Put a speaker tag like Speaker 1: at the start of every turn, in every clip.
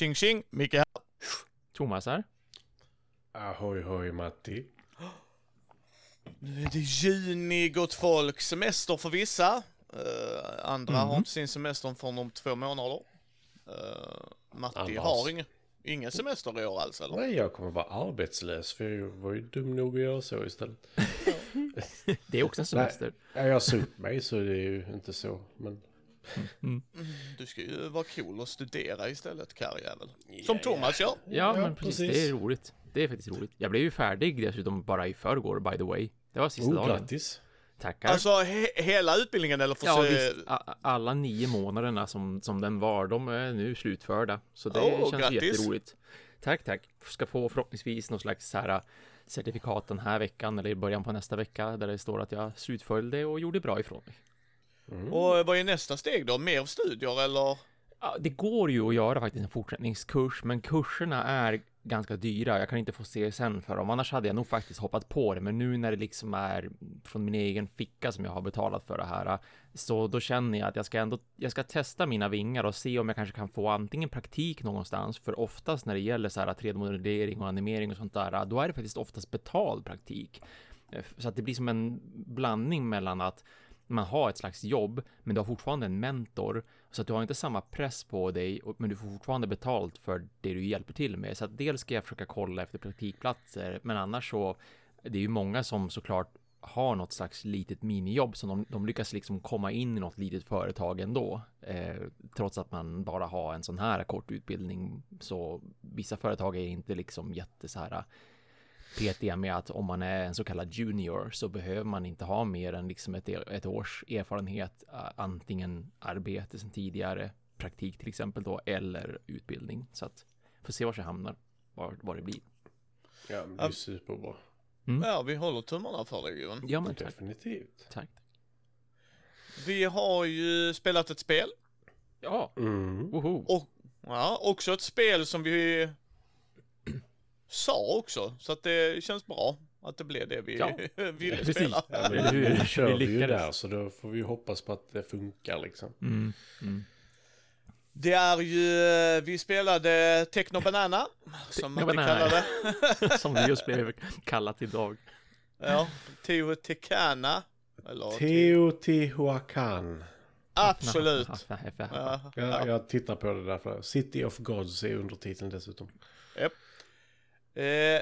Speaker 1: Tjing tjing, Micke här.
Speaker 2: Thomas här.
Speaker 3: Ahoy hoj Matti.
Speaker 1: Nu är det juni, gott folk. Semester för vissa. Eh, andra har inte sin semester förrän om två månader. Uh, Matti
Speaker 3: Annars.
Speaker 1: har ingen, ingen semester i år alls eller?
Speaker 3: Nej, jag kommer vara arbetslös för jag var ju dum nog att göra så istället.
Speaker 2: Det är också en semester.
Speaker 3: Ja, jag sa upp mig så det är ju inte så. Men
Speaker 1: Du ska ju vara cool och studera istället, karljävel. Som Thomas gör.
Speaker 2: Ja, men
Speaker 3: precis.
Speaker 2: precis. Det är roligt. Det är faktiskt roligt. Jag blev ju färdig dessutom bara i förrgår, by the way. Det var sista
Speaker 3: oh,
Speaker 2: dagen.
Speaker 3: grattis.
Speaker 2: Tackar.
Speaker 1: Alltså he hela utbildningen eller för
Speaker 2: ja, visst. Alla nio månaderna som, som den var, de är nu slutförda. Så det
Speaker 1: Åh,
Speaker 2: känns
Speaker 1: grattis.
Speaker 2: jätteroligt. Tack, tack. Ska få förhoppningsvis någon slags så här certifikat den här veckan eller i början på nästa vecka där det står att jag slutföljde och gjorde bra ifrån mig.
Speaker 1: Och vad är nästa steg då? Mer studier eller?
Speaker 2: Ja, det går ju att göra faktiskt en fortsättningskurs, men kurserna är ganska dyra. Jag kan inte få CSN för dem, annars hade jag nog faktiskt hoppat på det. Men nu när det liksom är från min egen ficka som jag har betalat för det här, så då känner jag att jag ska ändå, jag ska testa mina vingar och se om jag kanske kan få antingen praktik någonstans, för oftast när det gäller så här 3D-modellering och animering och sånt där, då är det faktiskt oftast betald praktik. Så att det blir som en blandning mellan att man har ett slags jobb, men du har fortfarande en mentor, så att du har inte samma press på dig, men du får fortfarande betalt för det du hjälper till med. Så att dels ska jag försöka kolla efter praktikplatser, men annars så, det är ju många som såklart har något slags litet minijobb som de, de lyckas liksom komma in i något litet företag ändå. Eh, trots att man bara har en sån här kort utbildning. Så vissa företag är inte liksom jätte så här petiga med att om man är en så kallad junior så behöver man inte ha mer än liksom ett, ett års erfarenhet, antingen arbete sedan tidigare, praktik till exempel då, eller utbildning. Så att får se var jag hamnar, var, var det blir.
Speaker 3: Ja, men det är superbra.
Speaker 1: Ja, vi håller tummarna för dig Johan.
Speaker 2: Ja, men tack.
Speaker 3: Definitivt.
Speaker 2: tack.
Speaker 1: Vi har ju spelat ett spel.
Speaker 2: Ja,
Speaker 3: Mm.
Speaker 2: woho.
Speaker 1: Och ja, också ett spel som vi sa också. Så att det känns bra att det blev det vi
Speaker 2: Ja,
Speaker 1: ville
Speaker 2: precis.
Speaker 1: spela.
Speaker 3: Ja,
Speaker 2: hur?
Speaker 3: nu kör
Speaker 2: Vi
Speaker 3: vi ju där så då får vi hoppas på att det funkar liksom.
Speaker 2: Mm, mm.
Speaker 1: Det är ju, vi spelade Techno Banana, som
Speaker 2: Techno
Speaker 1: inte
Speaker 2: Banana.
Speaker 1: kallar det.
Speaker 2: Som det just blev kallat idag.
Speaker 1: Ja, Teotihuacana.
Speaker 3: Teotihuacan.
Speaker 1: Absolut.
Speaker 2: Ja.
Speaker 1: Ja,
Speaker 3: Ja, jag tittar på det därför. City of Gods är undertiteln dessutom.
Speaker 1: japp. Eh,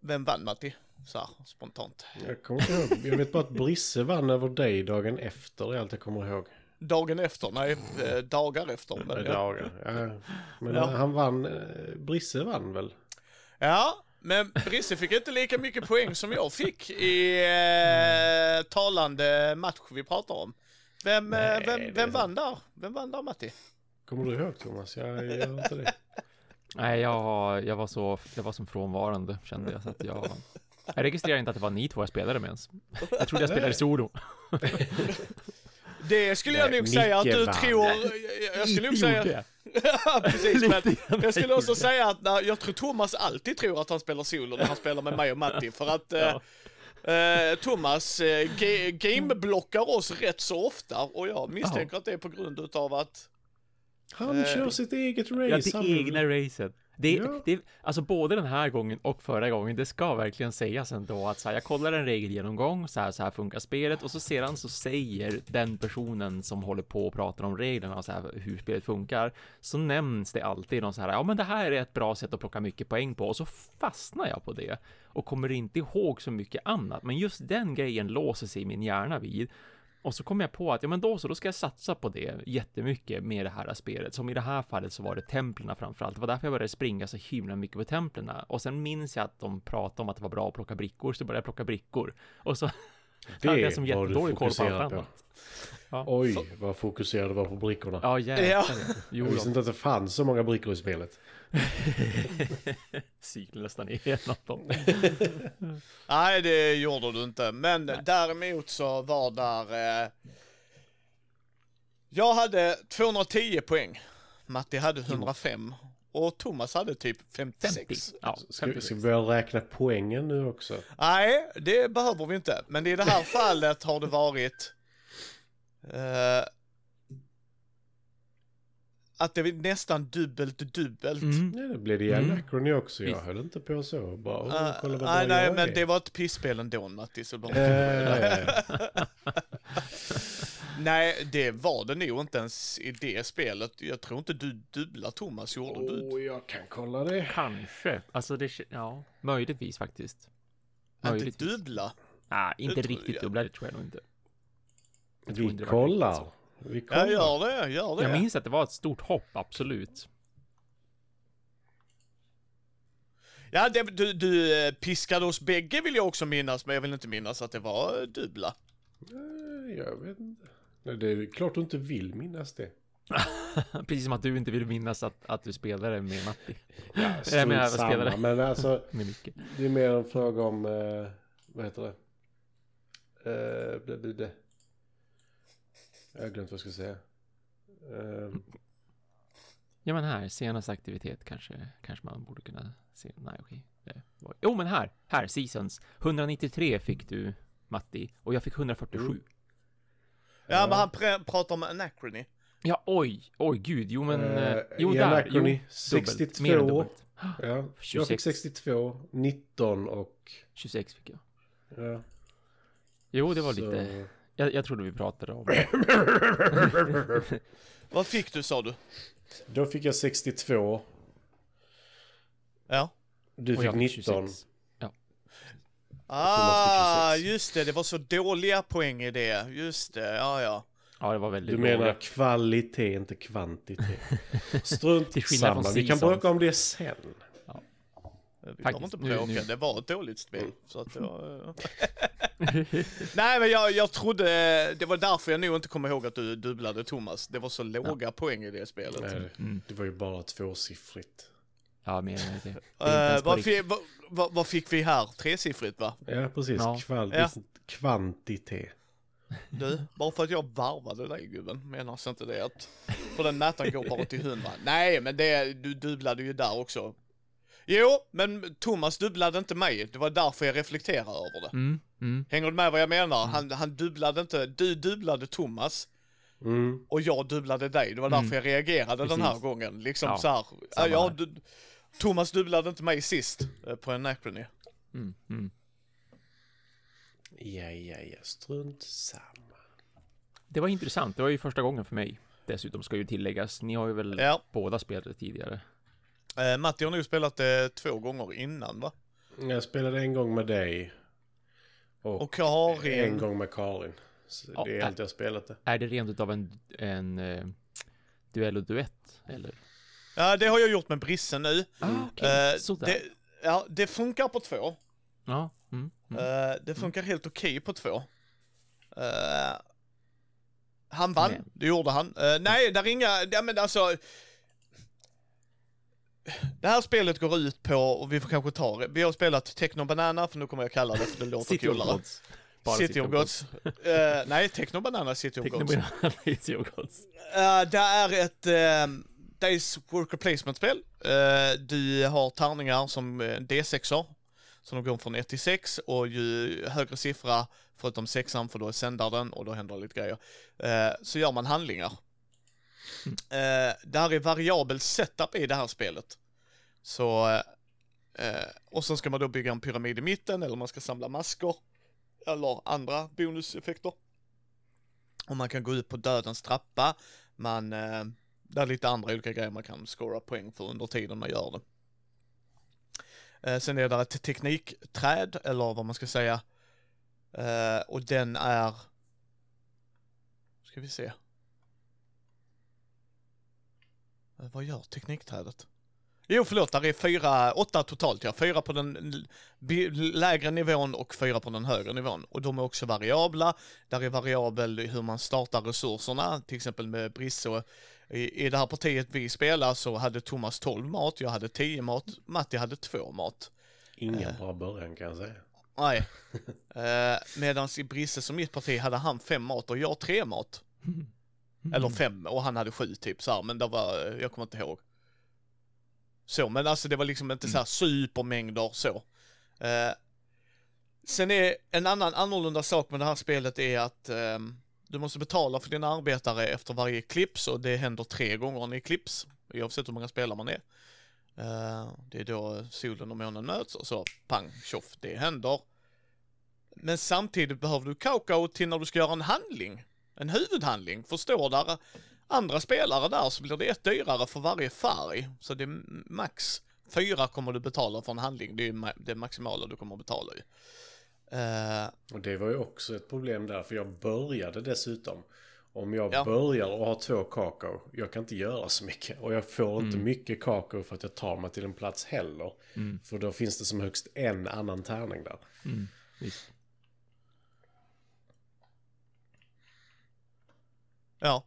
Speaker 1: vem vann Matti? Så här, spontant.
Speaker 3: Jag kommer inte ihåg. Jag vet bara att Brisse vann över dig dagen efter. Det är allt jag kommer ihåg.
Speaker 1: Dagen efter, nej, eh, dagar efter. Men, ja.
Speaker 3: Dagar. Ja. Men
Speaker 1: Ja.
Speaker 3: han vann. eh, Brisse vann väl?
Speaker 1: ja, men Brisse fick inte lika mycket poäng som jag fick i eh, talande match vi pratar om. Vem, eh,
Speaker 3: Nej,
Speaker 1: vem,
Speaker 3: det-
Speaker 1: vem vann där? Vem vann där Matti?
Speaker 3: Kommer du ihåg Thomas? Jag gör inte det.
Speaker 2: Nej, jag, jag var så, jag var som frånvarande kände jag, så att jag, jag registrerade inte att det var ni två jag spelade med ens. Jag trodde jag spelade solo.
Speaker 1: Det skulle jag nog säga att du
Speaker 3: vann.
Speaker 1: tror... Jag skulle nog säga...
Speaker 2: jag?
Speaker 1: Ja, precis. Men jag skulle också säga att när, jag tror Thomas alltid tror att han spelar solo när han spelar med mig och Matti. För att eh, eh, Thomas eh, ga- gameblockar oss rätt så ofta. Och jag misstänker att det är på grund utav att...
Speaker 3: Han
Speaker 1: Eh,
Speaker 3: kör sitt eget race.
Speaker 2: Ja, det
Speaker 3: Han-
Speaker 2: egna racet. Det,
Speaker 3: Ja.
Speaker 2: det, alltså både den här gången och förra gången, det ska verkligen sägas ändå att så här, jag kollar en regelgenomgång, så här, så här funkar spelet och så sedan så säger den personen som håller på och pratar om reglerna och så här, hur spelet funkar, så nämns det alltid någon så här, ja men det här är ett bra sätt att plocka mycket poäng på och så fastnar jag på det och kommer inte ihåg så mycket annat, men just den grejen låser sig i min hjärna vid och så kom jag på att, ja men då så, då ska jag satsa på det jättemycket med det här spelet. Som i det här fallet så var det templerna framförallt. Det var därför jag började springa så himla mycket på templerna. Och sen minns jag att de pratade om att det var bra att plocka brickor, så började jag plocka brickor. Och så
Speaker 3: Det
Speaker 2: hade jag som jättedålig koll på allt
Speaker 3: på.
Speaker 2: annat. Ja,
Speaker 3: Oj, vad fokuserad du var på brickorna.
Speaker 2: ja jäklar.
Speaker 1: Ja.
Speaker 2: Jo,
Speaker 3: Jag visste inte att det fanns så många brickor i spelet.
Speaker 2: Cykeln nästan igenom dem.
Speaker 1: Nej, det gjorde du inte. Men däremot så var där... Eh, jag hade 210 poäng. Matti hade 105. Och Thomas hade typ 56.
Speaker 2: 50. Ja,
Speaker 3: Ska, vi-
Speaker 2: 56.
Speaker 3: ska vi börja räkna poängen nu också?
Speaker 1: Nej, det behöver vi inte. Men i det här fallet har det varit... Eh, att det är nästan dubbelt dubbelt.
Speaker 2: Mm.
Speaker 3: Ja, det blev det i
Speaker 2: Mm.
Speaker 3: Anachrony också. Jag höll inte på så. Bara,
Speaker 1: Uh,
Speaker 3: kolla vad
Speaker 1: nej,
Speaker 3: bra
Speaker 1: nej,
Speaker 3: jag
Speaker 1: men
Speaker 3: är.
Speaker 1: det var ett pisspel ändå, Matti. Så de...
Speaker 3: Ja, ja, ja.
Speaker 1: Nej, det var det nog inte ens i det spelet. Jag tror inte du dubbla Thomas, gjorde du?
Speaker 3: Åh, jag kan kolla det.
Speaker 2: Kanske. Alltså det, ja, möjligtvis faktiskt.
Speaker 1: Inte
Speaker 2: Möjligtvis.
Speaker 1: dubbla?
Speaker 2: Nej, inte
Speaker 1: Det tror
Speaker 2: riktigt dubbla, det tror jag nog inte. Jag tror
Speaker 3: Vi
Speaker 2: inte
Speaker 3: kollar. Vi kollar.
Speaker 1: Ja, gör det, gör det.
Speaker 2: Jag minns att det var ett stort hopp, absolut.
Speaker 1: Ja, det, du, du eh, piskade oss bägge vill jag också minnas, men jag vill inte minnas att det var dubbla.
Speaker 3: Eh, Jag vet inte. Nej, Det är klart du inte vill minnas det.
Speaker 2: Precis som att du inte vill minnas att, att du spelade med Matti.
Speaker 3: Ja, strunt
Speaker 2: spelar
Speaker 3: samma.
Speaker 2: det?
Speaker 3: Men alltså,
Speaker 2: Med Micke.
Speaker 3: det är mer en fråga om, eh, vad heter det? Eh, det, det, det. Jag har glömt vad jag ska säga. Eh,
Speaker 2: Ja men här, senaste aktivitet kanske, kanske man borde kunna se. Nej okej. Det var... Jo men här, här, seasons. 193 fick du Matti och jag fick 147.
Speaker 3: Mm.
Speaker 1: Ja, men han pr- pratar om Anachrony.
Speaker 2: Ja oj, oj gud, jo men,
Speaker 3: eh,
Speaker 2: jo där,
Speaker 3: Anachrony,
Speaker 2: jo,
Speaker 3: 62.
Speaker 2: Mer än dubbelt.
Speaker 3: ja, jag
Speaker 2: 26.
Speaker 3: fick 62, 19 och...
Speaker 2: 26 fick jag.
Speaker 3: Ja,
Speaker 2: Jo, det var
Speaker 3: så-
Speaker 2: lite, jag, jag trodde vi pratade om
Speaker 1: Vad fick du sa du?
Speaker 3: Då fick jag 62.
Speaker 1: Ja.
Speaker 3: Du
Speaker 2: och
Speaker 3: fick
Speaker 2: jag
Speaker 3: 19.
Speaker 2: 26.
Speaker 1: Ah,
Speaker 3: 26.
Speaker 1: just det, det var så dåliga poäng i det. Just det, ja ja.
Speaker 2: Ja, det var väldigt
Speaker 3: Du menar
Speaker 2: dåliga.
Speaker 3: kvalitet, inte kvantitet. Strunt samma, vi kan bråka om det sen.
Speaker 1: Vi
Speaker 2: Faktiskt,
Speaker 1: inte
Speaker 2: nu-
Speaker 1: bråka,
Speaker 2: nu-
Speaker 1: det var ett dåligt spel. Så att det var... Nej men jag, jag trodde, det var därför jag nog inte kom ihåg att du dubblade Thomas. Det var så låga poäng i det spelet.
Speaker 3: Nej, det-
Speaker 2: Mm.
Speaker 3: det var ju bara tvåsiffrigt.
Speaker 2: Ja, mer än det.
Speaker 1: Uh, vad,
Speaker 2: riktigt.
Speaker 1: fi, vad, vad, vad fick vi här? Tresiffrigt va?
Speaker 3: Ja, precis.
Speaker 2: Ja.
Speaker 3: Kval-
Speaker 1: Ja.
Speaker 3: Kvantitet.
Speaker 1: Du, bara för att jag varvade dig gubben, menas inte det att... För den mätaren går bara till 100. Nej, men det, du dubblade ju där också. Jo, men Thomas dubblade inte mig. Det var därför jag reflekterar över det.
Speaker 2: Mm, mm.
Speaker 1: Hänger du med vad jag menar? Han, han dubblade inte, du dubblade Thomas
Speaker 3: Mm.
Speaker 1: och jag dubblade dig. Det var därför
Speaker 2: Mm.
Speaker 1: jag reagerade den här
Speaker 2: Precis.
Speaker 1: gången. Liksom
Speaker 2: Ja,
Speaker 1: så här.
Speaker 2: samma
Speaker 1: Ja, du, Thomas dubblade inte mig sist eh, på Anachrony.
Speaker 2: Mm, mm.
Speaker 3: Ja, ja, ja, strunt samma.
Speaker 2: Det var intressant. Det var ju första gången för mig. Dessutom ska ju tilläggas. Ni har ju väl
Speaker 1: Ja.
Speaker 2: båda spelat tidigare.
Speaker 1: Eh, Matti har nog spelat det två gånger innan va?
Speaker 3: Jag spelade en gång med dig. Och,
Speaker 1: Och Karin.
Speaker 3: en gång med Karin. Så
Speaker 2: Ja,
Speaker 3: det är allt jag spelat det.
Speaker 2: Är det rent utav en, en eh, duell och duett? Eller?
Speaker 1: Ja, det har jag gjort med Brisse nu.
Speaker 2: Ah, okej.
Speaker 1: Eh,
Speaker 2: Sådär.
Speaker 1: det, ja, det funkar på två.
Speaker 2: Ja. Mm, mm.
Speaker 1: Eh, det funkar helt okej på två. Eh, han vann,
Speaker 2: Men-
Speaker 1: det gjorde han. Eh, nej, där är inga, ja, men alltså. Det här spelet går ut på, och vi får kanske ta det, vi har spelat Techno Banana, för nu kommer jag kalla det för det låter
Speaker 2: City
Speaker 1: coolare.
Speaker 2: Gods. Bara
Speaker 1: City of Gods. Eh, nej, Techno Banana City of
Speaker 2: Techno
Speaker 1: Gods.
Speaker 2: Banana City of Gods.
Speaker 1: Uh, det är ett uh, Days Worker Placement-spel. Eh, du har tärningar som uh, D6or, som de går från 1 till 6 och ju högre siffra, förutom sexan, för då är sändaren och då händer lite grejer, eh, så gör man handlingar. Eh, det här är variabel setup i det här spelet. Så, eh, och så ska man då bygga en pyramid i mitten, eller man ska samla masker, eller andra bonuseffekter. Och man kan gå ut på dödens trappa, man, eh, det är lite andra olika grejer man kan scora poäng för under tiden man gör det. Eh, sen är det ett teknikträd, eller vad man ska säga. Eh, och den är, ska vi se. Eh, vad gör teknikträdet? Jo, förlåt, där är fyra, åtta totalt ja. Fyra på den lägre nivån och fyra på den högre nivån. Och de är också variabla. Där är variabel hur man startar resurserna, till exempel med Brisse i, I det här partiet vi spelar så hade Thomas 12 mat, jag hade 10 mat, Matti hade 2 mat.
Speaker 3: Ingen bra början kan jag säga.
Speaker 1: Nej. eh, Medan i Brisse som mitt parti hade han 5 mat och jag 3 mat. Eller 5 och han hade 7 typ så här, men det var, jag kommer inte ihåg. Så, men alltså det var liksom inte så här supermängder så. Eh, sen är en annan annorlunda sak med det här spelet är att ehm, Du måste betala för dina arbetare efter varje clips och det händer tre gånger i clips, oavsett hur många spelare man är. Eh, det är då solen och månen möts och så pang tjoff, det händer. Men samtidigt behöver du kakao till när du ska göra en handling, en huvudhandling. Förstår där andra spelare där så blir det ett dyrare för varje färg. Så det är max fyra kommer du betala för en handling. Det är det maximala du kommer att betala ju. Eh,
Speaker 3: Och det var ju också ett problem där, för jag började dessutom. Om jag
Speaker 1: Ja.
Speaker 3: börjar och har två kakao, jag kan inte göra så mycket. Och jag får inte mycket kakao för att jag tar mig till en plats heller. För då finns det som högst en annan tärning där.
Speaker 2: Mm,
Speaker 1: ja.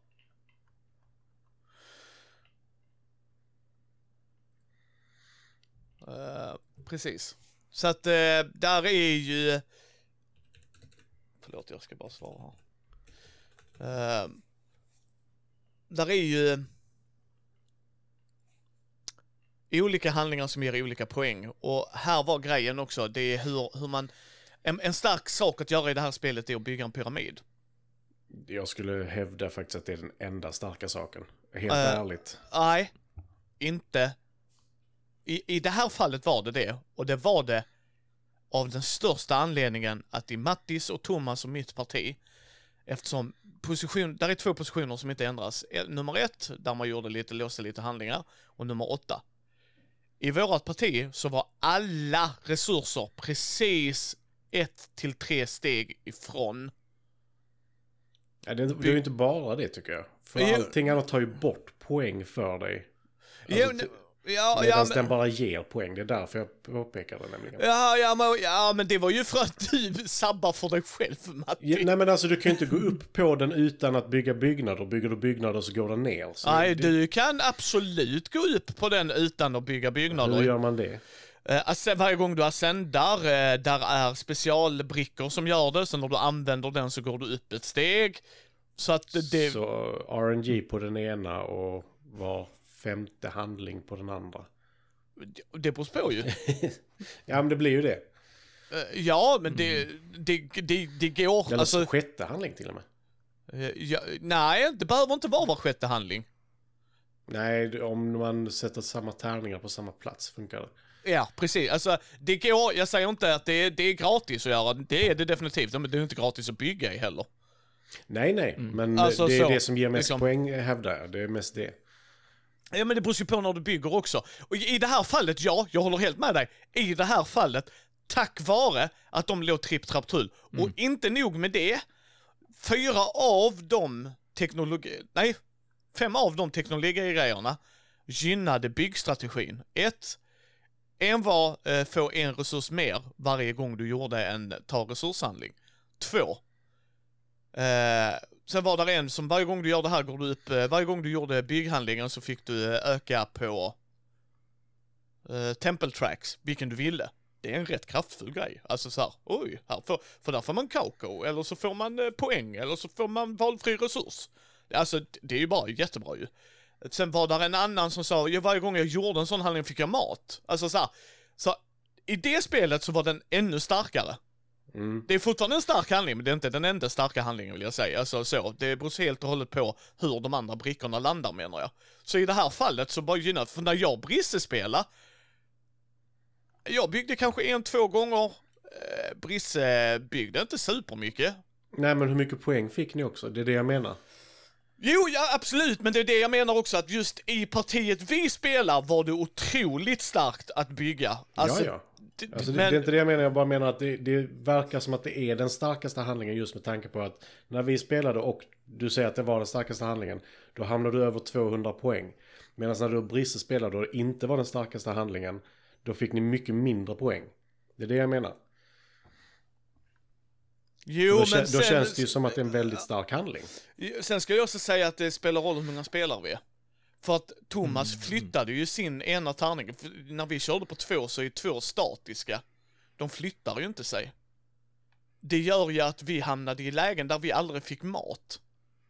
Speaker 1: Uh, precis. Så att uh, där är ju... Förlåt, jag ska bara svara här. Uh, där är ju olika handlingar som ger olika poäng. Och här var grejen också, det är hur, hur man... En, en stark sak att göra i det här spelet är att bygga en pyramid.
Speaker 3: Jag skulle hävda faktiskt att det är den enda starka saken. Helt
Speaker 1: Äh.
Speaker 3: ärligt.
Speaker 1: Nej, inte. I, I det här fallet var det det. Och det var det av den största anledningen att i Mattis och Thomas och mitt parti, eftersom position, där är två positioner som inte ändras. Eh, Nummer ett, där man gjorde lite, låste lite handlingar, och nummer åtta. I vårat parti så var alla resurser precis ett till tre steg ifrån.
Speaker 3: Ja, det, är, det är ju inte bara det tycker jag. För
Speaker 1: Jo.
Speaker 3: allting annat tar ju bort poäng för dig. Alltså,
Speaker 1: Ja, ja,
Speaker 3: Medan
Speaker 1: men-
Speaker 3: den bara ger poäng. Det är därför jag påpekar det nämligen.
Speaker 1: Ja, ja, men, ja, men det var ju för att du sabbar för dig själv, Matti.
Speaker 3: Ja, nej men alltså du kan ju inte gå upp på den utan att bygga byggnader. Bygger du byggnader så går den ner.
Speaker 1: Nej,
Speaker 3: det,
Speaker 1: du kan absolut gå upp på den utan att bygga
Speaker 3: Hur
Speaker 1: byggnader.
Speaker 3: gör man det?
Speaker 1: Eh, varje gång du ascendar, eh, där är specialbrickor som gör det, så när du använder den så går du upp ett steg. Så att det...
Speaker 3: Så RNG på den ena och var femte handling på den andra.
Speaker 1: Det beror på ju.
Speaker 3: Ja men det blir ju det.
Speaker 1: Eh, Ja, men det, det, det, det går.
Speaker 3: Eller
Speaker 1: Alltså,
Speaker 3: sjätte handling till och med.
Speaker 1: ja, nej, det behöver inte vara var sjätte handling.
Speaker 3: Nej, om man sätter samma tärningar på samma plats funkar det.
Speaker 1: Ja, precis. Alltså, det går, jag säger inte att det är, det är gratis att göra, det är det definitivt, men det är inte gratis att bygga i heller.
Speaker 3: Nej, nej, men
Speaker 1: Alltså,
Speaker 3: det är
Speaker 1: så,
Speaker 3: det som ger mest
Speaker 1: liksom.
Speaker 3: poäng hävdar jag. Det är mest det.
Speaker 1: Ja, men det beror ju på när du bygger också. Och i det här fallet, ja, jag håller helt med dig. I det här fallet, tack vare att de låg tripp, trapp, tull. Och inte nog med det, fyra av de teknologi... Nej, fem av de teknologigrejerna gynnade byggstrategin. Ett, en var eh, få en resurs mer varje gång du gjorde en ta resurshandling. Två, eh, sen var det en som varje gång du gör det här går du upp, eh, varje gång du gjorde bygghandlingen så fick du eh, öka på eh, temple tracks, vilken du ville. Det är en rätt kraftfull grej. Alltså så här, oj, här får, för där får man kakao, eller så får man eh, poäng, eller så får man valfri resurs. Alltså, det är ju bara jättebra ju. Sen var där en annan som sa, ja, varje gång jag gjorde en sån handling fick jag mat. Alltså så här, så i det spelet så var den ännu starkare.
Speaker 3: Mm.
Speaker 1: Det är fortfarande en stark handling, men det är inte den enda starka handlingen vill jag säga. Alltså så, det beror helt och hållet på hur de andra brickorna landar menar jag. Så i det här fallet så bara gynnar, för när jag Brisse spelar, jag byggde kanske en, två gånger, eh, Brisse byggde inte supermycket.
Speaker 3: Nej, men hur mycket poäng fick ni också? Det är det jag menar.
Speaker 1: Jo, ja absolut, men det är det jag menar också att just i partiet vi spelar var det otroligt starkt att bygga. Alltså,
Speaker 3: ja, ja. Alltså, det,
Speaker 1: men,
Speaker 3: det är inte det jag menar, jag bara menar att det, det verkar som att det är den starkaste handlingen just med tanke på att när vi spelade och du säger att det var den starkaste handlingen, då hamnar du över 200 poäng. Medan när du och Brisse spelade och det inte var den starkaste handlingen, då fick ni mycket mindre poäng. Det är det jag menar.
Speaker 1: Jo,
Speaker 3: då,
Speaker 1: men
Speaker 3: kä- då
Speaker 1: sen,
Speaker 3: känns det ju som att det är en väldigt stark handling.
Speaker 1: Sen ska jag också säga att det spelar roll hur många spelare vi är. För att Thomas
Speaker 3: Mm.
Speaker 1: flyttade ju sin ena tärning. För När vi körde på två så är två statiska. De flyttar ju inte sig. Det gör ju att vi hamnade i lägen där vi aldrig fick mat.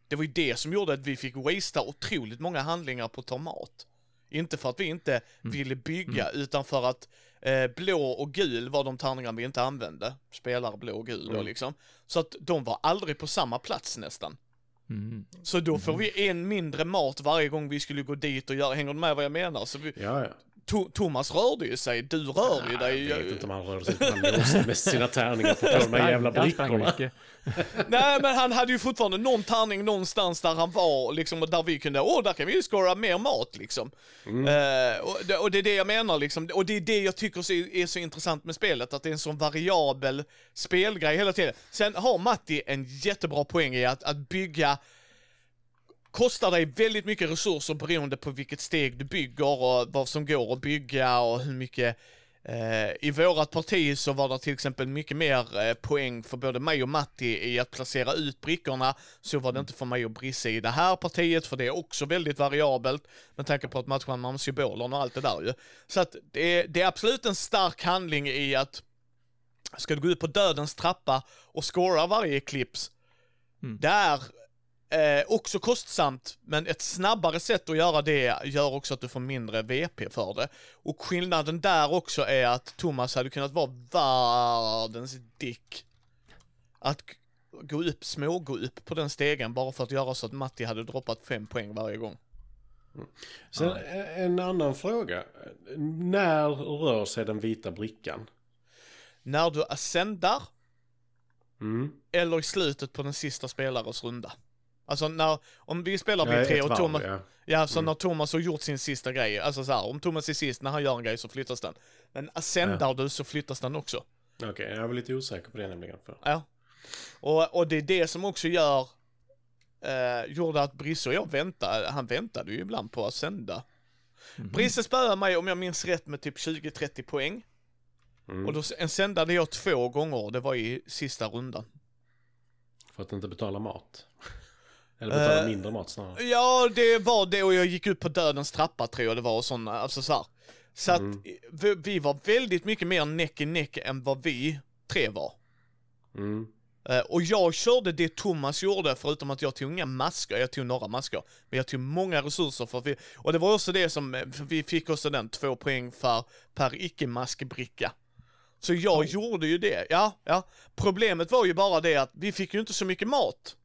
Speaker 1: Det var ju det som gjorde att vi fick wastea otroligt många handlingar på att ta mat. Inte för att vi inte ville bygga, utan för att blå och gul var de tärningar vi inte använde. Spelare blå och gul då
Speaker 3: Mm.
Speaker 1: liksom. Så att de var aldrig på samma plats nästan.
Speaker 2: Mm.
Speaker 1: Så då får vi en mindre mat varje gång vi skulle gå dit och göra, hänger du med vad jag menar? Så vi,
Speaker 3: Ja, ja.
Speaker 1: To, Thomas rörde ju sig, du rör ju dig.
Speaker 3: Jag vet inte om han rörde sig. Han låste med sina tärningar på de här jävla brickorna.
Speaker 1: Nej men han hade ju fortfarande någon tärning någonstans där han var liksom och där vi kunde, åh där kan vi ju skåra mer mat liksom. Eh, och, det, och det är det jag menar liksom, och det är det jag tycker så, är så intressant med spelet, att det är en sån variabel spelgrej hela tiden. Sen har Matti en jättebra poäng i att, att bygga kostar dig väldigt mycket resurser beroende på vilket steg du bygger och vad som går att bygga och hur mycket Eh, I vårat parti så var det till exempel mycket mer eh, poäng för både mig och Matti i att placera ut brickorna. Så var det inte för mig och Brisse i det här partiet, för det är också väldigt variabelt med tanke på att matcha med symbolerna och allt det där ju. Så att det är, det är absolut en stark handling i att ska du gå ut på dödens trappa och scora varje eclips, det är Eh, också kostsamt, men ett snabbare sätt att göra det gör också att du får mindre VP för det. Och skillnaden där också är att Thomas hade kunnat vara världens dick. Att gå upp, smågå upp på den stegen bara för att göra så att Matti hade droppat fem poäng varje gång.
Speaker 3: Sen en annan fråga. När rör sig den vita brickan?
Speaker 1: När du ascendar
Speaker 3: Mm.
Speaker 1: eller i slutet på den sista spelares runda. Alltså när, om vi spelar
Speaker 3: Ja,
Speaker 1: vi tre och Thomas,
Speaker 3: ja.
Speaker 1: Ja, så när Thomas har gjort sin sista grej, alltså så här, om Thomas är sist, när han gör en grej så flyttas den. Men ascendar du så flyttas den också.
Speaker 3: Okej, jag var lite osäker på det nämligen. För.
Speaker 1: Ja. Och, och det är det som också gör, eh, gjorde att Brisse och jag väntade, han väntade ju ibland på att sända. Brisse spöade mig om jag minns rätt med typ 20-30 poäng.
Speaker 3: Mm.
Speaker 1: Och då sändade jag två gånger, det var i sista rundan.
Speaker 3: För att inte betala mat. Eller betala
Speaker 1: Eh,
Speaker 3: mindre mat snarare.
Speaker 1: Ja, det var det och jag gick ut på dödens trappa tror jag det var och sådana, alltså så här. Så att
Speaker 3: Mm.
Speaker 1: vi, vi var väldigt mycket mer näck i näck än vad vi tre var.
Speaker 3: Mm.
Speaker 1: Eh, och jag körde det Thomas gjorde, förutom att jag tog inga masker, jag tog några masker. Men jag tog många resurser för att vi, och det var också det som, eh, vi fick också den, två poäng för, per icke-maskbricka. Så jag gjorde ju det, ja, ja. Problemet var ju bara det att vi fick ju inte så mycket mat.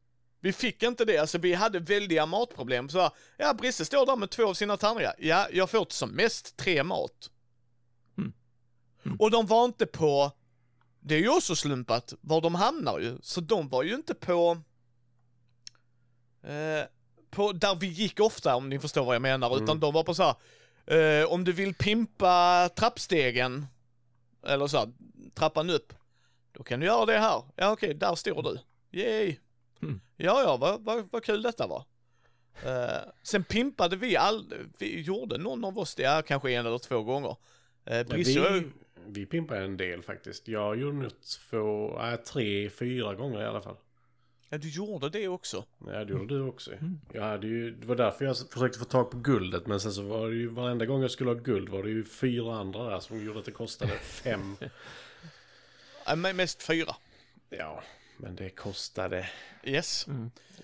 Speaker 1: Vi fick inte det, alltså vi hade väldiga matproblem. Så ja, Brisse står där med två av sina tärningar. Ja, jag får som mest tre mat.
Speaker 2: Mm. Mm.
Speaker 1: Och de var inte på, det är ju också slumpat var de hamnar ju. Så de var ju inte på, eh, på där vi gick ofta om ni förstår vad jag menar. Utan
Speaker 3: Mm.
Speaker 1: de var på så här, eh, om du vill pimpa trappstegen, eller så här, trappan upp, då kan du göra det här. Ja okej, där står du. Yay!
Speaker 2: Mm.
Speaker 1: Ja, ja, vad, vad, vad kul detta var. Eh, sen pimpade vi all, vi gjorde någon av oss det, kanske en eller två gånger. Brisse och jag-
Speaker 3: vi, vi pimpar en del faktiskt. Jag gjorde nog två, äh, tre, fyra gånger i alla fall.
Speaker 1: ja, du gjorde det också.
Speaker 3: Ja, det gjorde du också. Jag hade ju, det var därför jag försökte få tag på guldet. Men sen så var det ju varenda gång jag skulle ha guld var det ju fyra andra där som gjorde att det kostade fem.
Speaker 1: Mest fyra.
Speaker 3: Ja, men det kostade.
Speaker 1: Yes.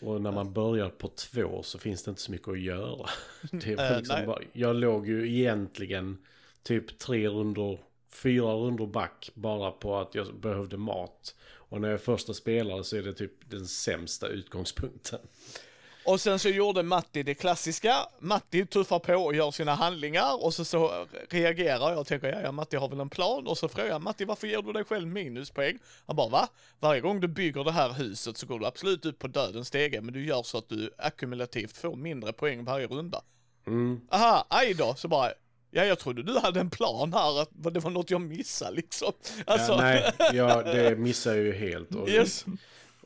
Speaker 3: Och när man börjar på två så finns det inte så mycket att göra. Det var
Speaker 1: Eh,
Speaker 3: liksom
Speaker 1: nej.
Speaker 3: bara, jag låg ju egentligen typ tre rundor, fyra rundor back bara på att jag behövde mat. Och när jag första spelade så är det typ den sämsta utgångspunkten.
Speaker 1: Och sen så gjorde Matti det klassiska. Matti tuffar på och gör sina handlingar och så, så reagerar jag och tänker ja, ja, Matti har väl en plan. Och så frågar jag Matti varför ger du dig själv minuspoäng? Han bara va? Varje gång du bygger det här huset så går du absolut upp på dödens stege men du gör så att du ackumulativt får mindre poäng varje runda.
Speaker 3: Mm.
Speaker 1: Aha, aj då, så bara Ja, jag trodde du hade en plan här, att det var något jag missade liksom. Alltså,
Speaker 3: Ja, nej, ja, det missar jag ju helt. Och,
Speaker 1: yes.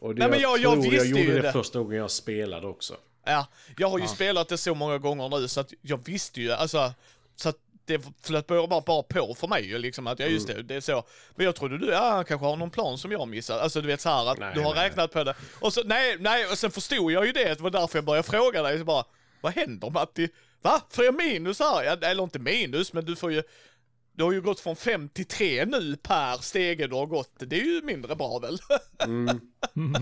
Speaker 3: Och det,
Speaker 1: Nej, men jag- jag
Speaker 3: tror jag gjorde det,
Speaker 1: det.
Speaker 3: första gången jag spelade också.
Speaker 1: Ja, jag har ju spelat det så många gånger nu så att jag visste ju, alltså, så att det flöt bara, bara, på för mig ju liksom att, ja just det, det är så. Men jag trodde du, ja han kanske har någon plan som jag missat. Alltså du vet så här att
Speaker 3: Nej,
Speaker 1: du har
Speaker 3: nej,
Speaker 1: räknat på det. Och så, nej, nej, och sen förstod jag ju det, det var därför jag började fråga dig, så bara, vad händer Matti? Va? Får jag minus här? Ja, eller inte minus, men du får ju, Du har ju gått från 5 till 3 nu per stege du har gått. Det är ju mindre bra väl?
Speaker 3: Mm.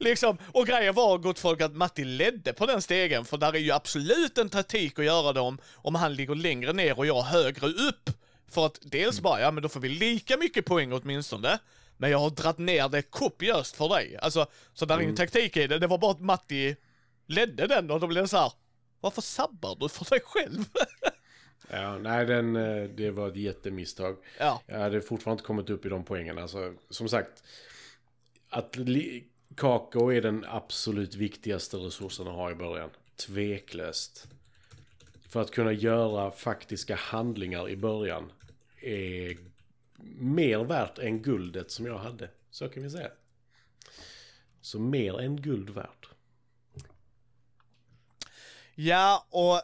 Speaker 1: liksom, och grejen var gott folk att Matti ledde på den stegen, för där är ju absolut en taktik att göra det om, om han ligger längre ner och jag högre upp. För att dels bara, ja men då får vi lika mycket poäng åtminstone. Men jag har dratt ner det kopiöst för dig. Alltså, så där är ingen taktik i det. Det var bara att Matti ledde den och då blev det så här. Varför sabbar du för dig själv?
Speaker 3: Ja, nej, den, eh, det var ett jättemisstag.
Speaker 1: ja.
Speaker 3: Jag hade fortfarande inte kommit upp i de poängen. Alltså, som sagt, att kakao är den absolut viktigaste resursen att ha i början. Tveklöst. För att kunna göra faktiska handlingar i början är mer värt än guldet som jag hade. Så kan vi säga. Så mer än guld värt.
Speaker 1: Ja, och...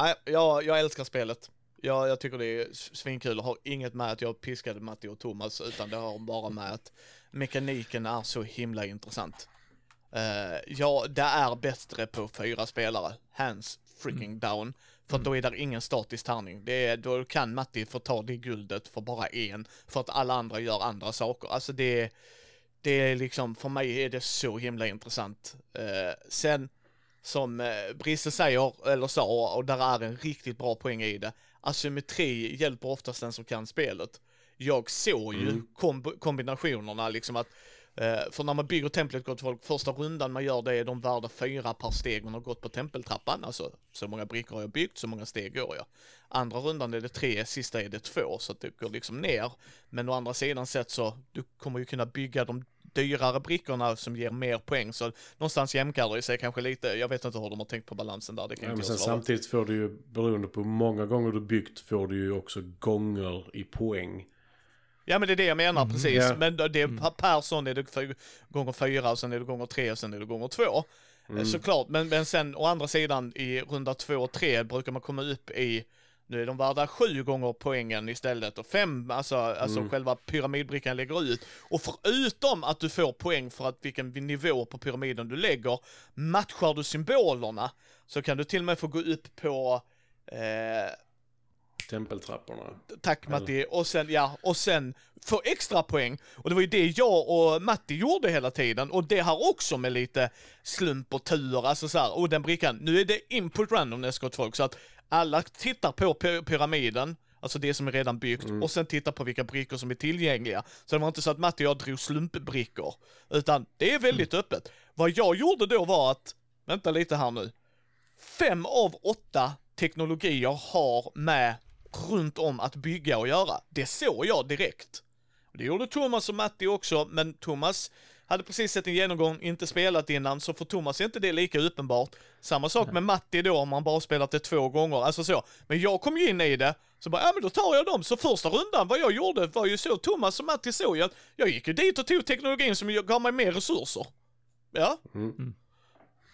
Speaker 1: Nej, jag, jag älskar spelet. Jag, jag tycker det är svinkul och har inget med att jag piskade Matti och Thomas, utan det har bara med att mekaniken är så himla intressant. Uh, ja, det är bättre på fyra spelare, hands freaking down. För då är det ingen statisk tärning. Det är, då kan Matti få ta det guldet för bara en, för att alla andra gör andra saker. Alltså det är, det är liksom, för mig är det så himla intressant. Uh, sen, som eh, Brisse säger, eller sa, och där är en riktigt bra poäng i det. Asymmetri hjälper oftast den som kan spelet. Jag såg ju
Speaker 3: Mm.
Speaker 1: komb- kombinationerna liksom att eh, för när man bygger templet gott folk, första rundan man gör det är de värda fyra per steg man har gått på tempeltrappan. Alltså så många brickor har jag byggt, så många steg går jag. Andra rundan är det tre, sista är det två, så att det går liksom ner. Men å andra sidan sett så, du kommer ju kunna bygga de dyrare brickorna som ger mer poäng, så någonstans jämkar det sig kanske lite. Jag vet inte hur de har tänkt på balansen där, det kan
Speaker 3: Ja, men
Speaker 1: inte
Speaker 3: sen
Speaker 1: jag svara.
Speaker 3: samtidigt får du ju, beroende på hur många gånger du byggt, får du ju också gånger i poäng.
Speaker 1: Ja men det är det jag menar precis.
Speaker 3: Ja.
Speaker 1: Men det är per- per sån är det gånger fyra och sen är det gånger tre och sen är det gånger två. Eh, Såklart, men, men sen å andra sidan i runda två och tre brukar man komma upp i nu är de värda sju gånger poängen istället och fem, alltså, alltså själva pyramidbrickan lägger ut. Och förutom att du får poäng för att vilken nivå på pyramiden du lägger, matchar du symbolerna så kan du till och med få gå upp på eh,
Speaker 3: Tempeltrapporna.
Speaker 1: Tack Matti. Och sen, ja, och sen få extra poäng. Och det var ju det jag och Matti gjorde hela tiden. Och det har också med lite slump och tur, alltså så här, och den brickan. Nu är det input randomness gott folk, så att alla tittar på py- pyramiden, alltså det som är redan byggt, och sen tittar på vilka brickor som är tillgängliga. Så det var inte så att Matti och jag drog slumpbrickor, utan det är väldigt öppet. Vad jag gjorde då var att, vänta lite här nu, fem av åtta teknologier har med runt om att bygga och göra. Det såg jag direkt. Det gjorde Thomas och Matti också, men Thomas hade precis sett en genomgång, inte spelat innan, så för Thomas är inte det lika uppenbart. Samma sak med Matti då, om han bara spelat det två gånger, alltså så. Men jag kom ju in i det, så bara, ja men då tar jag dem. Så första rundan, vad jag gjorde var ju så, Thomas och Matti såg jag, jag gick ju dit och tog teknologin som gav mig mer resurser. Ja.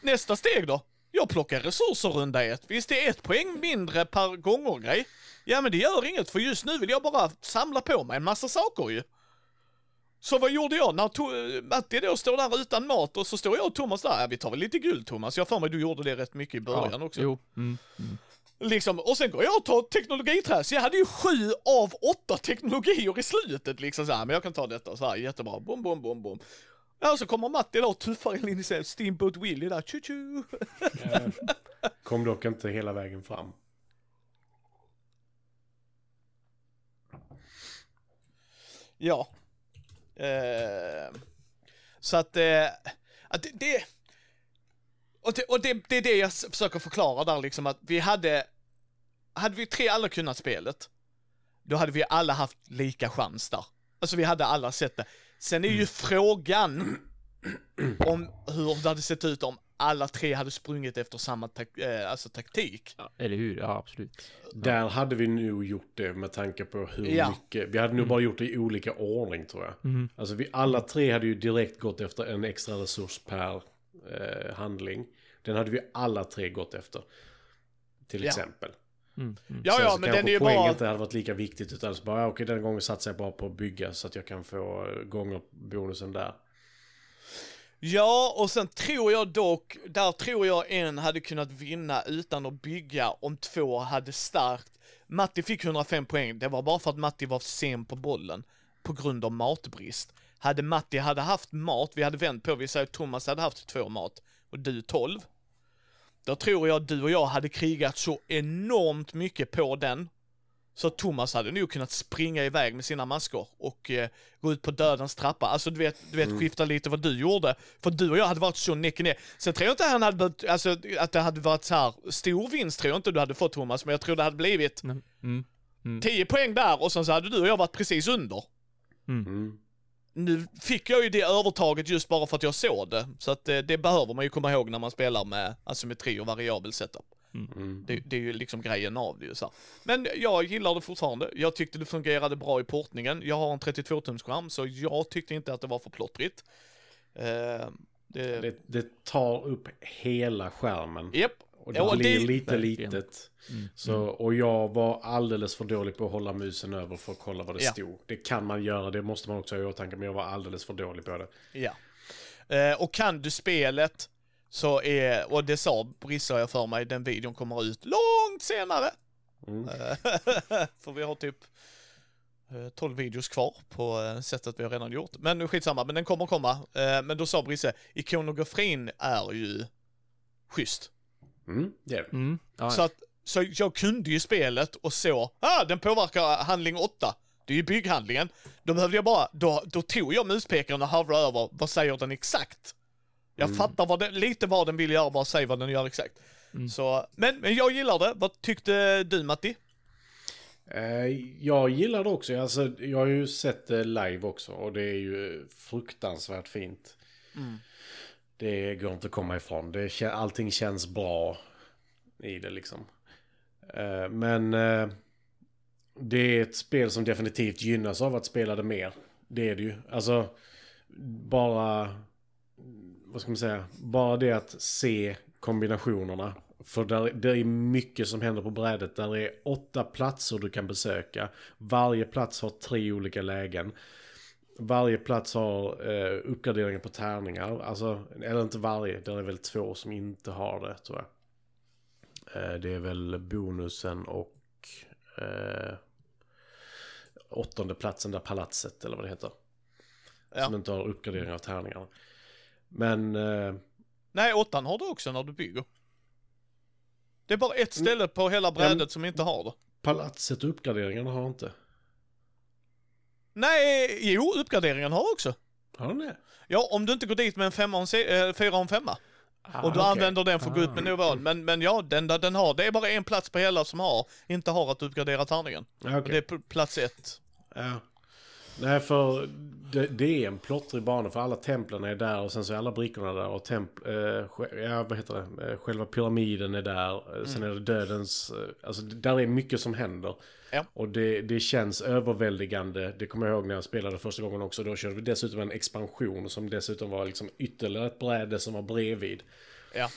Speaker 1: Nästa steg då? Jag plockar resurser runda ett. Visst, det är ett poäng mindre per gånger-grej. Ja, men det gör inget, för just nu vill jag bara samla på mig en massa saker ju. Så vad gjorde jag? När to- Matti då står där utan mat och så står jag och Thomas där. Ja, vi tar väl lite guld Thomas. Jag för mig du gjorde det rätt mycket i början också.
Speaker 2: Jo. Mm.
Speaker 1: Liksom, och sen går jag och tar teknologiträs. Jag hade ju sju av åtta teknologier i slutet liksom så här. Men jag kan ta detta så här, jättebra. Bom, bom, bom, bom. Ja, så kommer Matti då och tuffar in i sig. Steamboat Willie där, tju tju.
Speaker 3: Kom dock inte hela vägen fram.
Speaker 1: Ja. Eh, så att, eh, att det, det, och, det, och det, det är det jag försöker förklara där liksom att vi hade, hade vi tre alla kunnat spelet, då hade vi alla haft lika chans där. Alltså vi hade alla sett det. Sen är ju frågan om hur det hade sett ut om alla tre hade sprungit efter samma tak- eh, alltså taktik.
Speaker 2: Ja, eller hur? Ja, absolut.
Speaker 3: Där hade vi nog gjort det med tanke på hur
Speaker 1: Ja.
Speaker 3: mycket. Vi hade nog bara gjort det i olika ordning tror jag.
Speaker 2: Mhm.
Speaker 3: Alltså vi alla tre hade ju direkt gått efter en extra resurs per eh, handling. Den hade vi alla tre gått efter. Till
Speaker 1: Ja.
Speaker 3: exempel.
Speaker 2: Mm. Mm.
Speaker 1: Ja, ja, men den är ju
Speaker 3: poäng
Speaker 1: bara...
Speaker 3: inte hade varit lika viktigt utan så bara, okej den gången satsar jag bara på att bygga så att jag kan få eh, gånger bonusen där.
Speaker 1: Ja, och sen tror jag dock, där tror jag en hade kunnat vinna utan att bygga om två hade starkt. Matti fick 105 poäng, det var bara för att Matti var sen på bollen på grund av matbrist. Hade Matti hade haft mat, vi hade vänt på, vi säger att Thomas hade haft två mat och du 12. Då tror jag du och jag hade krigat så enormt mycket på den. Så Thomas hade nog kunnat springa iväg med sina maskor och eh, gå ut på dödens trappa. Alltså du vet, du vet skifta lite vad du gjorde. För du och jag hade varit så näck ner. Sen tror jag inte han hade behövt, alltså att det hade varit så här stor vinst tror jag inte du hade fått Thomas, men jag tror det hade blivit
Speaker 2: Mm. Mm.
Speaker 1: 10 poäng där och sen så hade du och jag varit precis under.
Speaker 3: Mm.
Speaker 1: Nu fick jag ju det övertaget just bara för att jag såg det. Så att det, det behöver man ju komma ihåg när man spelar med asymmetri och variabel setup.
Speaker 3: Mm.
Speaker 1: Det, det är ju liksom grejen av det ju så. Men jag gillar det fortfarande. Jag tyckte det fungerade bra i portningen. Jag har en 32-tums skärm så jag tyckte inte att det var för plottrigt. Eh, det,
Speaker 3: Det, det tar upp hela skärmen.
Speaker 1: Japp.
Speaker 3: Och det
Speaker 1: Ja,
Speaker 3: blir
Speaker 1: det-
Speaker 3: lite
Speaker 2: Verkligen.
Speaker 3: litet. Så, och jag var alldeles för dålig på att hålla musen över för att kolla vad det
Speaker 1: Ja.
Speaker 3: stod. Det kan man göra, det måste man också ha i åtanke, men jag var alldeles för dålig på det.
Speaker 1: Ja. Eh, och kan du spelet så är, och det sa Brissa jag för mig, den videon kommer ut långt senare.
Speaker 3: Mm.
Speaker 1: Eh, för vi har typ eh, 12 videos kvar på eh, sättet vi har redan gjort. Men nu skitsamma, men den kommer komma. Eh, men då sa Brisse, ikonografin är ju schysst.
Speaker 3: Mm, det är det.
Speaker 2: Mm. Ja,
Speaker 1: Så, att, så jag kunde ju spelet och så, ah, den påverkar handling 8. Det är ju bygghandlingen. Då behövde jag bara, då, då tog jag muspekaren och hovrade över, vad säger den exakt? Jag fattar vad den, lite vad den vill göra, bara säg vad den gör exakt. Så, men, men jag gillar det. Vad tyckte du Matti?
Speaker 3: Eh, jag gillar det också. Alltså, jag har ju sett det live också och det är ju fruktansvärt fint. Det går inte att komma ifrån. Det, allting känns bra i det liksom. Eh, men eh, det är ett spel som definitivt gynnas av att spela det mer. Det är det ju. Alltså, bara... Vad ska man säga? Bara det att se kombinationerna. För där, det är mycket som händer på brädet. Där är åtta platser du kan besöka. Varje plats har tre olika lägen. Varje plats har eh, uppgraderingar på tärningar. Alltså, eller inte varje. Det är väl två som inte har det tror jag. Eh, det är väl bonusen och eh, åttonde platsen där palatset eller vad det heter.
Speaker 1: Ja.
Speaker 3: Som inte har uppgradering av tärningarna. Men eh,
Speaker 1: Nej, åttan har du också när du bygger. Det är bara ett ställe på hela brädet som inte har det.
Speaker 3: palatset och uppgraderingarna har inte.
Speaker 1: Nej, jo, uppgraderingen har också.
Speaker 3: Har de det?
Speaker 1: Ja, om du inte går dit med en femma och en eh, fyra och en femma. och du
Speaker 3: okej.
Speaker 1: använder den för att gå ut med nivån. Men, men ja, den, den har, det är bara en plats på hela som har, inte har att uppgradera tärningen. Och
Speaker 3: okej.
Speaker 1: det är plats ett.
Speaker 3: Ja. Nej, för det, det är en plottrig bana för alla templen är där och sen så är alla brickorna där och temp, eh, ja, vad heter det, eh, själva pyramiden är där, eh, sen är det dödens, eh, alltså där är mycket som händer.
Speaker 1: Ja.
Speaker 3: Och det, det känns överväldigande, det kommer jag ihåg när jag spelade första gången också, då körde vi dessutom en expansion som dessutom var liksom ytterligare ett bräde som var bredvid.
Speaker 1: Ja.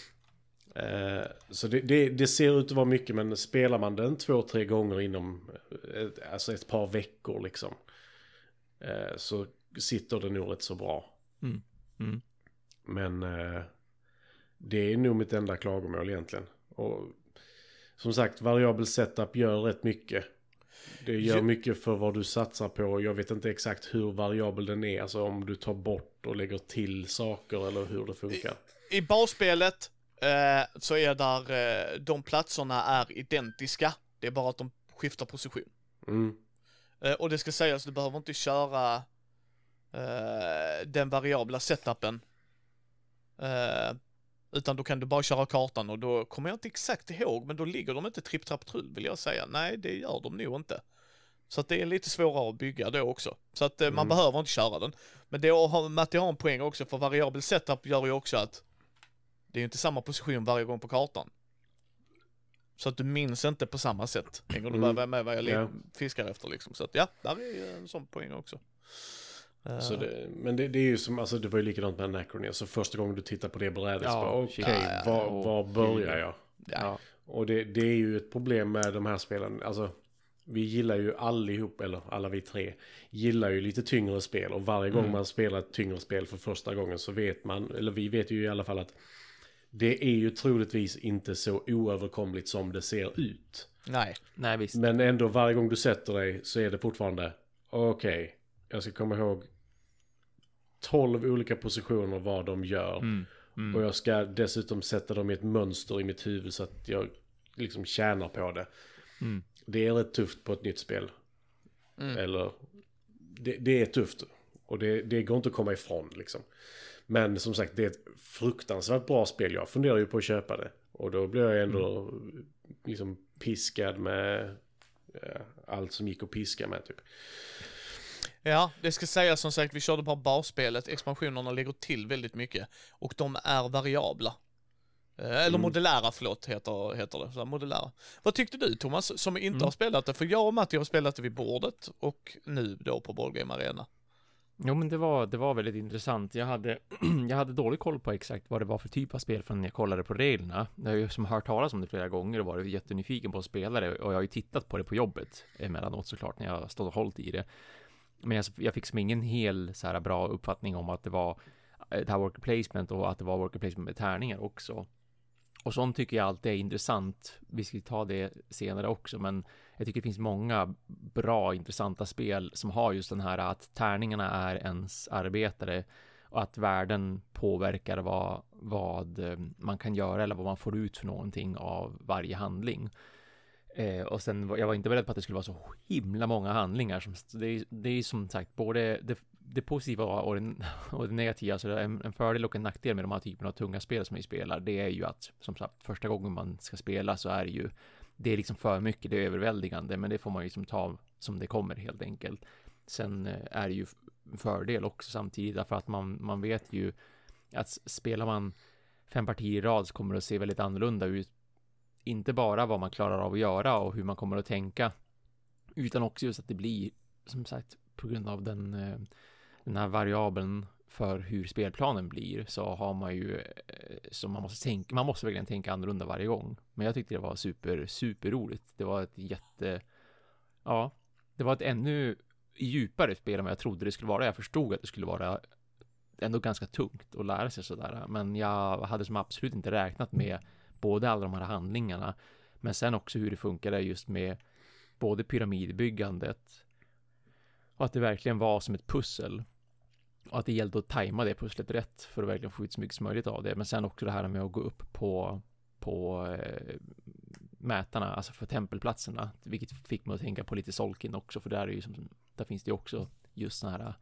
Speaker 3: Eh, Så det, det, det ser ut att vara mycket, men spelar man den två, tre gånger inom ett, alltså ett par veckor liksom. Eh, Så sitter det nog rätt så bra.
Speaker 2: Mm. Mm.
Speaker 3: Men eh, det är nog mitt enda klagomål egentligen. Och som sagt, variabel setup gör rätt mycket. Det gör mycket för vad du satsar på. Jag vet inte exakt hur variabel den är. Alltså om du tar bort och lägger till saker eller hur det funkar.
Speaker 1: I basspelet eh, så är där, eh, de platserna är identiska. Det är bara att de skiftar position.
Speaker 3: Mm.
Speaker 1: Eh, och det ska sägas, du behöver inte köra eh, den variabla setupen. Eh, utan då kan du bara köra kartan och då kommer jag inte exakt ihåg, men då ligger de inte tripp trapp trull vill jag säga. Nej, det gör de nog inte. Så att det är lite svårare att bygga då också. Så att eh, man
Speaker 3: Mm.
Speaker 1: behöver inte köra den. Men det har, Matti har en poäng också, för variabel setup gör ju också att det är inte samma position varje gång på kartan. Så att du minns inte på samma sätt. Hänger du
Speaker 3: Mm.
Speaker 1: med, med vad jag
Speaker 3: Ja.
Speaker 1: fiskar efter liksom. Så att ja, där är ju en sån poäng också. Eh,
Speaker 3: Så det, men det, det är ju som, alltså det var ju likadant med Anachronia. Så första gången du tittar på det brädet
Speaker 2: Ja,
Speaker 3: så bara okej,
Speaker 2: shit.
Speaker 1: Ja, ja,
Speaker 3: var, var börjar jag?
Speaker 1: ja.
Speaker 3: Och det, det är ju ett problem med de här spelen. Alltså, vi gillar ju allihop, eller alla vi tre, gillar ju lite tyngre spel. Och varje gång man spelar ett tyngre spel för första gången så vet man, eller vi vet ju i alla fall att det är ju troligtvis inte så oöverkomligt som det ser ut.
Speaker 1: Nej.
Speaker 2: Nej, visst.
Speaker 3: Men ändå varje gång du sätter dig så är det fortfarande okej, jag ska komma ihåg 12 olika positioner vad de gör.
Speaker 2: Mm. Mm.
Speaker 3: Och jag ska dessutom sätta dem i ett mönster i mitt huvud så att jag liksom tjänar på det.
Speaker 2: Mm.
Speaker 3: Det är rätt tufft på ett nytt spel.
Speaker 1: Mm.
Speaker 3: Eller, det, det är tufft. Och det, det går inte att komma ifrån liksom. Men som sagt, det är ett fruktansvärt bra spel. Jag funderar ju på att köpa det. Och då blir jag ändå liksom piskad med ja, allt som gick att piska med typ.
Speaker 1: Ja, det ska sägas som sagt, vi körde bara basspelet. Expansionerna lägger till väldigt mycket. Och de är variabla. Eh, Eller
Speaker 3: Mm.
Speaker 1: modulära, förlåt, heter, heter det. Så modulära. Vad tyckte du Thomas, som inte
Speaker 2: Mm.
Speaker 1: har spelat det? För jag och Matti har spelat det vid bordet och nu då på Board Game Arena.
Speaker 2: Jo, men det var, det var väldigt intressant. Jag hade, jag hade dålig koll på exakt vad det var för typ av spel från när jag kollade på reglerna. Jag har ju som hört talas om det flera gånger och varit jättenyfiken på att spela det och jag har ju tittat på det på jobbet emellanåt såklart när jag har stått och hållit i det. Men jag, jag fick som ingen hel så här bra uppfattning om att det var eh, det här worker placement och att det var worker placement med tärningar också. Och sånt tycker jag alltid är intressant. Vi ska ta det senare också, men jag tycker det finns många bra, intressanta spel som har just den här att tärningarna är ens arbetare och att världen påverkar vad, vad eh, man kan göra eller vad man får ut för någonting av varje handling. Eh, och sen, var- jag var inte beredd på att det skulle vara så himla många handlingar. Som, det, är, det är som sagt både det, det positiva och det, och det negativa. Så en, en fördel och en nackdel med de här typerna av tunga spel som vi spelar. Det är ju att, som sagt, första gången man ska spela så är det ju det är liksom för mycket, det är överväldigande, men det får man ju som ta som det kommer helt enkelt. Sen eh, är det ju fördel också samtidigt, därför att man, man vet ju att spelar man fem partier i rad så kommer det att se väldigt annorlunda ut. Inte bara vad man klarar av att göra och hur man kommer att tänka, utan också just att det blir, som sagt, på grund av den, eh, den här variabeln för hur spelplanen blir så har man ju eh, så man måste tänka, man måste verkligen tänka annorlunda varje gång. Men jag tyckte det var super, super roligt. Det var ett jätte, ja, det var ett ännu djupare spel än vad jag trodde det skulle vara. Jag förstod att det skulle vara ändå ganska tungt att lära sig sådär. Men jag hade som absolut inte räknat med både alla de här handlingarna, men sen också hur det funkade just med både pyramidbyggandet och att det verkligen var som ett pussel. Och att det gällde att tajma det pusslet rätt för att verkligen få ut så mycket som möjligt av det. Men sen också det här med att gå upp på, på eh, mätarna, alltså för tempelplatserna, vilket fick mig att tänka på lite Solkin också, för där är ju som, där finns det ju också just sådana här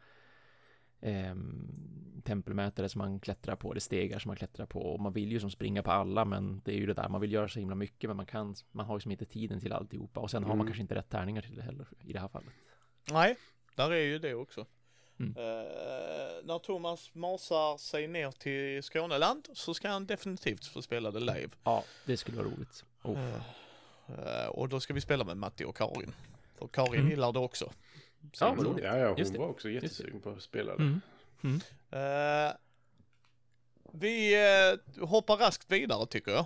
Speaker 2: ehm, tempelmätare som man klättrar på, det stegar som man klättrar på och man vill ju som springa på alla men det är ju det där, man vill göra så himla mycket men man kan, man har ju som inte tiden till alltihopa och sen har man
Speaker 3: Mm.
Speaker 2: kanske inte rätt tärningar till det heller i det här fallet.
Speaker 1: Nej, där är ju det också.
Speaker 2: Mm.
Speaker 1: Eh, när Thomas masar sig ner till Skåneland så ska han definitivt få spela det live.
Speaker 2: Ja, det skulle vara roligt. Oh.
Speaker 1: Eh, och då ska vi spela med Matti och Karin. För Karin
Speaker 2: Mm.
Speaker 1: gillar det också.
Speaker 2: Ja, roligt.
Speaker 3: Ja, ja, hon
Speaker 2: Just det.
Speaker 3: var också jättesugen på att spela det.
Speaker 2: Mm.
Speaker 1: Eh, vi eh, hoppar raskt vidare tycker jag.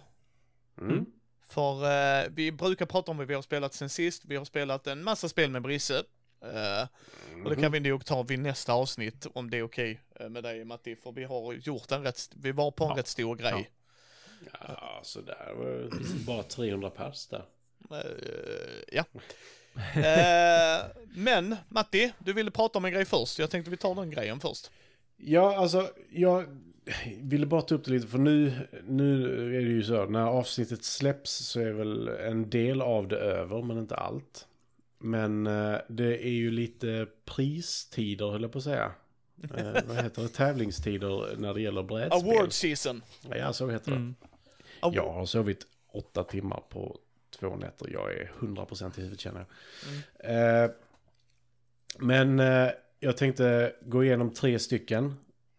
Speaker 3: Mm.
Speaker 1: För vi brukar prata om vad vi har spelat sen sist. Vi har spelat en massa spel med Brisse. Eh, och det kan vi nog ta vid nästa avsnitt om det är okej eh, med dig Matti. För vi har gjort en rätt, vi var på en
Speaker 2: Ja.
Speaker 1: rätt stor grej.
Speaker 3: Ja, sådär. var Bara 300 pers där.
Speaker 1: Eh, ja. Men Matti, du ville prata om en grej först. Jag tänkte vi tar den grejen först.
Speaker 3: Ja, alltså jag ville bara ta upp det lite för nu, nu är det ju så när avsnittet släpps så är väl en del av det över men inte allt. Men eh, det är ju lite pristider höll jag på att säga. Eh, vad heter det? Tävlingstider när det gäller brädspel.
Speaker 1: Award season.
Speaker 3: Ja, så heter det.
Speaker 2: Mm.
Speaker 3: Jag har sovit åtta timmar på två nätter. Jag är 100% i huvudet känner jag. Eh, men eh, jag tänkte gå igenom tre stycken.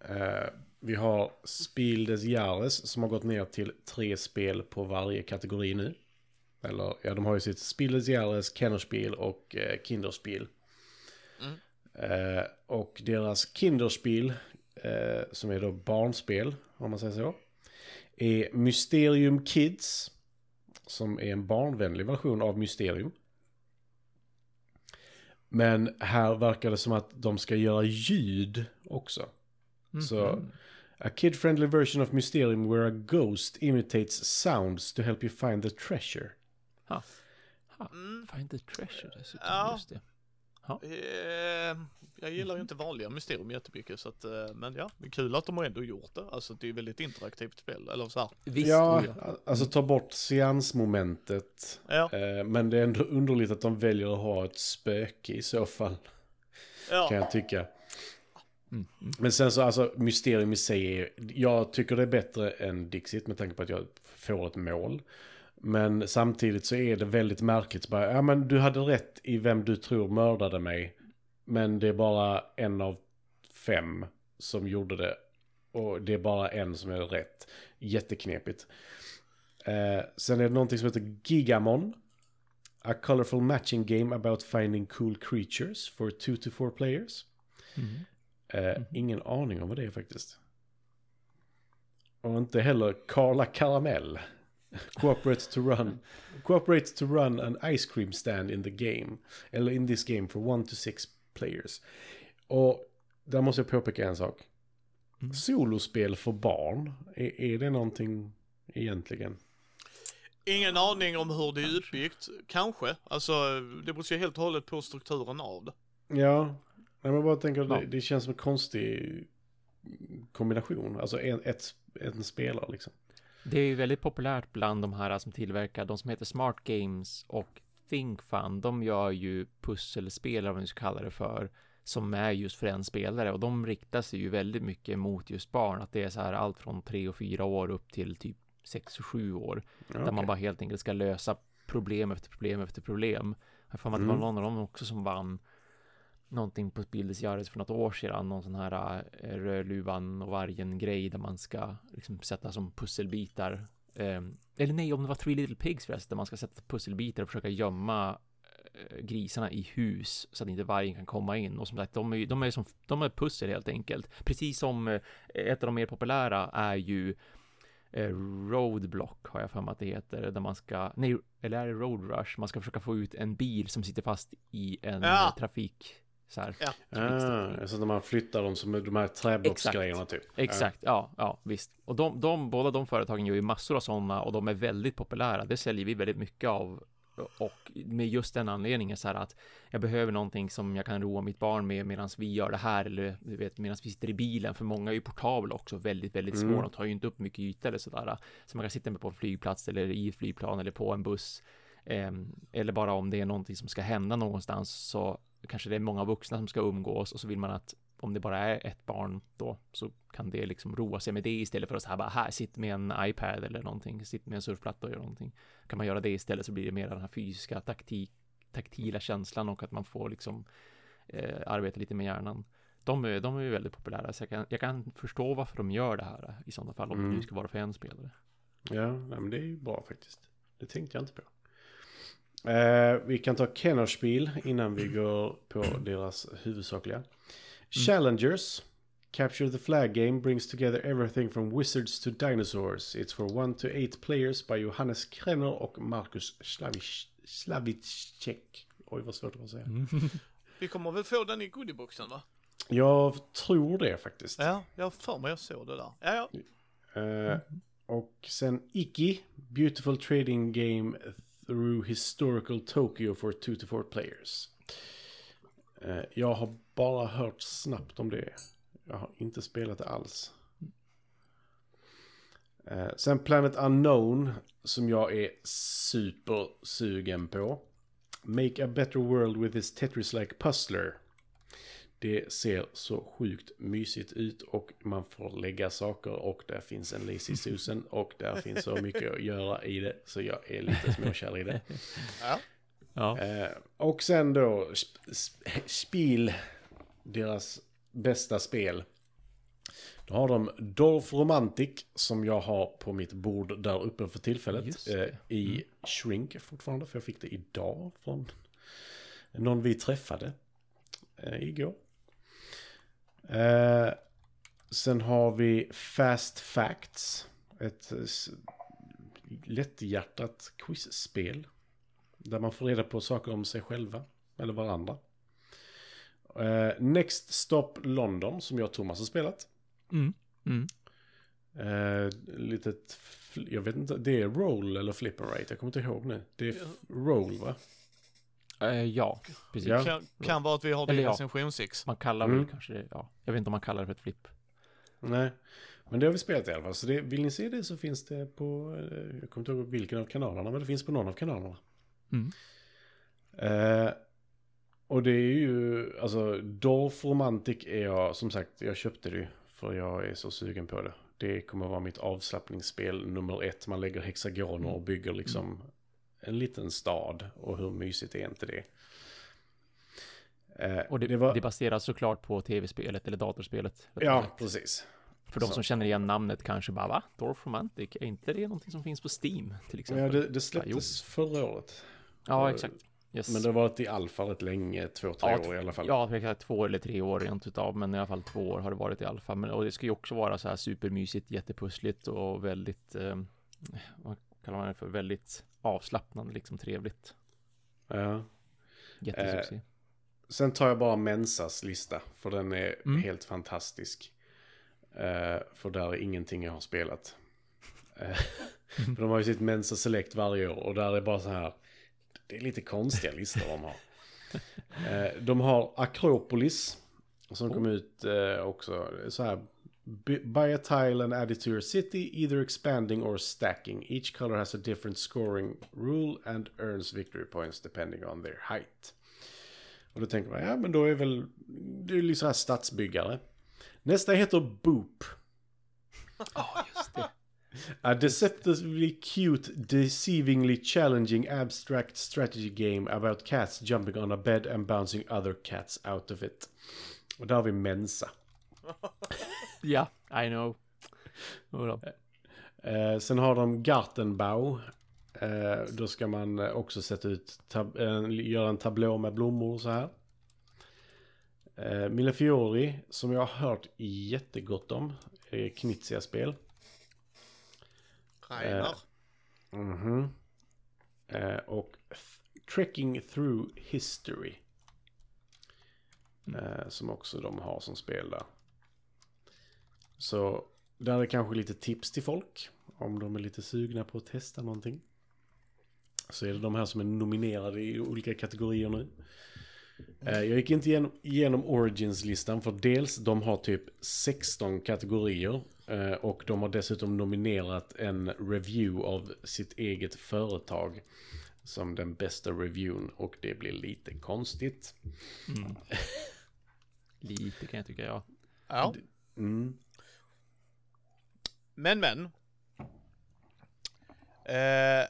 Speaker 3: Eh, vi har Spiel des Jahres som har gått ner till tre spel på varje kategori nu. Eller ja, de har ju sitt Spiel des Jahres, Kennerspiel och eh, Kinderspiel.
Speaker 1: Mm.
Speaker 3: Eh, och deras Kinderspiel, eh, som är då barnspel, om man säger så, är Mysterium Kids, som är en barnvänlig version av Mysterium. Men här verkar det som att de ska göra ljud också. Så, a kid-friendly version of Mysterium where a ghost imitates sounds to help you find the treasure.
Speaker 2: Ha. Ha. Find the treasure dessutom,
Speaker 1: Ja.
Speaker 2: just det.
Speaker 1: Eh, jag gillar ju inte vanliga mysterium jättemycket så att, eh, men ja, det är kul att de har ändå gjort det. Alltså det är väldigt interaktivt spel, eller så här.
Speaker 2: Visst,
Speaker 3: ja,
Speaker 2: ja.
Speaker 3: alltså ta bort seansmomentet.
Speaker 1: Ja,
Speaker 3: Eh, men det är ändå underligt att de väljer att ha ett spöke i så fall, kan
Speaker 1: ja,
Speaker 3: jag tycka.
Speaker 2: Mm. Mm.
Speaker 3: Men sen så, alltså, mysterium i sig är, jag tycker det är bättre än Dixit med tanke på att jag får ett mål. Men samtidigt så är det väldigt märkligt. Bara, ja men du hade rätt i vem du tror mördade mig. Men det är bara en av fem som gjorde det. Och det är bara en som är rätt. Jätteknepigt. Eh, sen är det någonting som heter Gigamon. A colorful matching game about finding cool creatures for two to four players.
Speaker 2: Mm.
Speaker 3: Eh, Ingen aning om vad det är faktiskt. Och inte heller Carla Caramel. Cooperate to run. Cooperate to run an ice cream stand in the game. Eller in this game for one to six players. Och där måste jag påpeka en sak.
Speaker 2: Mm.
Speaker 3: Solospel för barn. Är, är det någonting egentligen?
Speaker 1: ingen aning om hur det är utbyggt, kanske. Alltså det beror ju helt och hållet på strukturen av det.
Speaker 3: Ja. Nej, men bara tänker,
Speaker 2: Ja.
Speaker 3: det, det känns som en konstig kombination. Alltså en, ett, en spelare liksom.
Speaker 2: Det är ju väldigt populärt bland de här som tillverkar, de som heter Smart Games och Think Fun. De gör ju pusselspel, vad man ska kalla det för, som är just för en spelare och de riktar sig ju väldigt mycket mot just barn. Att det är så här allt från tre och fyra år upp till typ sex och sju år.
Speaker 3: Ja,
Speaker 2: Där man bara helt enkelt ska lösa problem efter problem efter problem. Jag har för mig att det var
Speaker 3: Mm.
Speaker 2: någon av dem också som vann någonting på Spildes Jares för något år sedan. Någon sån här äh, Rödluvan och vargen grej där man ska liksom sätta som pusselbitar. Ehm, eller nej, om det var Three Little Pigs förresten, där man ska sätta pusselbitar och försöka gömma eh, grisarna i hus så att inte vargen kan komma in. Och som sagt, de är, ju- de är, som, de är pussel helt enkelt. Precis som eh, ett av de mer populära är ju eh, Roadblock har jag för mig att det heter, där man ska, nej, eller är det Road Rush? Man ska försöka få ut en bil som sitter fast i en
Speaker 1: Ja.
Speaker 2: eh, trafik, så här.
Speaker 1: Ja.
Speaker 3: Ah, så när man flyttar dem som de här träblocksgrejerna typ.
Speaker 2: Exakt, ja, ja, visst. Och de, de, båda de företagen gör ju massor av sådana och de är väldigt populära. Det säljer vi väldigt mycket av. Och med just den anledningen så här att jag behöver någonting som jag kan roa mitt barn med medan vi gör det här eller du vet medan vi sitter i bilen. För många är ju portabla också väldigt, väldigt små.
Speaker 3: Mm.
Speaker 2: De tar ju inte upp mycket yta eller sådär. Så man kan sitta med på en flygplats eller i ett flygplan eller på en buss. Ehm, eller bara om det är någonting som ska hända någonstans så kanske det är många vuxna som ska umgås och så vill man att om det bara är ett barn då så kan det liksom roa sig med det istället för att så här bara här sitt med en iPad eller någonting, sitt med en surfplatta och göra någonting. Kan man göra det istället så blir det mer den här fysiska taktik, taktila känslan och att man får liksom eh, arbeta lite med hjärnan. De är, de är ju väldigt populära så jag kan, jag kan förstå varför de gör det här i sådana fall om det
Speaker 3: Mm.
Speaker 2: nu ska vara för en spelare.
Speaker 3: Ja, men det är ju bra faktiskt. Det tänkte jag inte på. Eh, vi kan ta Kennerspiel innan vi går på deras huvudsakliga. Challengers. Capture the flag game brings together everything from wizards to dinosaurs. It's for one to eight players by Johannes Krenner och Marcus Slavic- Slavicek. Oj, vad svårt det var att säga.
Speaker 1: Vi kommer väl få den i goodieboxen va?
Speaker 3: Jag tror det faktiskt.
Speaker 1: Ja, jag för mig jag såg det där. Ja, ja.
Speaker 3: Eh, och sen Iki, Beautiful Trading Game Through Historical Tokyo for 2 to 4 players. Eh, jag har bara hört snabbt om det. Jag har inte spelat det alls. Eh, sen Planet Unknown som jag är supersugen på. Make a better world with this Tetris-like puzzler. Det ser så sjukt mysigt ut och man får lägga saker och där finns en Lazy Susan och där finns så mycket att göra i det så jag är lite småkär i det.
Speaker 1: ja.
Speaker 2: Ja,
Speaker 3: Eh, och sen då sp sp Spiel, deras bästa spel. Då har de Dolph Romantic som jag har på mitt bord där uppe för tillfället. Eh. I Shrink fortfarande för jag fick det idag från någon vi träffade eh, igår. Eh, sen har vi Fast Facts. Ett eh, lätthjärtat quizspel. Där man får reda på saker om sig själva eller varandra. Eh, Next Stop London, som jag och Thomas har spelat.
Speaker 2: Mm. Mm.
Speaker 3: Eh, litet, jag vet inte, det är roll eller flip and rate, jag kommer inte ihåg nu. Det är roll va?
Speaker 2: Eh, ja, precis.
Speaker 3: Ja.
Speaker 1: Kan, kan vara att vi har det
Speaker 2: Eller
Speaker 1: i
Speaker 2: ja.
Speaker 1: recension 6.
Speaker 2: Man kallar
Speaker 3: Mm.
Speaker 2: väl kanske det, ja. Jag vet inte om man kallar det för ett flipp.
Speaker 3: Nej, men det har vi spelat i alla fall. Så det, vill ni se det så finns det på, eh, jag kommer inte ihåg vilken av kanalerna, men det finns på någon av kanalerna.
Speaker 2: Mm.
Speaker 3: Eh, och det är ju, alltså Dolph Romantic är jag, som sagt, jag köpte det ju för jag är så sugen på det. Det kommer vara mitt avslappningsspel nummer ett. Man lägger hexagoner och bygger liksom en liten stad. Och hur mysigt är inte det? Eh,
Speaker 2: Och det,
Speaker 3: det var,
Speaker 2: det baseras såklart på tv-spelet eller datorspelet.
Speaker 3: ja, precis.
Speaker 2: För de
Speaker 3: så.
Speaker 2: som känner igen namnet kanske bara va? Dorf Romantic, är inte det någonting som finns på Steam till exempel?
Speaker 3: Ja, det, det släpptes förra året.
Speaker 2: Ja, exakt. Yes.
Speaker 3: Men det har varit i alfa rätt länge, två, tre
Speaker 2: Ja,
Speaker 3: år i alla fall.
Speaker 2: Ja, exakt två eller tre år rent utav, men i alla fall två år har det varit i alfa. Men och det ska ju också vara så här supermysigt, jättepussligt och väldigt, eh, vad kallar man det för, väldigt avslappnande, liksom trevligt.
Speaker 3: Ja.
Speaker 2: Jättesuccé.
Speaker 3: Sen tar jag bara Mensas lista, för den är
Speaker 2: Mm.
Speaker 3: helt fantastisk. Eh, för där är ingenting jag har spelat. Eh, för de har ju sitt Mensa Select varje år och där är bara så här, det är lite konstiga listor de har. Eh, de har Akropolis, som kom ut eh, också, så här, buy a tile and add it to your city, either expanding or stacking. Each color has a different scoring rule and earns victory points depending on their height. Och då tänker man, ja men då är väl, det är ju liksom här stadsbyggare. Nästa heter Boop.
Speaker 2: Ja, just det.
Speaker 3: A deceptively cute, deceivingly challenging abstract strategy game about cats jumping on a bed and bouncing other cats out of it. Och där har vi Mensa.
Speaker 2: Ja, I know.
Speaker 3: Eh, sen har de Gartenbau. Eh, då ska man också sätta ut, eh, göra en tablå med blommor så här. Eh, Millefiori, som jag har hört jättegott om, är knitsiga spel.
Speaker 1: Rainer.
Speaker 3: Mhm. Eh, och th- Trekking Through History. Eh, som också de har som spel där. Så där är kanske lite tips till folk. Om de är lite sugna på att testa någonting. Så är det de här som är nominerade i olika kategorier nu. Eh, Jag gick inte igenom, igenom Origins-listan för dels de har typ 16 kategorier eh, och de har dessutom nominerat en review av sitt eget företag som den bästa reviewen och det blir lite konstigt.
Speaker 2: Mm. Lite kan jag tycka, ja.
Speaker 1: Ja.
Speaker 3: Mm.
Speaker 1: Men men. Eh,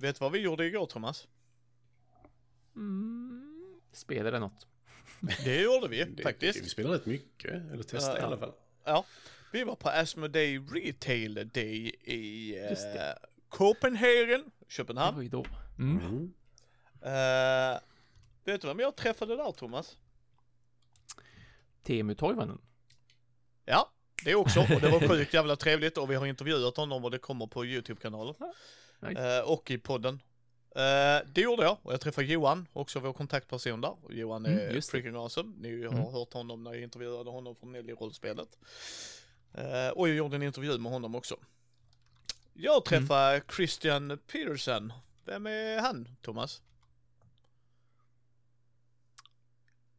Speaker 1: vet du vad vi gjorde igår Thomas?
Speaker 2: Mm. Spelade något.
Speaker 1: Det gjorde vi
Speaker 3: Det,
Speaker 1: faktiskt.
Speaker 3: Vi spelar rätt mycket, eller testar i
Speaker 1: Ja.
Speaker 3: alla fall.
Speaker 1: Ja. Vi var på Asmodee Retail Day i eh,
Speaker 2: det.
Speaker 1: Copenhagen,
Speaker 2: Det
Speaker 1: Köpenhamn.
Speaker 2: var ju då. Mm.
Speaker 3: Mm.
Speaker 1: Eh, vet du vem jag träffade där Thomas?
Speaker 2: Teemu Toivonen.
Speaker 1: Ja, det också. Och det var sjukt jävla trevligt och vi har intervjuat honom och det kommer på YouTube-kanalen.
Speaker 2: Nice.
Speaker 1: Eh, och i podden. Eh, det gjorde jag och jag träffade Johan, också vår kontaktperson där. Och Johan är
Speaker 2: Mm, just det.
Speaker 1: freaking awesome. Ni har
Speaker 2: Mm.
Speaker 1: hört honom när jag intervjuade honom från Nelly-rollspelet. Eh, och jag gjorde en intervju med honom också. Jag träffade
Speaker 2: Mm.
Speaker 1: Christian Peterson. Vem är han, Thomas?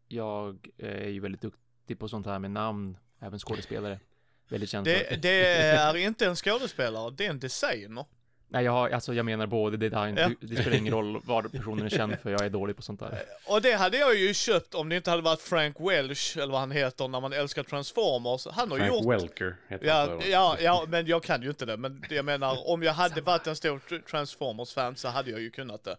Speaker 2: Jag är ju väldigt duktig på sånt här med namn, även skådespelare. Väldigt känd för
Speaker 1: Det, det är inte en skådespelare, det är en designer.
Speaker 2: Nej, jag har, alltså jag menar både design,
Speaker 1: Ja.
Speaker 2: det spelar ingen roll vad personen är känd för, jag är dålig på sånt där.
Speaker 1: Och det hade jag ju köpt om det inte hade varit Frank Welsh, eller vad han heter, när man älskar Transformers. Han har
Speaker 3: Frank
Speaker 1: gjort...
Speaker 3: Welker heter han
Speaker 1: Ja,
Speaker 3: övrigt.
Speaker 1: ja, ja, men jag kan ju inte det. Men det jag menar, om jag hade varit en stor Tr- Transformers-fan så hade jag ju kunnat det.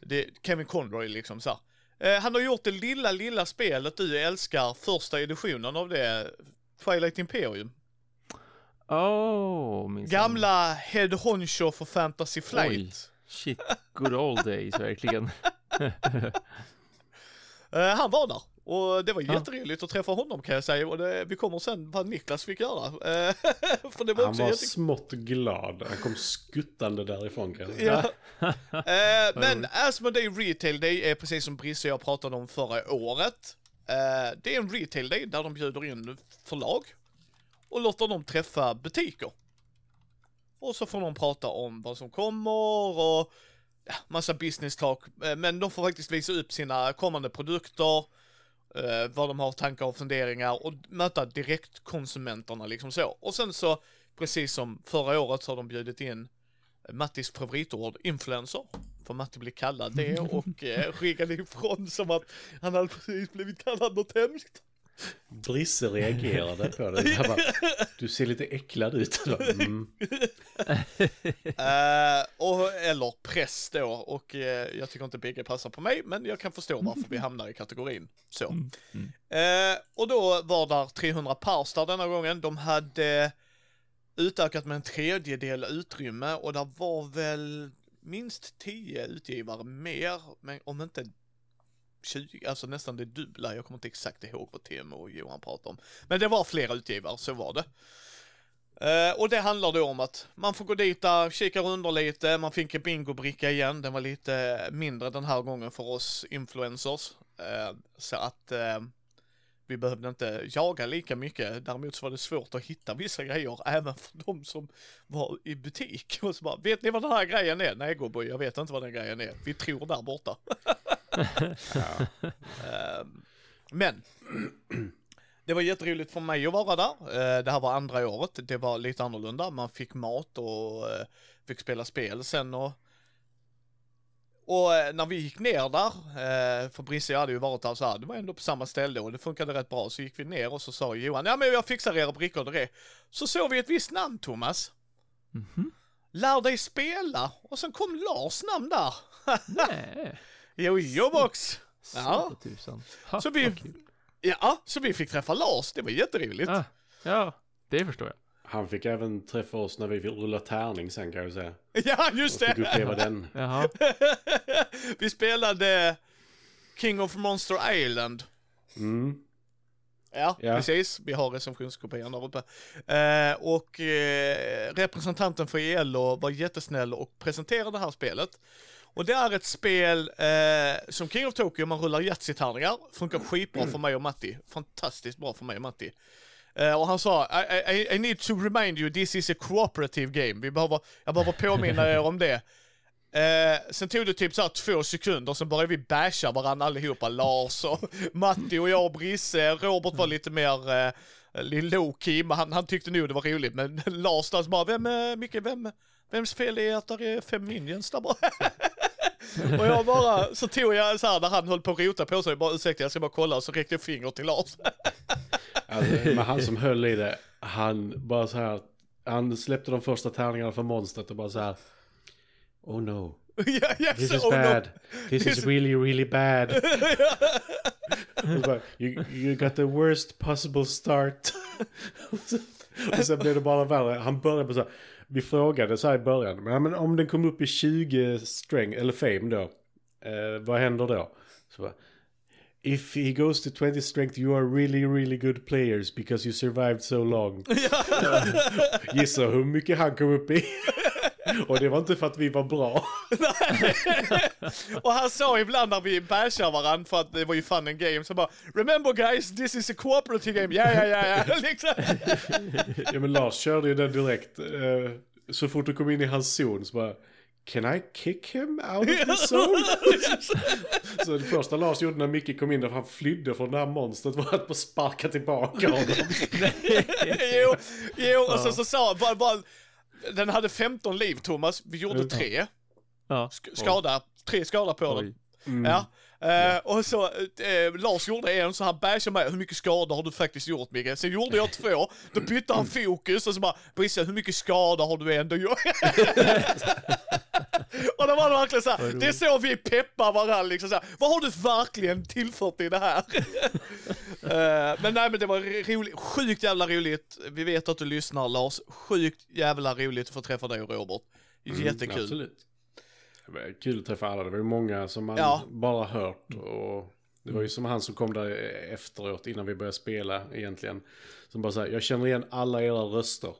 Speaker 1: Det Kevin Conroy liksom så här. Eh, han har gjort det lilla, lilla spelet du älskar, första editionen av det, Twilight Imperium.
Speaker 2: Oh, min
Speaker 1: Gamla Head Honcho för Fantasy Flight.
Speaker 2: Oj. Shit, good old days verkligen.
Speaker 1: Eh, han var där. Och det var
Speaker 2: Ja.
Speaker 1: jätteroligt att träffa honom kan jag säga. Och det, vi kommer sen vad Niklas fick göra. Eh, för det var
Speaker 3: Han var
Speaker 1: jätte...
Speaker 3: smått glad. Han kom skuttande därifrån kan jag säga.
Speaker 1: Ja. eh, men Asmodee Retail Day är precis som Brisse jag pratade om förra året. Eh, det är en retail day där de bjuder in förlag och låter dem träffa butiker. Och så får de prata om vad som kommer och ja, massa business talk. Eh, Men de får faktiskt visa upp sina kommande produkter, eh, vad de har tankar och funderingar och möta direkt konsumenterna liksom så. Och sen så, precis som förra året så har de bjudit in Mattis favoritord, influencer. För Matti blev kallad det och eh, skickade ifrån som att han hade precis blivit kallad något hemskt.
Speaker 3: Brisse reagerade på det. Bara, du ser lite äcklad ut. Mm.
Speaker 1: Eh, och, eller press då, och eh, jag tycker inte bägge passar på mig, men jag kan förstå varför vi hamnar i kategorin så. Eh, och då var där 300 pers där denna gången. De hade utökat med en tredjedel utrymme och där var väl minst 10 utgivare mer, men om inte Typ 20, alltså nästan det dubbla. Jag kommer inte exakt ihåg vad Timo och Johan pratade om. Men det var flera utgivare, så var det. Uh, och det handlar då om att man får gå dit där, kika runt lite, man fick en bingobricka igen, den var lite mindre den här gången för oss influencers. Uh, så att uh, vi behövde inte jaga lika mycket, däremot så var det svårt att hitta vissa grejer även för de som var i butik. Och så bara, vet ni vad den här grejen är? Nej gubben, jag vet inte vad den grejen är. Vi tror där borta. Ehm, Men det var jätteroligt för mig att vara där. Eh, Det här var andra året. Det var lite annorlunda. Man fick mat och eh, fick spela spel sen och och eh, när vi gick ner där, för Brisse hade ju varit där så här, det var ändå på samma ställe och det funkade rätt bra. Så gick vi ner och så sa Johan, ja men jag fixar era brickor direkt. Så såg vi ett visst namn Thomas.
Speaker 2: Mhm.
Speaker 1: Lär dig spela. Och sen kom Lars namn där.
Speaker 2: Nej.
Speaker 1: Jo, jobox.
Speaker 2: Så
Speaker 1: Ja.
Speaker 2: Ha,
Speaker 1: Så vi-. Ja, så vi fick träffa Lars. Det var jätteroligt.
Speaker 2: Ah, ja, det förstår jag.
Speaker 3: Han fick även träffa oss när vi fick rulla tärning sen kan jag säga.
Speaker 1: Ja, just
Speaker 3: Och fick
Speaker 1: det.
Speaker 3: uppleva den.
Speaker 2: Jaha.
Speaker 1: vi spelade King of Monster Island.
Speaker 3: Mm.
Speaker 1: Ja,
Speaker 3: Ja.
Speaker 1: precis. Vi har recensionskopian där uppe. Eh, och eh, representanten för ELO var jättesnäll och presenterade det här spelet. Och det är ett spel eh, som King of Tokyo, man rullar Yatzy-tärningar. Funkar skitbra för mig och Matti. Fantastiskt bra för mig och Matti. Eh, och han sa, I, I, I need to remind you this is a cooperative game. Vi behöver, jag behöver påminna er om det. Eh, sen tog det typ så här två sekunder, sen började vi basha varandra allihopa. Lars och Matti och jag och Brisse. Robert var lite mer eh, low-key, han, han tyckte nog det var roligt. Men Lars där bara, vem, eh, Micke, vem, vems fel är att det är fem minions där bara? och jag bara, så tog jag så här när han höll på att rota på sig, bara ursäkta jag ska bara kolla, och så räckte jag finger till Lars.
Speaker 3: Alltså, men han som höll i det, han bara så här, han släppte de första tärningarna för monstret och bara så här. Oh no,
Speaker 1: ja, ja,
Speaker 3: this
Speaker 1: så-
Speaker 3: is
Speaker 1: oh no.
Speaker 3: bad. This is really, really bad. Bara, you, you got the worst possible start. och sen blev det bara värre. Han började på så här, vi frågade så här i början, men, men om den kom upp i 20 strength, eller fame då, eh, vad händer då? Så bara, If he goes to 20 strength you are really, really good players because you survived so long. Gissa hur mycket han kom upp i. Och det var inte för att vi var bra.
Speaker 1: Och han sa ibland när vi bashar varandra, för att det var ju fun and game, så bara Remember guys, this is a cooperative game, ja ja ja ja, liksom.
Speaker 3: Ja men Lars körde ju den direkt. Eh, Så fort du kom in i hans zon så bara Can I kick him out of the zone? så det första Lars gjorde när Micke kom in där han flydde från det här monstret var att bara sparka tillbaka honom.
Speaker 1: jo, jo, och så, så sa bara, bara, den hade 15 liv Thomas, vi gjorde tre
Speaker 2: Ja.
Speaker 1: sk- skada, tre skada på den.
Speaker 2: Oj.
Speaker 1: Ja. Eh, och så, eh, Lars gjorde en, så han bashade mig, hur mycket skada har du faktiskt gjort Micke? Sen gjorde jag två, då bytte han fokus och så bara, Brisse hur mycket skada har du ändå gjort? och var det verkligen så här, det är så vi peppar varandra liksom så här, vad har du verkligen tillfört i det här? Eh, men nej men det var roligt, sjukt jävla roligt. Vi vet att du lyssnar Lars, sjukt jävla roligt att få träffa dig och Robert. Jättekul.
Speaker 3: Absolut. Det var kul att träffa alla. Det var ju många som man
Speaker 1: Ja.
Speaker 3: bara hört. Och det var ju som han som kom där efteråt innan vi började spela egentligen. Som bara sa, jag känner igen alla era röster.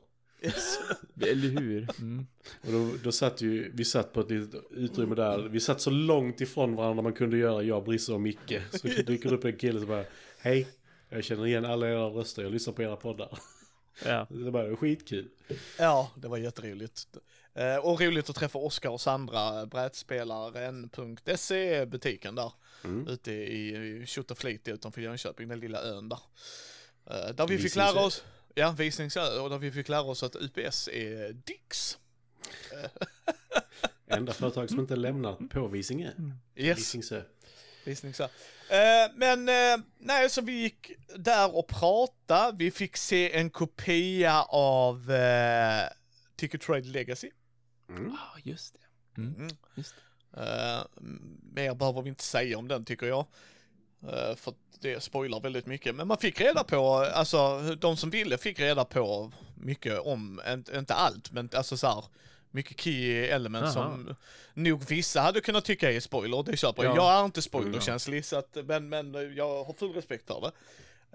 Speaker 1: Yes.
Speaker 2: Eller hur? Mm.
Speaker 3: Och då, då satt ju, vi satt på ett litet utrymme där. Vi satt så långt ifrån varandra man kunde göra, jag, Brisse och Micke. Så dyker upp en kille som bara, hej, jag känner igen alla era röster, jag lyssnar på era poddar.
Speaker 2: Ja.
Speaker 3: Det var skitkul.
Speaker 1: Ja, det var jätteroligt. Eh, och roligt att träffa Oskar och Sandra, brädspelaren.se butiken där.
Speaker 3: Mm.
Speaker 1: Ute i Tjotaflit utanför Jönköping, den lilla ön där. Eh, där vi fick lära oss, ja Visingsö, och där vi fick lära oss att UPS är Dix.
Speaker 3: Enda företag som inte lämnar på Visingö.
Speaker 1: Yes.
Speaker 3: Visingsö.
Speaker 1: Visningsö. Eh, men eh, nej, så vi gick där och pratade. Vi fick se en kopia av eh, Ticket Trade Legacy.
Speaker 3: Mm.
Speaker 2: Ah, just det. Mm.
Speaker 1: Mm.
Speaker 2: Just det.
Speaker 1: Eh, mer behöver vi inte säga om den tycker jag. Eh, för det spoilar väldigt mycket. Men man fick reda på, alltså de som ville fick reda på mycket om, inte, allt, men alltså så här, mycket key elements
Speaker 2: Aha.
Speaker 1: som nog vissa hade kunnat tycka är spoiler, det köper jag.
Speaker 3: Ja.
Speaker 1: Jag är inte spoilerkänslig, så att, men, men jag har full respekt för det.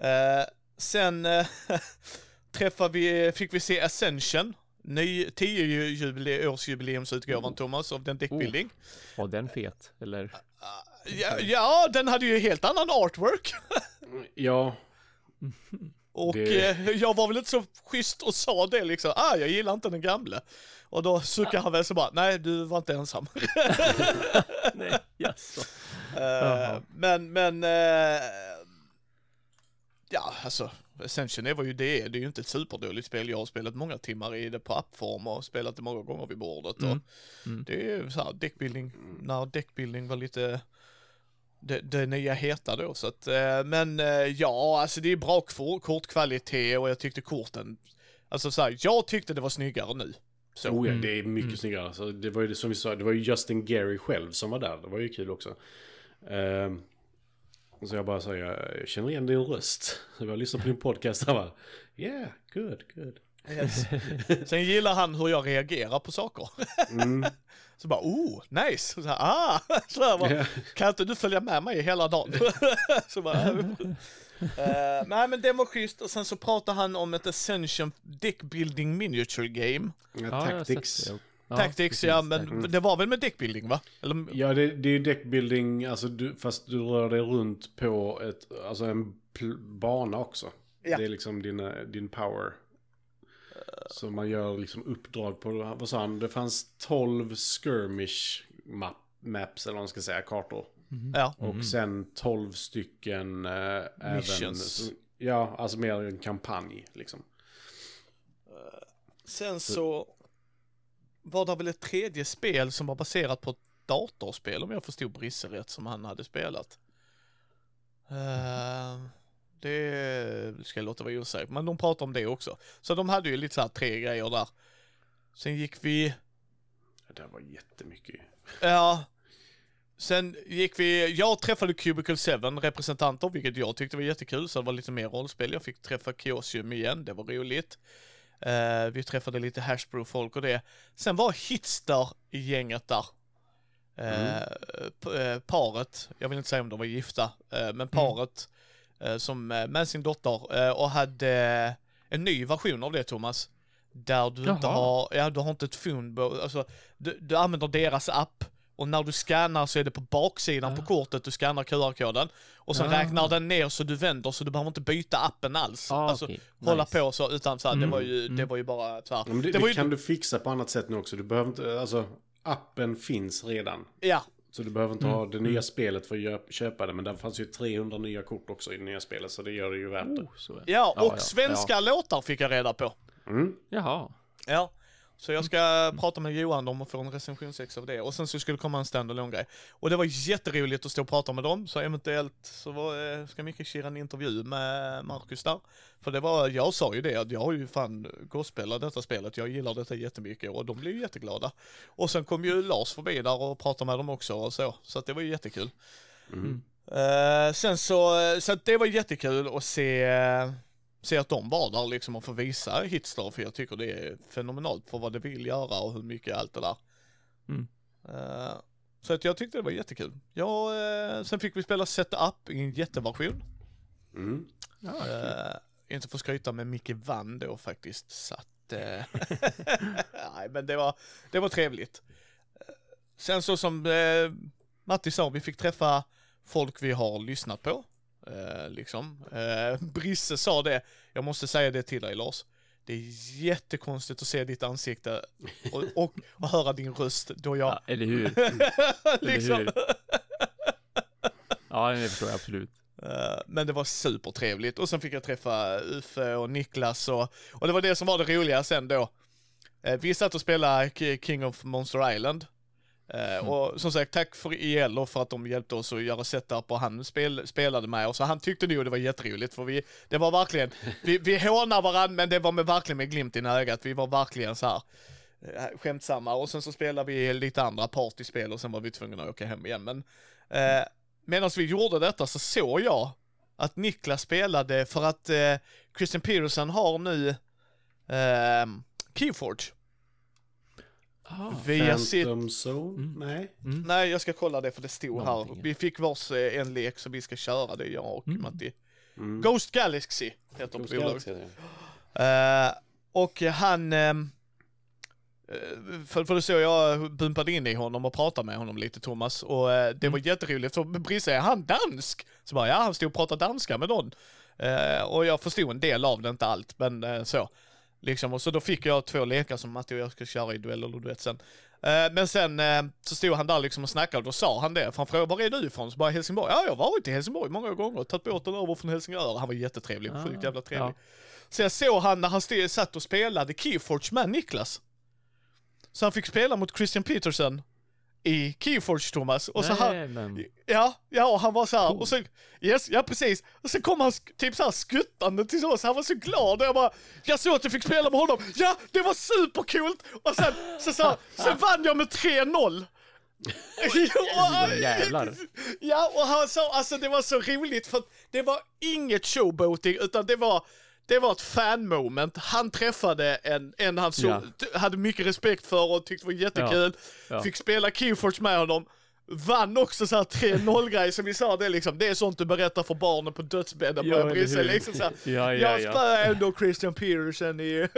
Speaker 1: Eh, sen eh, träffade vi, fick vi se Ascension, ny 10-årsjubileumsutgåvan Thomas av den deckbuilding.
Speaker 2: Var den fet? Eller?
Speaker 1: Ja, ja, den hade ju helt annan artwork.
Speaker 3: Ja,
Speaker 1: Och
Speaker 3: Det-
Speaker 1: eh, jag var väl inte så schysst och sa det liksom, ah jag gillar inte den gamla. Och då suckade han väl så bara, nej du var inte ensam.
Speaker 2: Nej, jaså.
Speaker 1: Eh, men, men, eh, ja alltså, Ascension är vad ju det. Det är ju inte ett superdåligt spel. Jag har spelat många timmar i det på appform och spelat det många gånger vid bordet.
Speaker 2: Mm. Mm.
Speaker 1: Det är ju så här deckbuilding, när deckbuilding var lite det, det nya heta då så att, eh, men eh, ja, alltså det är bra kor- kortkvalitet och jag tyckte korten, alltså så här, jag tyckte det var snyggare nu. Så.
Speaker 3: oh, ja
Speaker 2: Mm.
Speaker 3: det är mycket
Speaker 2: Mm.
Speaker 3: snyggare. Alltså, det var ju det som vi sa, det var ju Justin Gary själv som var där. Det var ju kul också. Ehm, så jag bara sa, jag, känner igen din röst. Jag lyssnade på din podcast och bara, yeah, good, good.
Speaker 1: Yes. Sen gillar han hur jag reagerar på saker.
Speaker 3: Mm.
Speaker 1: Så bara, oh, nice. Så här, ah, så här, bara, kan inte du följa med mig hela dagen? så bara, eh, nej men det var schysst och sen så pratade han om ett Ascension Deckbuilding Miniature Game.
Speaker 3: Ja, Tactics.
Speaker 2: Ja,
Speaker 1: Tactics
Speaker 2: precis,
Speaker 1: ja, men
Speaker 3: Mm.
Speaker 1: det var väl med deckbuilding va? Eller,
Speaker 3: Ja, det, det är ju deckbuilding, alltså du, fast du rör dig runt på ett, alltså en bana också.
Speaker 1: Ja.
Speaker 3: Det är liksom din, eh, din power. Så man gör liksom uppdrag på, vad sa han, det fanns 12 skirmish map, maps, eller vad man ska säga, kartor.
Speaker 2: Mhm.
Speaker 1: ja.
Speaker 3: Och sen 12 stycken eh,
Speaker 1: Missions.
Speaker 3: även, ja, alltså mer en kampanj liksom.
Speaker 1: Sen så var det väl ett tredje spel som var baserat på ett datorspel om jag förstod Brisse rätt som han hade spelat. Eh, det ska jag låta vara osäkert, men de pratade om det också. Så de hade ju lite så här tre grejer där. Sen gick vi,
Speaker 3: Det var jättemycket.
Speaker 1: ja, sen gick vi, jag träffade Cubicle 7 representanter, vilket jag tyckte var jättekul, så det var lite mer rollspel. Jag fick träffa Kiosium igen, det var roligt. Eh, vi träffade lite Hashbrew-folk och det. Sen var Hitster i gänget där. Eh, paret, jag vill inte säga om de var gifta, eh, men paret eh, som eh, med sin dotter eh, och hade eh, en ny version av det Thomas. Där du inte
Speaker 2: Jaha.
Speaker 1: har, ja du har inte ett phone, alltså du, du använder deras app och när du scannar så är det på baksidan på
Speaker 2: Ah.
Speaker 1: kortet du scannar QR-koden och sen
Speaker 2: Ah.
Speaker 1: räknar den ner så du vänder så du behöver inte byta appen alls.
Speaker 2: Ah,
Speaker 1: alltså
Speaker 2: okej.
Speaker 1: hålla
Speaker 2: Nice.
Speaker 1: på så utan så här, det
Speaker 2: Mm,
Speaker 1: var ju, det
Speaker 2: mm.
Speaker 1: var ju bara så här.
Speaker 3: Ja, men det,
Speaker 1: det
Speaker 3: det,
Speaker 1: ju,
Speaker 3: kan du fixa på annat sätt nu också. Du behöver inte, alltså appen finns redan.
Speaker 1: ja,
Speaker 3: Så du behöver inte ha
Speaker 2: Mm,
Speaker 3: det nya spelet för att köpa det. Men där fanns ju 300 nya kort också i det nya spelet. Så det gör det ju värt det.
Speaker 2: Oh, så är.
Speaker 1: ja,
Speaker 2: Ja,
Speaker 1: och
Speaker 2: ja,
Speaker 1: svenska låtar fick jag reda på.
Speaker 3: Mm.
Speaker 2: Jaha.
Speaker 1: Ja, så jag ska
Speaker 2: Mm.
Speaker 1: prata med Johan om att få en recensionsex av det. Och sen så skulle det komma en standalone grej. Och det var jätteroligt att stå och prata med dem, så eventuellt så var, eh, ska Micke köra en intervju med Marcus där. För det var, jag sa ju det, att jag har ju fan gospelat detta spelet, jag gillar detta jättemycket och de blev ju jätteglada. Och sen kom ju Lars förbi där och pratade med dem också och så, så att det var ju jättekul.
Speaker 3: Mm.
Speaker 1: Eh, sen så, så att det var jättekul att se, se att de var där liksom och få visa Hitster för jag tycker det är fenomenalt för vad det vill göra och hur mycket allt det där.
Speaker 2: Mm.
Speaker 1: Eh, så att jag tyckte det var jättekul. Ja, eh, sen fick vi spela Setup i en jätteversion.
Speaker 3: Mm.
Speaker 2: Ja.
Speaker 1: Uh, inte för att skryta men Micke vann då faktiskt. Så att nej, men det var, det var trevligt. Sen så som Matti sa, vi fick träffa folk vi har lyssnat på. Eh, liksom. Eh, Brisse sa det, jag måste säga det till dig Lars. Det är jättekonstigt att se ditt ansikte och, och, och höra din röst då jag...
Speaker 2: Ja, eller hur?
Speaker 1: liksom.
Speaker 2: Eller hur? Ja, det förstår jag absolut.
Speaker 1: Eh, Men det var supertrevligt och sen fick jag träffa Uffe och Niklas och, och det var det som var det roliga sen då. Eh, Vi satt och spelade King of Monster Island. Eh, Och som sagt, tack för IL och för att de hjälpte oss att göra setup och han spel, spelade med oss. Och han tyckte nog det var jätteroligt för vi, det var verkligen, vi, vi hånar varandra men det var med, verkligen med glimten i ögat. Vi var verkligen så här eh, skämtsamma och sen så spelade vi lite andra partyspel och sen var vi tvungna att åka hem igen. Men eh, medan vi gjorde detta så såg jag att Niklas spelade för att eh, Christian Peterson har nu eh, Keyforge.
Speaker 2: Ah,
Speaker 1: Via sitt...
Speaker 3: Phantom Zone? Nej.
Speaker 1: Nej, jag ska kolla det för det stod här.
Speaker 2: Någonting.
Speaker 1: Vi fick vars eh, en lek så vi ska köra det, jag och
Speaker 2: Mm.
Speaker 1: Matti.
Speaker 3: Mm.
Speaker 1: Ghost Galaxy heter
Speaker 3: Ghost
Speaker 1: bolaget. Eh, och han... eh, för, för det så jag bumpade in i honom och pratade med honom lite Thomas och eh, det var jätteroligt för Brisse, är han dansk? Så bara, ja han stod och pratade danska med någon. Och jag förstod en del av det, inte allt, men så. Liksom, och så då fick jag två lekar som Matti och jag ska köra i duell eller duett sen. Eh, men sen eh, så stod han där liksom och snackade och då sa han det, för han frågade var är du ifrån? Så bara Helsingborg. Ja, jag har varit i Helsingborg många gånger, tagit båten över från Helsingör. Han var jättetrevlig,
Speaker 2: Ah,
Speaker 1: sjukt jävla trevlig.
Speaker 2: ja.
Speaker 1: Så jag såg han när han stod, satt och spelade Keyforge med Niklas. Så han fick spela mot Christian Peterson i Keyforge, Thomas. Och så han,
Speaker 2: men...
Speaker 1: ja, ja, och han var så här, och så, yes, ja precis. Och sen kom han typ så här skuttande till oss, han var så glad och jag bara, jag såg att jag fick spela med honom, ja, det var supercoolt! Och sen, så, så, sen vann jag med 3-0. Ja,
Speaker 2: Jävlar.
Speaker 1: Ja, och han sa, alltså det var så roligt för det var inget showboating utan det var, det var ett fan-moment. Han träffade en, en han så,
Speaker 2: Ja.
Speaker 1: hade mycket respekt för och tyckte var jättekul.
Speaker 2: Ja.
Speaker 1: Fick spela Keyforge med honom. Vann också så här 3-0 grej som vi sa, det är liksom, det är sånt du berättar för barnen på dödsbädden
Speaker 2: Ja,
Speaker 1: Bryssel.
Speaker 2: hur?
Speaker 1: Liksom så här,
Speaker 2: Ja, ja,
Speaker 1: jag
Speaker 2: ja.
Speaker 1: spöade ändå Christian Peterson i...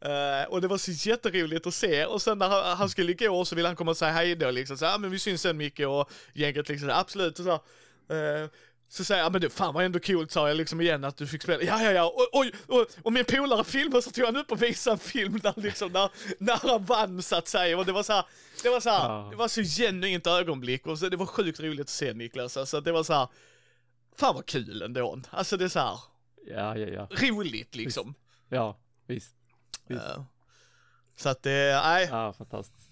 Speaker 1: Eh, och det var så jätteroligt att se och sen när han, han skulle gå så ville han komma och säga hej då liksom så här, "Ja, men vi syns sen Micke och gänget liksom, absolut och så här, eh, så säger jag, men det fan var ändå coolt sa jag liksom igen att du fick spela. Ja, ja, ja, och, oj, och, och min polare filmade så tog han upp och visade en film där liksom när, när han vann så att säga. Och det var så här, det var så här,
Speaker 2: Ja.
Speaker 1: det var så genuint ögonblick och så, det var sjukt roligt att se Niklas. Alltså det var så här, fan vad kul ändå. Alltså det är så här,
Speaker 2: Ja, ja, ja.
Speaker 1: roligt liksom.
Speaker 2: Ja, visst. Visst.
Speaker 1: Eh, Så att det, nej,
Speaker 2: Ja, fantastiskt.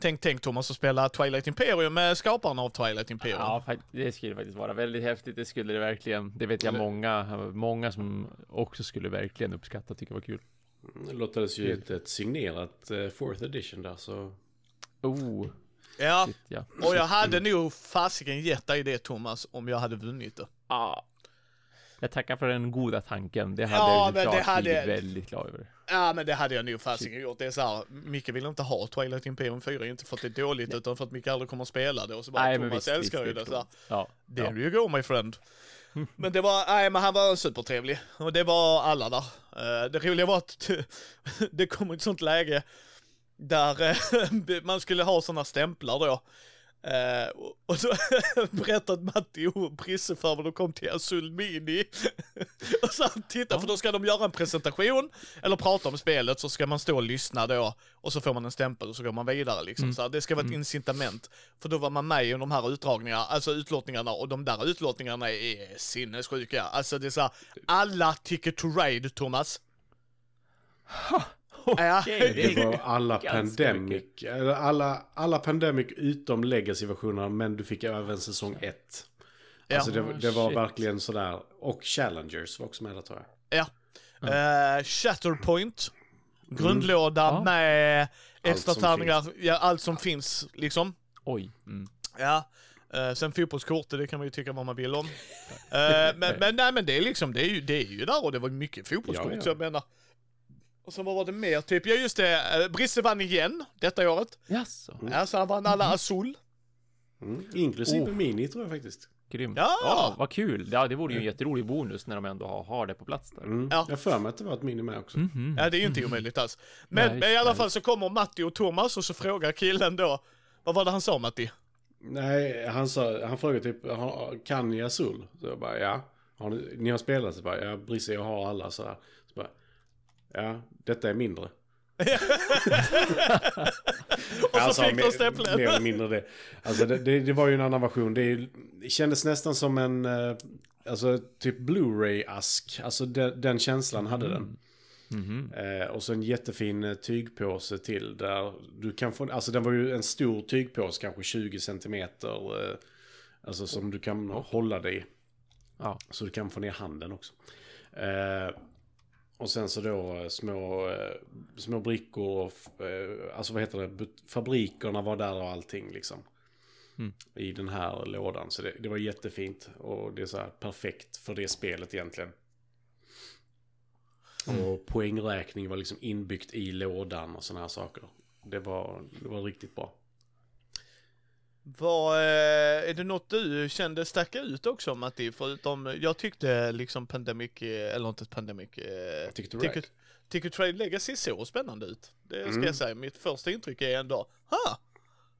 Speaker 1: Tänk, tänk Thomas att spela Twilight Imperium med skaparna av Twilight Imperium.
Speaker 2: Ja, det skulle faktiskt vara väldigt häftigt. Det skulle det verkligen. Det vet jag många, många som också skulle verkligen uppskatta tycka var kul.
Speaker 3: Det lottades ju ut ett signerat eh, fourth edition där så...
Speaker 2: Oh,
Speaker 1: Ja,
Speaker 2: shit ja.
Speaker 1: och jag hade nog fasiken gett dig det Thomas om jag hade vunnit det.
Speaker 2: Ah. Jag tackar för den goda tanken. Det hade
Speaker 1: Ja,
Speaker 2: jag
Speaker 1: men det hade-
Speaker 2: väldigt glad över.
Speaker 1: Ja men det hade jag nog fasiken gjort. Det är så här, Micke vill inte ha Twilight Imperium 4, inte för att det är dåligt utan för att Micke aldrig kommer att spela det och så bara
Speaker 2: Nej,
Speaker 1: Thomas
Speaker 2: visst,
Speaker 1: älskar
Speaker 2: visst,
Speaker 1: ju det. Så här,
Speaker 2: Ja,
Speaker 1: There
Speaker 2: ja.
Speaker 1: you go my friend. Men det var, nej men han var supertrevlig. Och det var alla där. Eh, Det roliga var att det kom ett sånt läge där eh, man skulle ha sådana stämplar då. Eh, och- så berättade Matti och Brisse för vad de kom till Azul Mini. och så han tittade, för då ska de göra en presentation, eller prata om spelet, så ska man stå och lyssna då, och så får man en stämpel och så går man vidare liksom. Så här, det ska vara ett incitament. För då var man med i de här utdragningarna, alltså utlottningarna, och de där utlottningarna är sinnessjuka. Alltså det är så här, alla ticket to ride, Thomas. Ja.
Speaker 2: Okej, det
Speaker 3: var alla Pandemic, alla, alla Pandemic utom Legacy-versionerna, men du fick även säsong 1.
Speaker 1: Ja.
Speaker 3: Alltså det, det var
Speaker 2: Shit.
Speaker 3: verkligen sådär. Och Challengers var också med där tror jag.
Speaker 1: Ja. Eh, Shatterpoint. Grundlåda
Speaker 2: Ja.
Speaker 1: med extra tärningar, ja, allt som finns liksom.
Speaker 2: Oj. Mm.
Speaker 1: Ja. Uh, sen fotbollskort, det kan man ju tycka vad man vill om. Eh, men, men nej men det är liksom, det är ju, det är ju där och det var mycket fotbollskort
Speaker 3: Ja, ja.
Speaker 1: så jag menar. Och så vad var det mer? Typ, ja just det, uh, Brisse vann igen detta året.
Speaker 2: Jaså?
Speaker 1: Ja, så han vann alla Azul.
Speaker 3: Mm. Inklusive
Speaker 2: Oh.
Speaker 3: Mini tror jag faktiskt.
Speaker 2: Grymt.
Speaker 1: Ja!
Speaker 2: vad kul. Ja, det vore ju en jätterolig bonus när de ändå har, har det på plats där.
Speaker 3: Mm.
Speaker 1: Ja.
Speaker 3: Jag för mig att det var ett Mini med också.
Speaker 2: Mhm.
Speaker 1: Ja, det är ju inte omöjligt alls. Men,
Speaker 2: Nej,
Speaker 1: men i alla
Speaker 2: nej.
Speaker 1: fall så kommer Matti och Thomas och så frågar killen då, vad var det han sa Matti?
Speaker 3: Nej, han, sa, han frågade typ, "Har- kan ni Azul? Så jag bara, ja. Har ni, ni har spelat? Så bara, ja, Brisse, jag har alla så här. Ja, detta är mindre.
Speaker 1: Och så
Speaker 3: Alltså,
Speaker 1: fick de stämpeln.
Speaker 3: Mer eller mindre det. Alltså det, det, det var ju en annan version. Det, är det kändes nästan som en, eh, alltså typ Blu-ray-ask. Alltså den, den känslan hade den.
Speaker 2: Mhm.
Speaker 3: Eh, och så en jättefin eh, tygpåse till där du kan få, alltså den var ju en stor tygpåse, kanske 20 centimeter. Eh, alltså som du kan hålla dig i.
Speaker 2: Ja.
Speaker 3: Så du kan få ner handen också. Eh, och sen så då eh, små, eh, små brickor, och eh, alltså vad heter det, fabrikerna var där och allting liksom.
Speaker 2: Mm.
Speaker 3: I den här lådan. Så det, det var jättefint. Och det är så här perfekt för det spelet egentligen. Och poängräkning var liksom inbyggt i lådan och sådana här saker. Det var, det var riktigt bra.
Speaker 1: Vad, eh, är det något du kände stacka ut också Matti? Förutom, jag tyckte liksom Pandemic, eh, eller inte Pandemic, eh,
Speaker 3: Ticket to Ride.
Speaker 1: Ticket, Ticket Trade Legacy såg spännande ut. Det ska
Speaker 3: Mm.
Speaker 1: jag säga. Mitt första intryck är ändå, ha!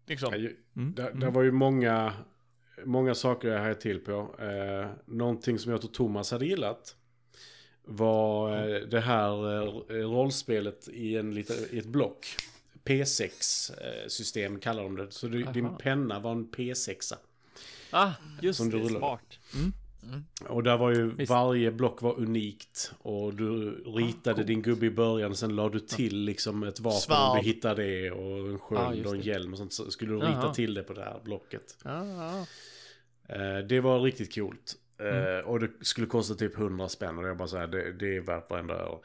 Speaker 1: Liksom.
Speaker 3: Ja, ju-
Speaker 2: Mm.
Speaker 3: Där, där var ju många, många saker jag hade till på. Eh, någonting som jag tror Thomas hade gillat var eh, det här eh, rollspelet i, en lite, i ett block. P6-system kallar de det. Så du, din
Speaker 2: Aha.
Speaker 3: penna var en P6.
Speaker 2: Ah, just
Speaker 3: Som du
Speaker 2: det.
Speaker 3: rullar.
Speaker 2: Smart. Mm.
Speaker 3: Och där var ju
Speaker 2: Visst.
Speaker 3: varje block var unikt. Och du ritade din gubbe i början. Sen la du till liksom ett vapen
Speaker 1: Svärd.
Speaker 3: om du hittade det. Och en sköld
Speaker 2: just
Speaker 3: och en hjälm och sånt. Så skulle du rita
Speaker 2: Jaha.
Speaker 3: till det på det här blocket.
Speaker 2: Ah, ah.
Speaker 3: Eh, det var riktigt coolt. Eh,
Speaker 2: Mm.
Speaker 3: och det skulle kosta typ 100 spänn. Och jag bara så här, det, det är värt varenda öre.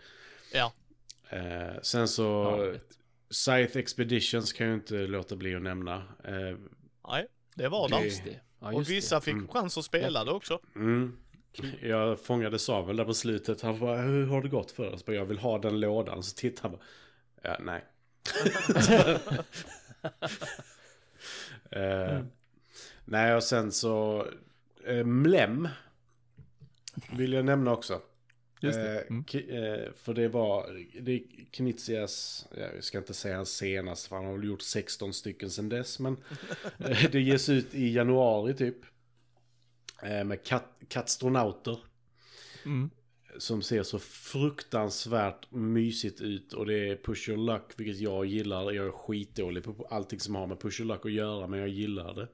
Speaker 1: Ja.
Speaker 3: Eh, sen så. Scythe Expeditions kan jag inte låta bli att nämna. Eh,
Speaker 1: Nej, det var det.
Speaker 2: Just det. Ja,
Speaker 1: och vissa
Speaker 2: det.
Speaker 1: fick
Speaker 3: Mm.
Speaker 1: chans att spela det också.
Speaker 3: mm. Jag fångade Samuel där på slutet. Han bara, hur har det gått för oss? Jag vill ha den lådan. Så tittar han bara, ja, nej. Eh, Nej, och sen så, eh, Mlem vill jag nämna också.
Speaker 2: Just det.
Speaker 3: Eh,
Speaker 2: Mm.
Speaker 3: eh, för det var, det är Knizias, jag ska inte säga hans senast, för han har väl gjort 16 stycken sedan dess, men eh, det ges ut i januari typ. Eh, med kat, katstronauter.
Speaker 2: Mm.
Speaker 3: Som ser så fruktansvärt mysigt ut och det är push your luck, vilket jag gillar. Jag är skitdålig på allting som har med push your luck att göra, men jag gillar det.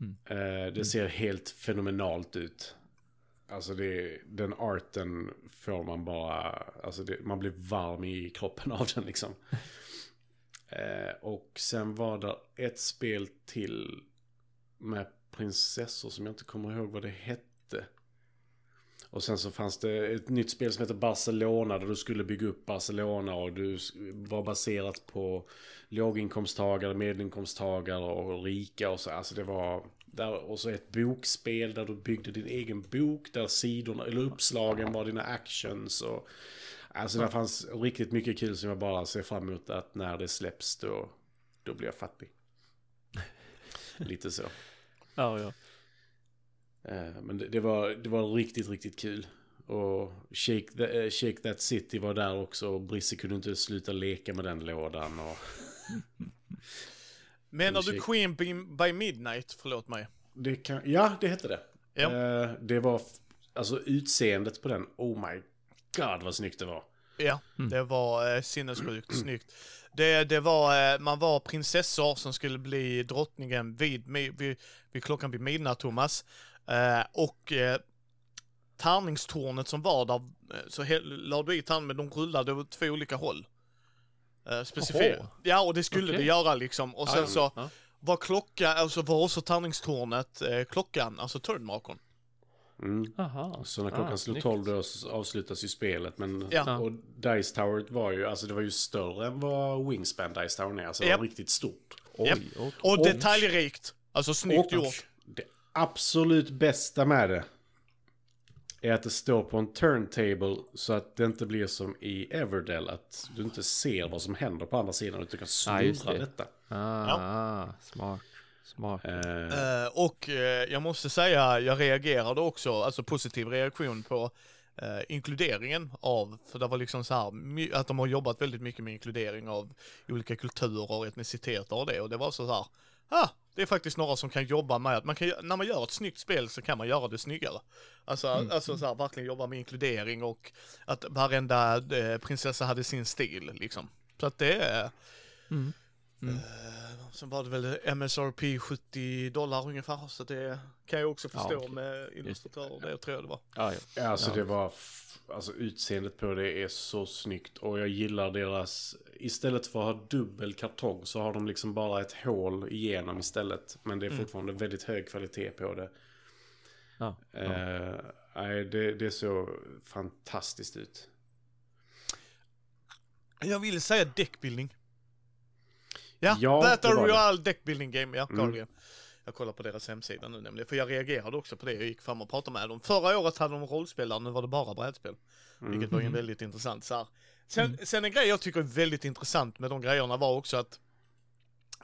Speaker 2: Mm.
Speaker 3: Det ser helt fenomenalt ut. Alltså det, den arten får man bara, alltså det, man blir varm i kroppen av den liksom. Eh, och sen var det ett spel till med prinsessor som jag inte kommer ihåg vad det hette. Och sen så fanns det ett nytt spel som heter Barcelona där du skulle bygga upp Barcelona och du var baserat på låginkomsttagare, medelinkomsttagare och rika och så. Alltså det var... Där, och så ett bokspel där du byggde din egen bok där sidorna, eller uppslagen var dina actions och... Alltså det fanns riktigt mycket kul som jag bara ser fram emot att när det släpps då, då blir jag fattig. Lite så.
Speaker 2: Ja, ja.
Speaker 3: Eh, Men det, det, var, det var riktigt, riktigt kul. Och Shake, the, eh, Shake That City var där också. Och Brisse kunde inte sluta leka med den lådan. Och
Speaker 1: Menar du. Queen by- Midnight? Förlåt mig.
Speaker 3: det kan, ja, det hette det.
Speaker 1: Ja.
Speaker 3: Eh, Det var, alltså utseendet på den. Oh my god vad snyggt det var.
Speaker 1: Ja,
Speaker 2: Mm.
Speaker 1: det var eh, sinnessjukt snyggt. Det, det var, eh, man var prinsessor som skulle bli drottningen vid, vid, vid klockan vid midnatt, Thomas. Eh, och eh, tärningstornet som var där, eh, så he- la du i tärningen, men de rullade åt två olika håll. Eh, specificerat.
Speaker 2: Jaha.
Speaker 1: Ja, och det skulle
Speaker 2: Okej.
Speaker 1: det göra liksom. Och sen så
Speaker 2: ja.
Speaker 1: var klockan, alltså var också tärningstornet eh, klockan, alltså turnmarkern.
Speaker 3: Mm.
Speaker 2: Aha.
Speaker 3: Så när klockan
Speaker 2: Ah,
Speaker 3: slog
Speaker 2: snyggt.
Speaker 3: 12 då avslutas ju spelet. Men,
Speaker 1: Ja.
Speaker 3: Och Dice Tower var ju, alltså det var ju större än vad Wingspan Dice Tower är. Alltså det var riktigt stort.
Speaker 2: Oj,
Speaker 1: Japp.
Speaker 2: okej.
Speaker 1: Och,
Speaker 3: Och-
Speaker 1: detaljrikt. Alltså snyggt
Speaker 3: Och
Speaker 1: gjort.
Speaker 3: det absolut bästa med det är att det står på en turntable så att det inte blir som i Everdell att du inte ser vad som händer på andra sidan utan kan
Speaker 2: Ja,
Speaker 3: snurra
Speaker 2: det.
Speaker 3: detta.
Speaker 2: Ah, smart. Smart.
Speaker 3: Eh,
Speaker 1: Eh, och eh, jag måste säga, jag reagerade också, alltså positiv reaktion på inkluderingen av, för det var liksom så här, att de har jobbat väldigt mycket med inkludering av olika kulturer och etniciteter och det, och det var så här, ah, det är faktiskt några som kan jobba med att man kan, när man gör ett snyggt spel så kan man göra det snyggare. Alltså, alltså så här, verkligen jobba med inkludering och att varenda eh, prinsessa hade sin stil liksom. Så att det är,
Speaker 2: Mm. Mm.
Speaker 1: Eh, Sen var det väl MSRP 70 dollar ungefär, så det kan jag också
Speaker 2: Ja,
Speaker 1: förstå
Speaker 2: okej.
Speaker 1: med illustratörer, det tror jag det var.
Speaker 2: Ja, ja.
Speaker 3: Alltså
Speaker 2: Ja.
Speaker 3: det var, alltså utseendet på det är så snyggt och jag gillar deras, istället för att ha dubbel kartong så har de liksom bara ett hål igenom istället. Men det är
Speaker 1: Mm.
Speaker 3: fortfarande väldigt hög kvalitet på det.
Speaker 2: Ja. ja.
Speaker 3: Nej, det, det så fantastiskt ut.
Speaker 1: Jag vill säga deckbuilding. Ja,
Speaker 3: Ja,
Speaker 1: Battle
Speaker 3: det var det.
Speaker 1: Royale deckbuilding game, ja,
Speaker 3: Mm.
Speaker 1: Jag kollar på deras hemsida nu nämligen, för jag reagerade också på det. Jag gick fram och pratade med dem. Förra året hade de rollspelare, nu var det bara brädspel. Vilket var ju
Speaker 2: Mm.
Speaker 1: väldigt intressant. Så här. Sen, sen en grej jag tycker är väldigt intressant med de grejerna var också att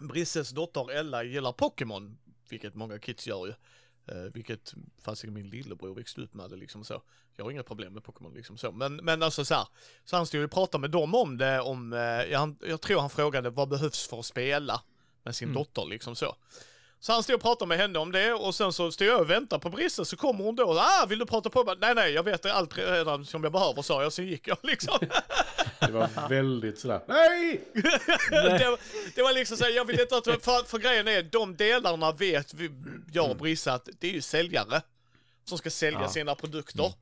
Speaker 1: Brisses dotter Ella gillar Pokémon, vilket många kids gör ju. Eh, vilket fasiken min lillebror växte upp med det liksom så. Jag har inga problem med Pokémon liksom så. Men, men alltså så här. Så han stod ju och pratade med dem om det, om, eh, jag, jag tror han frågade vad behövs för att spela med sin
Speaker 2: Mm.
Speaker 1: dotter liksom så. Så han stod och pratade med henne om det och sen så stod jag och väntade på Brisse så kommer hon då och ah vill du prata på mig? Nej nej jag vet allt redan som jag behöver sa jag, sen gick jag liksom.
Speaker 3: Det var väldigt sådär, nej!
Speaker 1: det, var- det var liksom såhär, jag vill inte att, för, för grejen är, de delarna vet vi, jag och Brisse att det är ju säljare som ska sälja
Speaker 2: Ja.
Speaker 1: sina produkter.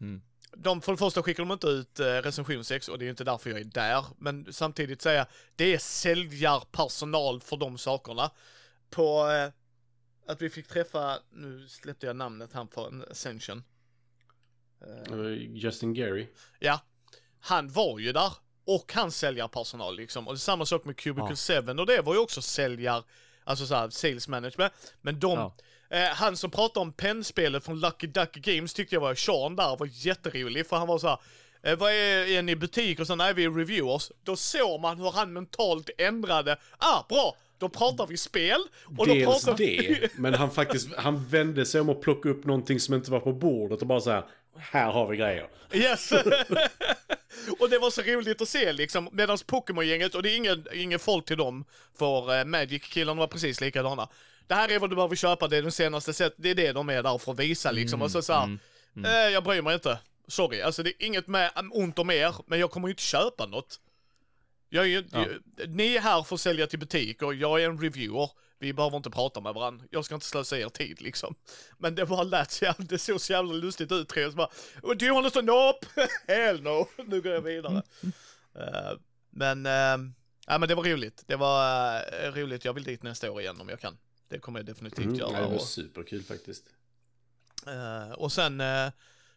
Speaker 2: Mm.
Speaker 1: De, för det första skickar de inte ut eh, recensionsex och det är ju inte därför jag är där. Men samtidigt säga, det är säljarpersonal för de sakerna. På eh, att vi fick träffa, nu släppte jag namnet här på en Ascension. Eh,
Speaker 3: Eh, Justin Gary.
Speaker 1: Ja, han var ju där och han säljarpersonal liksom. Och samma sak med Cubicle
Speaker 2: Ja.
Speaker 1: 7 och det var ju också säljar, alltså såhär sales management. Men de,
Speaker 2: Ja.
Speaker 1: eh, han som pratade om pennspelet från Lucky Duck Games tyckte jag var, Sean där var jätterolig för han var såhär Eh, vad är, är ni i butik och så nej vi är reviewers. Då såg man hur han mentalt ändrade. Ah, bra! Då pratar vi spel. Och då
Speaker 3: Dels
Speaker 1: pratar
Speaker 3: det, men han faktiskt, han vände sig om och plockade upp någonting som inte var på bordet och bara så här, här har vi grejer.
Speaker 1: Yes! och det var så roligt att se liksom, medan Pokémon-gänget, och det är ingen, ingen folk till dem, för uh, Magic-killarna var precis likadana. Det här är vad du behöver köpa, det är den senaste sätt, det är det de är där för att visa liksom. och så så här,
Speaker 2: mm,
Speaker 1: Eh, jag bryr mig inte. Sorry, alltså det är inget med, um, ont om er, men jag kommer ju inte köpa något. Jag är ju,
Speaker 2: Ja.
Speaker 1: Ni är här för att sälja till butik och jag är en reviewer. Vi behöver inte prata med varandra. Jag ska inte slösa er tid liksom. Men det bara lät så jävla, det såg så jävla lustigt ut. Tre, så bara, "Oh, Do you want to Nope! Hell no! Nu går jag vidare. Eh, men, uh, ja men det var roligt. Det var eh, roligt. Jag vill dit nästa år igen om jag kan. Det kommer jag definitivt
Speaker 3: Mm,
Speaker 1: göra.
Speaker 3: ja, det var
Speaker 1: och-
Speaker 3: superkul faktiskt.
Speaker 1: Eh, och sen,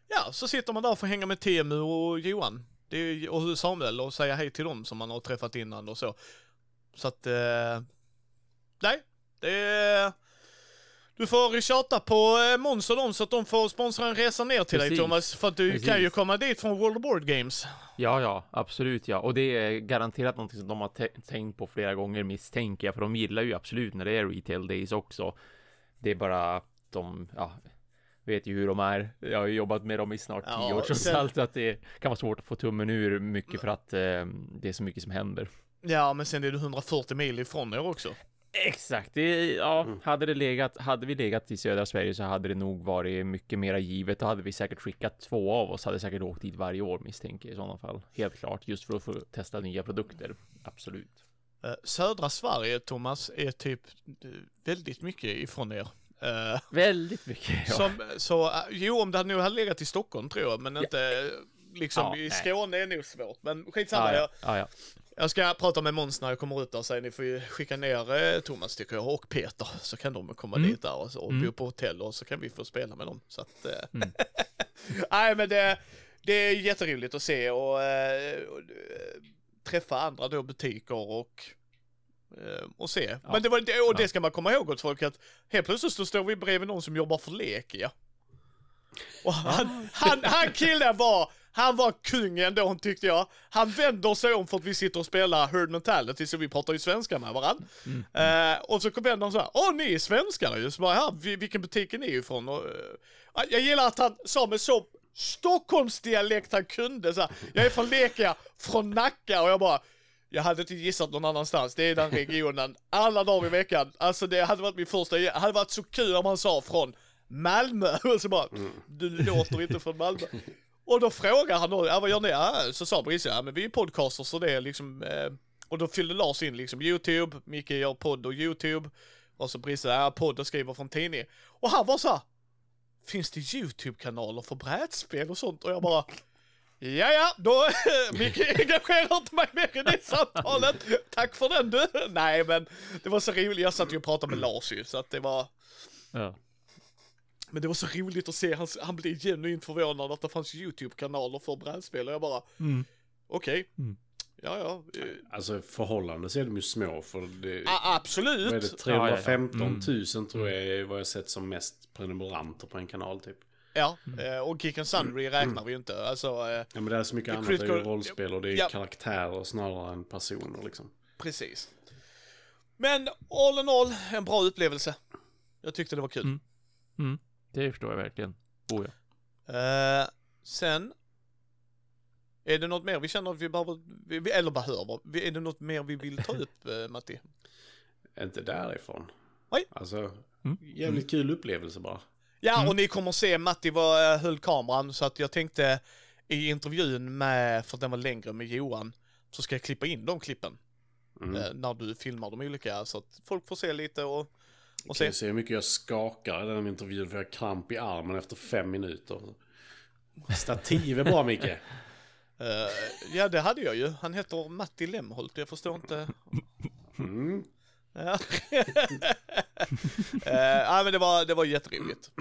Speaker 1: ja, så sitter man där för att hänga med Temu och Johan. Det är, och Samuel och säga hej till dem som man har träffat innan och så. Så att, eh, nej, det är... Du får tjata på eh, Måns och dem så att de får sponsra en resa ner till dig
Speaker 2: Precis.
Speaker 1: Thomas. För att du
Speaker 2: Precis.
Speaker 1: kan ju komma dit från World of Board Games.
Speaker 2: Ja, ja, absolut ja. Och det är garanterat någonting som de har tänkt på flera gånger misstänker jag. För de gillar ju absolut när det är retail days också. Det är bara att de, ja, vet ju hur de är. Jag har ju jobbat med dem i snart tio
Speaker 1: Ja,
Speaker 2: år trots
Speaker 1: sen-
Speaker 2: allt. Att det kan vara svårt att få tummen ur mycket för att eh, det är så mycket som händer.
Speaker 1: Ja, men sen är du 140 mil ifrån er också.
Speaker 2: Exakt, det, ja,
Speaker 3: Mm.
Speaker 2: hade det legat, hade vi legat i södra Sverige så hade det nog varit mycket mera givet. Då hade vi säkert skickat två av oss, hade säkert åkt dit varje år misstänker jag i sådana fall. Helt klart, just för att få testa nya produkter. Absolut.
Speaker 1: Eh, södra Sverige, Thomas, är typ eh, väldigt mycket ifrån er. Eh,
Speaker 2: Väldigt mycket. Ja.
Speaker 1: Som, så, jo, om det hade nog hade legat i Stockholm tror jag, men inte äh, liksom
Speaker 2: Ja,
Speaker 1: i
Speaker 2: nej.
Speaker 1: Skåne är nog svårt. Men skitsamma,
Speaker 2: ja, ja, ja.
Speaker 1: Jag ska prata med Måns när jag kommer ut där och säga ni får ju skicka ner eh, Thomas tycker jag och Peter så kan de komma
Speaker 2: Mm.
Speaker 1: dit där och, så, och
Speaker 2: Mm.
Speaker 1: bo på hotell och så kan vi få spela med dem. Så att, eh,
Speaker 2: Mm.
Speaker 1: nej men det, det är jätteroligt att se och, eh, och eh, träffa andra då butiker och eh, och se.
Speaker 2: Ja.
Speaker 1: Men det var det, och det ska man komma ihåg åt folk att helt plötsligt så står vi bredvid någon som jobbar för Lekia. Och han, han, han killen var, Han var kungen då tyckte jag. Han vänder sig om för att vi sitter och spelar Herd Mentality så vi pratar ju svenska med varandra.
Speaker 2: Mm.
Speaker 1: Eh, och så vänder han så här, åh ni är svenskar ju. Så bara, ja, vilken butik är ni ifrån? Och, eh, jag gillar att han sa med så Stockholmsdialekt han kunde så här, jag är från Leka, från Nacka och jag bara jag hade inte gissat någon annanstans, det är den regionen, alla dagar i veckan. Alltså det hade varit min första, det hade varit så kul om han sa från Malmö. Och så bara, du låter inte från Malmö. Och då frågar han då, ja vad gör ni? Ja, så sa Brisse, ja men vi är podcasters så det är liksom, eh, och då fyllde Lars in liksom YouTube, Micke gör podd och YouTube. Och så Brisse, ja podd och skriver från tidning. Och han var så här, finns det YouTube-kanaler för brädspel och sånt? Och jag bara, Ja, ja, då, Micke engagerar inte mig mer i det samtalet. Tack för den du. Nej, men det var så roligt. Jag satt ju och pratade med Lars ju, så att det var,
Speaker 2: Ja.
Speaker 1: Men det var så roligt att se, han, han blev genuint förvånad att det fanns YouTube-kanaler för brädspel och jag bara,
Speaker 2: Mm.
Speaker 1: okej,
Speaker 2: Mm.
Speaker 1: ja, ja,
Speaker 3: Alltså förhållande så är de ju små för det...
Speaker 1: a-
Speaker 3: Vad är det?
Speaker 1: absolut.
Speaker 3: 315
Speaker 2: Ja, ja, ja.
Speaker 3: 000 tror jag är vad jag sett som mest prenumeranter på en kanal typ.
Speaker 1: Ja, eh, och Kick and Sundry räknar vi ju inte, alltså, eh,
Speaker 3: Ja men det är så mycket annat. Det är ju
Speaker 1: critical-
Speaker 3: rollspel och det är
Speaker 1: Ja.
Speaker 3: karaktärer snarare än personer liksom.
Speaker 1: precis. Men all in all, en bra upplevelse. Jag tyckte det var kul.
Speaker 2: Mm. Det förstår jag verkligen. Oh ja.
Speaker 1: Eh, sen. Är det något mer vi känner att vi behöver, vi, eller behöver, är det något mer vi vill ta upp uh, Matti?
Speaker 3: Inte därifrån.
Speaker 1: Oj.
Speaker 3: Alltså,
Speaker 2: Mm.
Speaker 3: jävligt kul upplevelse bara.
Speaker 1: Ja,
Speaker 2: Mm.
Speaker 1: och ni kommer se Matti var, eh, höll kameran så att jag tänkte i intervjun med, för att den var längre med Johan, så ska jag klippa in de klippen
Speaker 3: Mm.
Speaker 1: eh, när du filmar de olika så att folk får se lite och, och se.
Speaker 3: ju se hur mycket jag skakar i den intervjun för jag har kramp i armen efter fem minuter. Stativ är bra Micke.
Speaker 1: Eh, ja, det hade jag ju. Han heter Matti Lemholt, jag förstår inte.
Speaker 3: Mm.
Speaker 1: Ja. Ja, men det var, det var jätteroligt.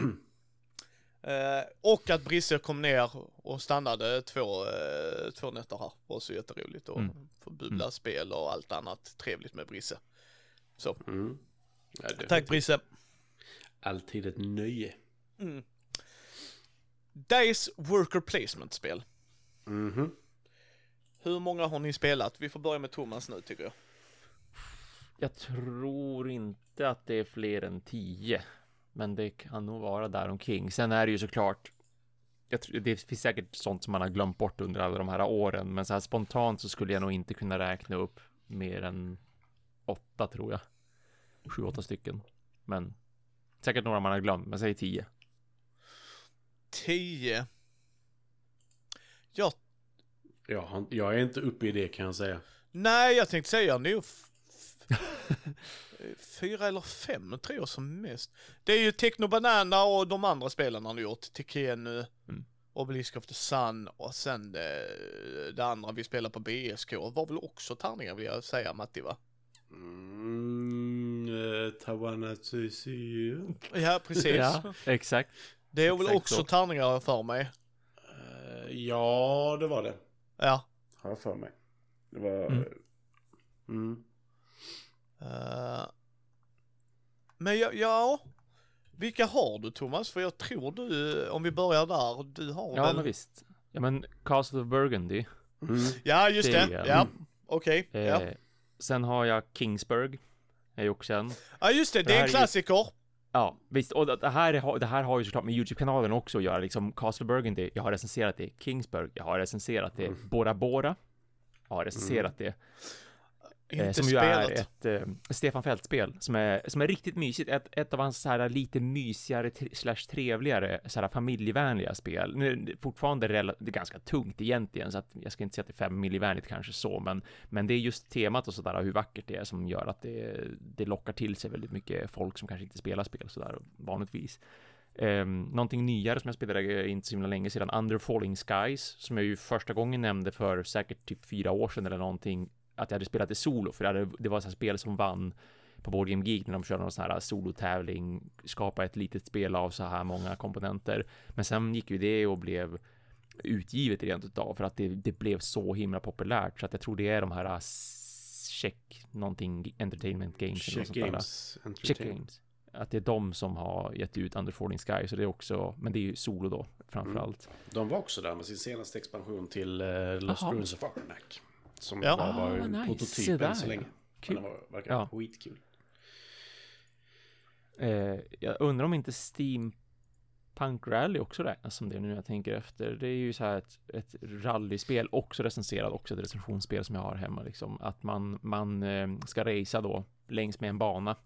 Speaker 1: Eh, och att Brisse kom ner och stannade två, eh, två nätter här var så jätteroligt och
Speaker 2: Mm.
Speaker 1: få bubbla spel och allt annat trevligt med Brisse. Så,
Speaker 3: Mm. Ja,
Speaker 1: tack Brisse.
Speaker 3: Alltid ett nöje.
Speaker 1: Mm. Days Worker Placement-spel.
Speaker 3: Mhm.
Speaker 1: Hur många har ni spelat? Vi får börja med Thomas nu tycker jag.
Speaker 2: Jag tror inte att det är fler än tio. Men det kan nog vara där omkring. Sen är det ju såklart. Jag tror, det finns säkert sånt som man har glömt bort under alla de här åren. Men så här spontant så skulle jag nog inte kunna räkna upp mer än åtta tror jag. Sju, åtta stycken. Men säkert några man har glömt. Men säg tio.
Speaker 1: 10. Jag,
Speaker 3: Jag, har- jag är inte uppe i det kan jag säga.
Speaker 1: nej, jag tänkte säga f- fyra eller fem tror jag som mest. Det är ju Techno Banana och de andra spelen han har gjort. Tekenu,
Speaker 2: Mm.
Speaker 1: Obelisk of the Sun och sen det, det andra vi spelar på BSK var väl också tärningar vill jag säga Matti va?
Speaker 3: Mm, eh, Tawanatsushi.
Speaker 1: Ja, precis.
Speaker 2: Ja, exakt.
Speaker 1: Det är väl
Speaker 2: exakt
Speaker 1: också
Speaker 2: så.
Speaker 1: tärningar för mig.
Speaker 3: Eh, ja, det var det.
Speaker 1: Ja.
Speaker 3: Har jag för mig. Det var...
Speaker 2: Mm.
Speaker 3: Mm.
Speaker 1: Eh, men ja, ja, vilka har du Thomas? För jag tror du, om vi börjar där, du har
Speaker 2: Ja,
Speaker 1: väl...
Speaker 2: men visst. Ja, men Castle of Burgundy.
Speaker 3: Mm.
Speaker 1: Ja, just det.
Speaker 2: Det
Speaker 1: Ja, okej.
Speaker 2: Eh,
Speaker 1: Ja.
Speaker 2: Sen har jag Kingsburg. Är ju också en.
Speaker 1: ja, just det. Det
Speaker 2: det
Speaker 1: är en
Speaker 2: är ju-
Speaker 1: klassiker.
Speaker 2: Ja, visst. Och det här, är- det här har ju såklart med YouTube-kanalen också att göra. Liksom Castle Burgundy, jag har recenserat det. Kingsburg, jag har recenserat det. Bora Bora, jag har recenserat det. Eh,
Speaker 1: Inte
Speaker 2: som ju är
Speaker 1: spelat.
Speaker 2: ett eh, Stefan Fält-spel som är, som är riktigt mysigt. Ett, ett av hans så här lite mysigare slash trevligare så här familjevänliga spel. Nu är det fortfarande det är ganska tungt egentligen så att jag ska inte säga att det är familjevänligt kanske så men men det är just temat och sådär hur vackert det är som gör att det, det lockar till sig väldigt mycket folk som kanske inte spelar spel sådär vanligtvis. Um, någonting nyare som jag spelade inte så himla länge sedan, Under Falling Skies, som jag ju första gången nämnde för säkert typ fyra år sedan eller någonting, att jag hade spelat det solo, för det, hade, det var här spel som vann på Board Game Geek när de körde någon sån här solotävling, skapa ett litet spel av så här många komponenter. Men sen gick ju det och blev utgivet rent utav för att det, det blev så himla populärt så att jag tror det är de här s- check någonting entertainment games eller något
Speaker 3: Check
Speaker 2: sånt där.
Speaker 3: Games.
Speaker 2: Check
Speaker 3: Entertainment.
Speaker 2: Games. att det är de som har gett ut Under Falling Sky, så det är också, men det är ju solo då framförallt. Mm.
Speaker 3: De var också där med sin senaste expansion till uh, Lost. Ruins of Arnak. Som
Speaker 1: ja.
Speaker 3: var, var ah, nice. prototyp än så länge. Kul. Den var, verkar ja. skitkul.
Speaker 2: Eh, jag undrar om inte Steam Punk Rally också räknas som det nu när jag tänker efter. Det är ju så här ett, ett rallyspel, också recenserat, också ett recensionsspel som jag har hemma liksom. Att man, man eh, ska racea då längs med en bana.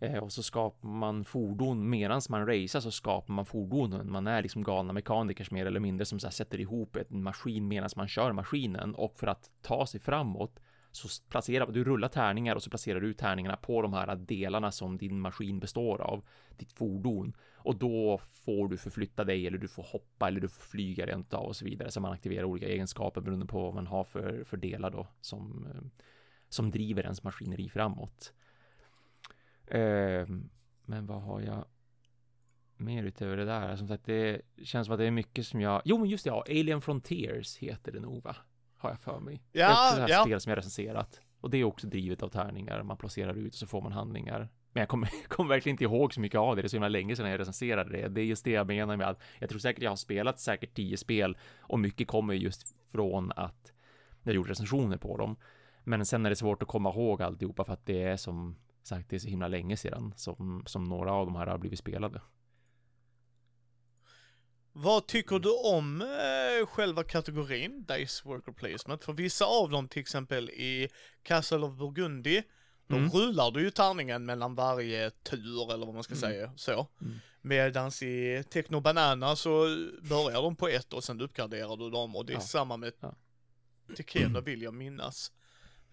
Speaker 2: Eh, och så skapar man fordon, medan man racear så skapar man fordonen. Man är liksom galna mekanikers mer eller mindre som så här sätter ihop en maskin medan man kör maskinen. Och för att ta sig framåt så placerar du rullar tärningar och så placerar du tärningarna på de här delarna som din maskin består av, ditt fordon. Och då får du förflytta dig eller du får hoppa eller du får flyga rent av och så vidare. Så man aktiverar olika egenskaper beroende på vad man har för, för delar då som, eh, som driver ens maskineri framåt. Eh, men vad har jag mer utöver det där? Som sagt, det känns som att det är mycket som jag... Jo, men just det, ja, Alien Frontiers heter det nog, va? Har jag för mig.
Speaker 1: Ja,
Speaker 2: det är
Speaker 1: ett ja.
Speaker 2: spel som jag recenserat. Och det är också drivet av tärningar. Man placerar ut och så får man handlingar. Men jag kommer, kommer verkligen inte ihåg så mycket av det. Det är så himla länge sedan jag recenserade det. Det är just det jag menar med att jag tror säkert jag har spelat säkert tio spel och mycket kommer just från att jag gjort recensioner på dem. Men sen är det svårt att komma ihåg alltihopa för att det är som sagt, det är så himla länge sedan som, som några av de här har blivit spelade.
Speaker 1: Vad tycker du om eh, själva kategorin Dice Worker Placement? För vissa av dem, till exempel i Castle of Burgundy, då mm. rullar du ju tärningen mellan varje tur, eller vad man ska mm. säga, så. Mm. Medans i Techno Banana så börjar de på ett och sen uppgraderar du dem och det är ja. samma med ja. Tekena vill jag minnas.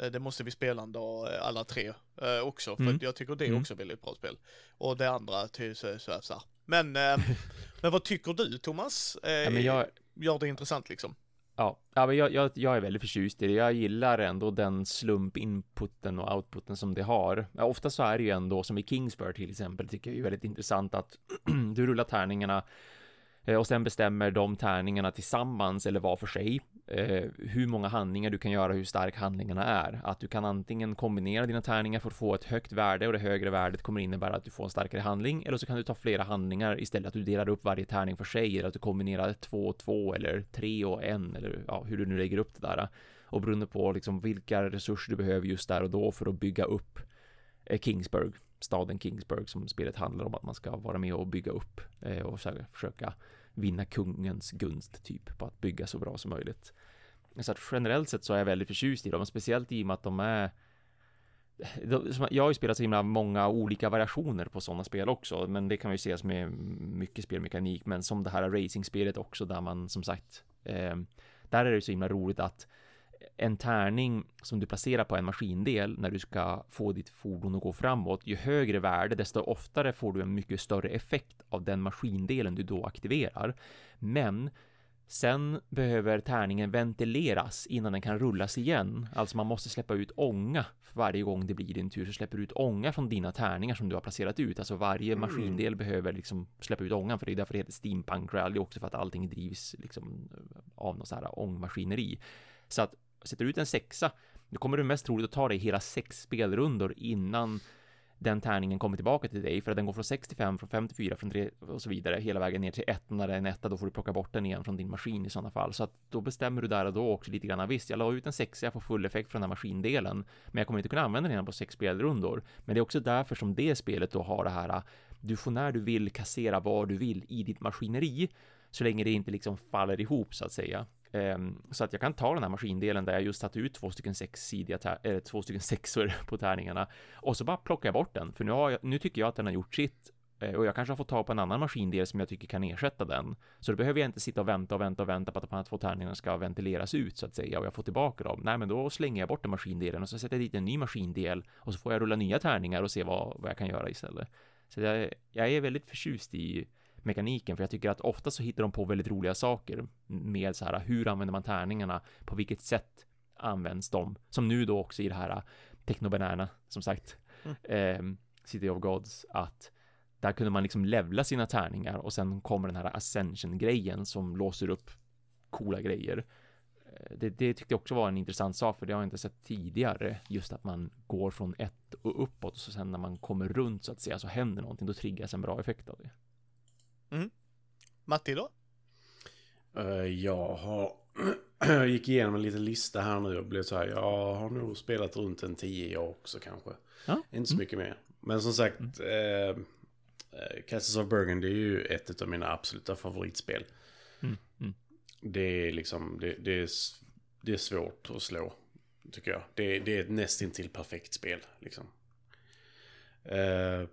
Speaker 1: Eh, det måste vi spela en dag eh, alla tre eh, också, för mm. jag tycker det är mm. också väldigt bra spel. Och det andra till så, så, så. Men, men vad tycker du Thomas? Ja, men jag... Gör det intressant liksom.
Speaker 2: Ja, ja men jag, jag, jag är väldigt förtjust i det. Jag gillar ändå den slump-inputen och outputen som det har. Ja, ofta så är det ju ändå, som i Kingsburg till exempel, tycker jag är väldigt intressant att du rullar tärningarna Eh, och sen bestämmer de tärningarna tillsammans eller var för sig eh, hur många handlingar du kan göra, hur stark handlingarna är. Att du kan antingen kombinera dina tärningar för att få ett högt värde och det högre värdet kommer innebära att du får en starkare handling. Eller så kan du ta flera handlingar istället att du delar upp varje tärning för sig eller att du kombinerar två och två eller tre och en eller ja, hur du nu lägger upp det där. Och beroende på liksom vilka resurser du behöver just där och då för att bygga upp eh, Kingsburg staden Kingsburg som spelet handlar om att man ska vara med och bygga upp eh, och försöka vinna kungens gunst typ på att bygga så bra som möjligt. Så att generellt sett så är jag väldigt förtjust i dem, speciellt i och med att de är jag har ju spelat så himla många olika variationer på sådana spel också, men det kan ju ses med mycket spelmekanik, men som det här racingspelet också, där man som sagt, eh, där är det så himla roligt att en tärning som du placerar på en maskindel när du ska få ditt fordon att gå framåt, ju högre värde, desto oftare får du en mycket större effekt av den maskindelen du då aktiverar. Men Sen behöver tärningen ventileras innan den kan rullas igen. Alltså man måste släppa ut ånga för varje gång det blir din tur. Så släpper du ut ånga från dina tärningar som du har placerat ut. Alltså varje mm. maskindel behöver liksom släppa ut ångan. För det är därför det heter Steampunk Rally också. För att allting drivs liksom av något så här ångmaskineri. Så att sätter du ut en sexa, då kommer du mest troligt att ta dig hela sex spelrundor innan den tärningen kommer tillbaka till dig för att den går från 65, från 54, från 3 och så vidare hela vägen ner till 1 när det är en etta då får du plocka bort den igen från din maskin i sådana fall. Så att då bestämmer du där och då också lite grann visst jag la ut en sexa jag får full effekt från den här maskindelen men jag kommer inte kunna använda den på sex spelrundor. Men det är också därför som det spelet då har det här du får när du vill kassera vad du vill i ditt maskineri så länge det inte liksom faller ihop så att säga. Ehm, så att jag kan ta den här maskindelen där jag just tagit ut två stycken sexsidiga, eller två stycken sexor på tärningarna och så bara plockar jag bort den. För nu, har jag, nu tycker jag att den har gjort sitt eh, och jag kanske har fått ta på en annan maskindel som jag tycker kan ersätta den. Så då behöver jag inte sitta och vänta och vänta och vänta på att de här två tärningarna ska ventileras ut så att säga och jag får tillbaka dem. Nej, men då slänger jag bort den maskindelen och så sätter jag dit en ny maskindel och så får jag rulla nya tärningar och se vad, vad jag kan göra istället. Så jag, jag är väldigt förtjust i mekaniken, för jag tycker att ofta så hittar de på väldigt roliga saker med så här, hur använder man tärningarna, på vilket sätt används de, som nu då också i det här Techno Banana, som sagt, mm. eh, City of Gods, att där kunde man liksom levla sina tärningar och sen kommer den här ascension-grejen som låser upp coola grejer. det, det tyckte jag också var en intressant sak, för det har jag inte sett tidigare. Just att man går från ett och uppåt och så sen när man kommer runt så att säga så händer någonting, då triggas en bra effekt av det.
Speaker 1: Matti då?
Speaker 3: Eh, jag har... jag gick igenom en liten lista här nu och blev så här. Jag har nog spelat runt en 10 jag också kanske.
Speaker 2: Ja.
Speaker 3: Inte så
Speaker 2: Mm.
Speaker 3: mycket mer. Men som sagt. Eh, eh, Castles of Burgundy är ju ett av mina absoluta favoritspel.
Speaker 2: Mm. Mm.
Speaker 3: Det är liksom. Det, det, är, det är svårt att slå. Tycker jag. Det, det är ett nästintill perfekt spel. Liksom. Eh,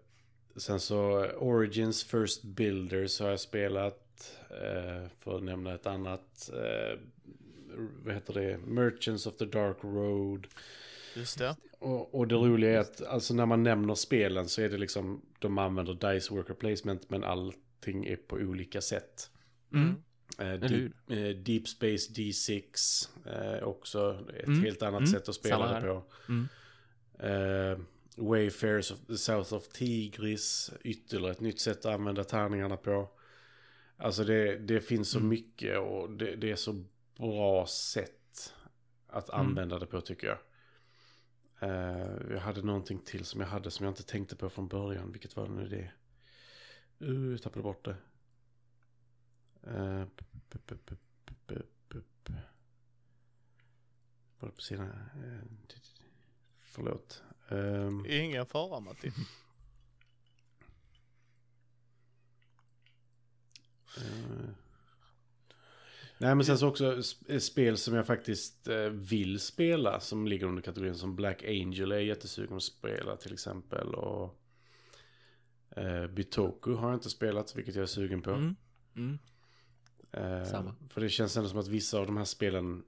Speaker 3: sen så Origins First Builders har jag spelat. Eh, för att nämna ett annat. Eh, vad heter det? Merchants of the Dark Road.
Speaker 1: Just det.
Speaker 3: Och, och det roliga är att alltså när man nämner spelen så är det liksom de använder Dice Worker Placement men allting är på olika sätt.
Speaker 2: Mm.
Speaker 3: Eh,
Speaker 2: Eller
Speaker 3: deep, eh, Deep Space D6 eh, också ett
Speaker 2: Mm.
Speaker 3: helt annat
Speaker 2: Mm.
Speaker 3: sätt att spela det på.
Speaker 2: Mm.
Speaker 3: Eh, Wayfarers of the South of Tigris, ytterligare ett nytt sätt att använda tärningarna på. Alltså det, det finns så
Speaker 2: Mm.
Speaker 3: mycket och det, det är så bra sätt att
Speaker 2: Mm.
Speaker 3: använda det på tycker jag. Eh, jag hade någonting till som jag hade som jag inte tänkte på från början. Vilket var nu det? Uh, jag tappade bort det. Uh, Var det på sidan? Uh, t- förlåt. Um,
Speaker 1: Ingen fara Matti.
Speaker 3: Eh, Nej men sen så också sp- spel som jag faktiskt eh, vill spela som ligger under kategorin som Black Angel är jag jättesugen att spela till exempel och eh, Bitoku har jag inte spelat vilket jag är sugen på.
Speaker 2: Mm. Mm.
Speaker 3: Eh,
Speaker 2: Samma.
Speaker 3: För det känns ändå som att vissa av de här spelen,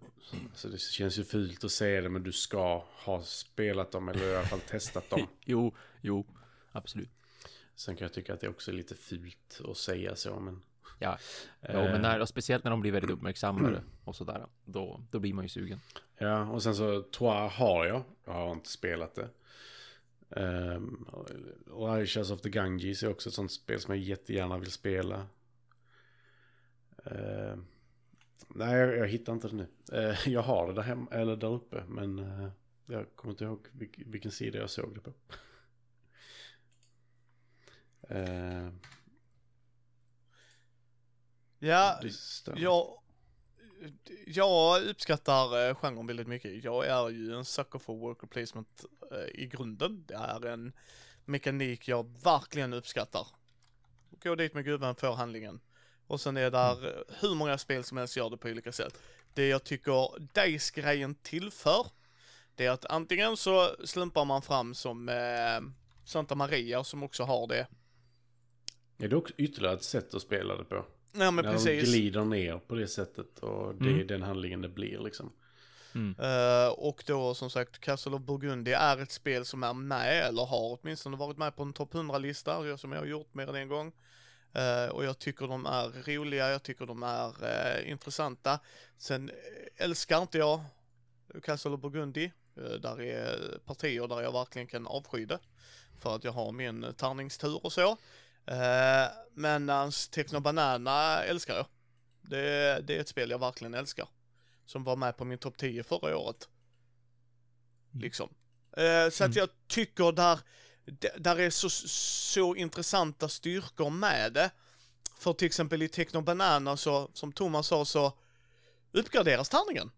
Speaker 3: så det känns ju fult att säga det men du ska ha spelat dem eller i alla fall testat dem.
Speaker 2: Jo, jo, absolut.
Speaker 3: Sen kan jag tycka att det också är lite fult att säga så men...
Speaker 2: Ja, jo,
Speaker 3: Eh,
Speaker 2: men när, och speciellt när de blir väldigt uppmärksammade och sådär, då, då blir man ju sugen.
Speaker 3: Ja, och sen så Trois har jag. Jag har inte spelat det. Um, och Righteous of the Ganges är också ett sånt spel som jag jättegärna vill spela. Ehm, nej, jag, jag hittar inte det nu. Eh, jag har det där hemma, eller där uppe, men eh, jag kommer inte ihåg vilk, vilken sida jag såg det på. Ehm,
Speaker 1: Ja, jag, jag uppskattar eh, genren väldigt mycket. Jag är ju en sucker för worker placement eh, i grunden. Det är en mekanik jag verkligen uppskattar. Gå dit med gubben, får handlingen. Och sen är där eh, hur många spel som helst gör det på olika sätt. Det jag tycker Dice-grejen tillför, det är att antingen så slumpar man fram som eh, Santa Maria som också har det.
Speaker 3: Är det också ytterligare ett sätt att spela det på?
Speaker 1: Ja men
Speaker 3: När
Speaker 1: precis.
Speaker 3: de glider ner på det sättet och det är
Speaker 2: Mm.
Speaker 3: den handlingen det blir liksom.
Speaker 2: Mm.
Speaker 1: Eh, och då som sagt Castle of Burgundy är ett spel som är med, eller har åtminstone varit med på en topp 100-lista, som jag har gjort mer än en gång. Eh, och jag tycker de är roliga, jag tycker de är eh, intressanta. Sen eh, älskar inte jag Castle of Burgundy. Uh, där är partier där jag verkligen kan avsky det. För att jag har min tärningstur och så. Uh, Medans Techno Banana älskar jag. Det, det är ett spel jag verkligen älskar som var med på min topp 10 förra året.
Speaker 2: Mm.
Speaker 1: Liksom. Så att
Speaker 2: Mm.
Speaker 1: jag tycker där, där är så, så intressanta styrkor med det. För till exempel i Techno Banana så, som Thomas sa, så uppgraderas tärningen.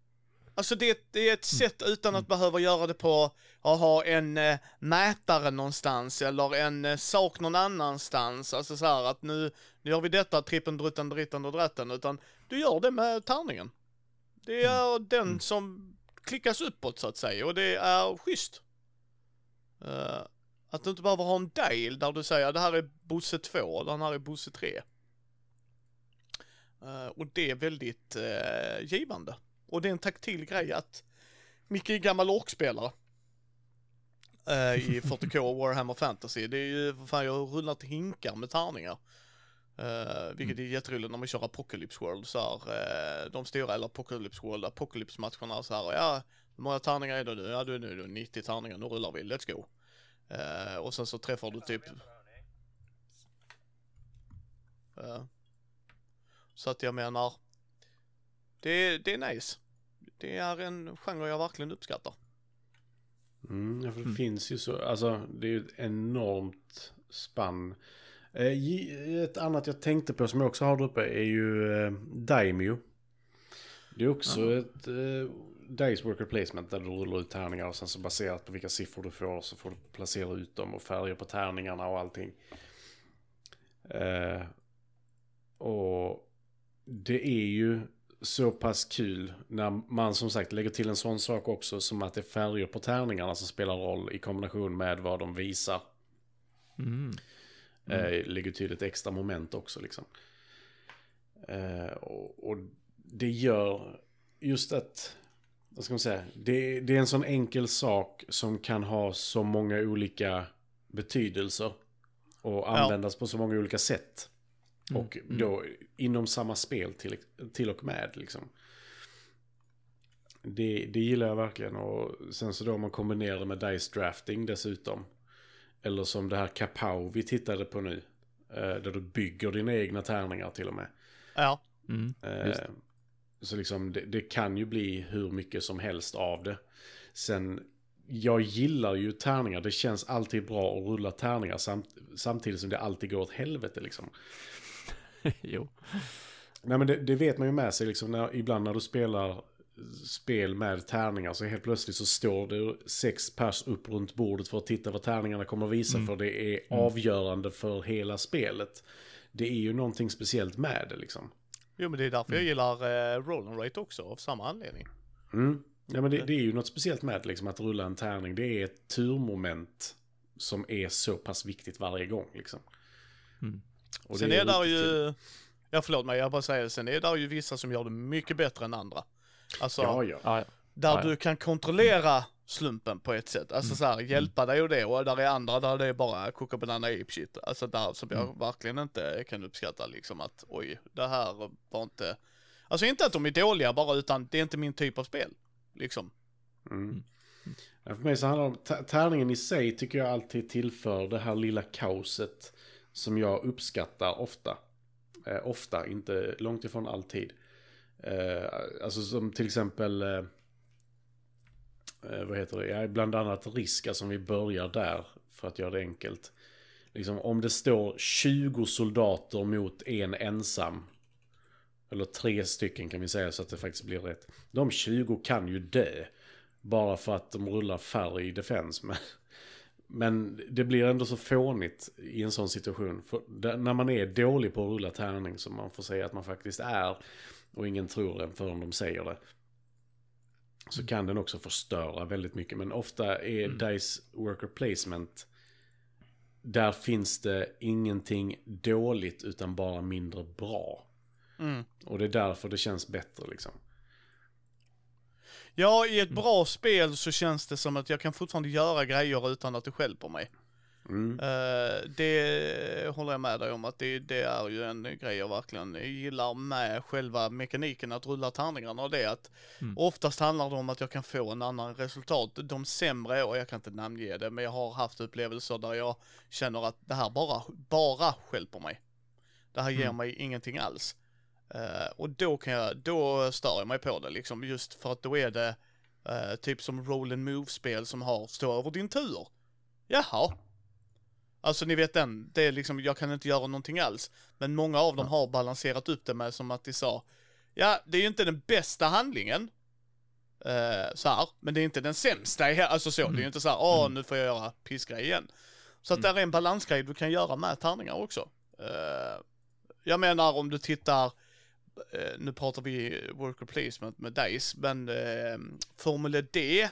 Speaker 1: Alltså det, det är ett sätt utan att behöva göra det på att ha en eh, mätare någonstans eller en eh, sak någon annanstans. Alltså så här att nu, nu gör vi detta, trippen, drutten, dritten och dratten. Utan du gör det med tärningen. Det är den
Speaker 2: Mm.
Speaker 1: som klickas uppåt så att säga och det är schysst. Eh, att du inte behöver ha en del där du säger det här är Bosse 2, den här är Bosse 3. Eh, och det är väldigt eh, givande. Och det är en taktil grej att Micke är gammal orkspelare. eh, I 40K och Warhammer Fantasy. Det är ju, för fan jag har rullat hinkar med tärningar. Uh, vilket är jätteroligt när man kör Apocalypse World så här, eh, de stora, eller Apocalypse World, Apocalypse-matcherna så här, ja, hur många tärningar är det nu? Ja, du är nu då 90 tärningar, nu rullar vi, let's go. Eh, och sen så träffar du typ... Eh, så att jag menar, det, det är nice. det är en genre jag verkligen uppskattar.
Speaker 3: Mm, ja, för det finns ju så, alltså det är ju ett enormt spann. Eh, ett annat jag tänkte på som jag också har där uppe är ju eh, Daimyo. Det är också ett eh, Dice Worker Placement där du rullar ut tärningar och sen så baserat på vilka siffror du får så får du placera ut dem och färger på tärningarna och allting. Eh, och det är ju så pass kul när man som sagt lägger till en sån sak också som att det är färger på tärningarna som spelar roll i kombination med vad de visar.
Speaker 2: Mm.
Speaker 3: Eh, lägger till ett extra moment också liksom. Eh, och, och det gör just att, vad ska man säga, det, det är en sån enkel sak som kan ha så många olika betydelser. Och användas på så många olika sätt. Och då inom samma spel till, till och med liksom. Det, det gillar jag verkligen och sen så då om man kombinerar det med dice drafting dessutom. Eller som det här Kapow vi tittade på nu. eh, Där du bygger dina egna tärningar till och med.
Speaker 1: Ja,
Speaker 2: Mm.
Speaker 3: Eh,
Speaker 2: Just.
Speaker 3: Så liksom det, det kan ju bli hur mycket som helst av det. Sen, jag gillar ju tärningar. Det känns alltid bra att rulla tärningar samt, samtidigt som det alltid går åt helvete liksom.
Speaker 2: jo.
Speaker 3: Nej men det, det vet man ju med sig liksom när, ibland när du spelar spel med tärningar så helt plötsligt så står det sex pers upp runt bordet för att titta vad tärningarna kommer att visa för det är avgörande för hela spelet. Det är ju någonting speciellt med det liksom.
Speaker 1: Jo men det är därför jag gillar eh, roll and rate också, av samma anledning.
Speaker 3: Mm. Ja men det, det är ju något speciellt med liksom att rulla en tärning. Det är ett turmoment som är så pass viktigt varje gång liksom. Och
Speaker 1: Sen
Speaker 3: det
Speaker 1: är där ju, ja förlåt mig, jag bara säger, sen är där ju vissa som gör det mycket bättre än andra. Alltså,
Speaker 3: Ja, ja.
Speaker 2: Ja, ja.
Speaker 1: där
Speaker 2: ja, ja.
Speaker 1: du kan kontrollera slumpen på ett sätt. Alltså så här, hjälpa dig och det. Och där är andra där det är bara koka banana ape shit. Alltså där som jag verkligen inte kan uppskatta liksom att oj, det här var inte, alltså inte att de är dåliga bara utan det är inte min typ av spel. Liksom.
Speaker 3: Mm. Ja, för mig så handlar det om, tärningen i sig tycker jag alltid tillför det här lilla kaoset som jag uppskattar ofta. Eh, ofta, inte långt ifrån alltid. Eh, alltså som till exempel, eh, eh, vad heter det, ja, bland annat riska alltså, som vi börjar där för att göra det enkelt. Liksom om det står 20 soldater mot en ensam. Eller tre stycken kan vi säga så att det faktiskt blir rätt. De 20 kan ju dö. Bara för att de rullar färre i defense. Men, men det blir ändå så fånigt i en sån situation. För när man är dålig på att rulla tärning som man får säga att man faktiskt är. Och ingen tror en förrän de säger det. Så kan den också förstöra väldigt mycket. Men ofta är Dice Worker Placement. Där finns det ingenting dåligt utan bara mindre bra.
Speaker 1: Mm.
Speaker 3: Och det är därför det känns bättre liksom.
Speaker 1: Ja, i ett bra spel så känns det som att jag kan fortfarande göra grejer utan att det stjälper mig.
Speaker 3: Mm.
Speaker 1: Eh, det håller jag med dig om att det, det är ju en grej jag verkligen gillar med själva mekaniken att rulla tärningarna och det att oftast handlar det om att jag kan få en annan resultat. De sämre, och jag kan inte namnge det, men jag har haft upplevelser där jag känner att det här bara, bara stjälper mig. Det här ger mig ingenting alls. Eh, och då kan jag, då stör jag mig på det liksom, just för att då är det eh, typ som roll and move-spel som har stå över din tur. Jaha. Alltså ni vet den, det är liksom, jag kan inte göra någonting alls. Men många av dem har balanserat upp det med som att de sa, ja det är ju inte den bästa handlingen. Eh, så här, men det är inte den sämsta, alltså så, det är ju inte så här, åh nu får jag göra pissgrej igen. Så att där är en balansgrej du kan göra med tärningar också. Eh, jag menar om du tittar, eh, nu pratar vi worker placement med Dice, men eh, Formel D,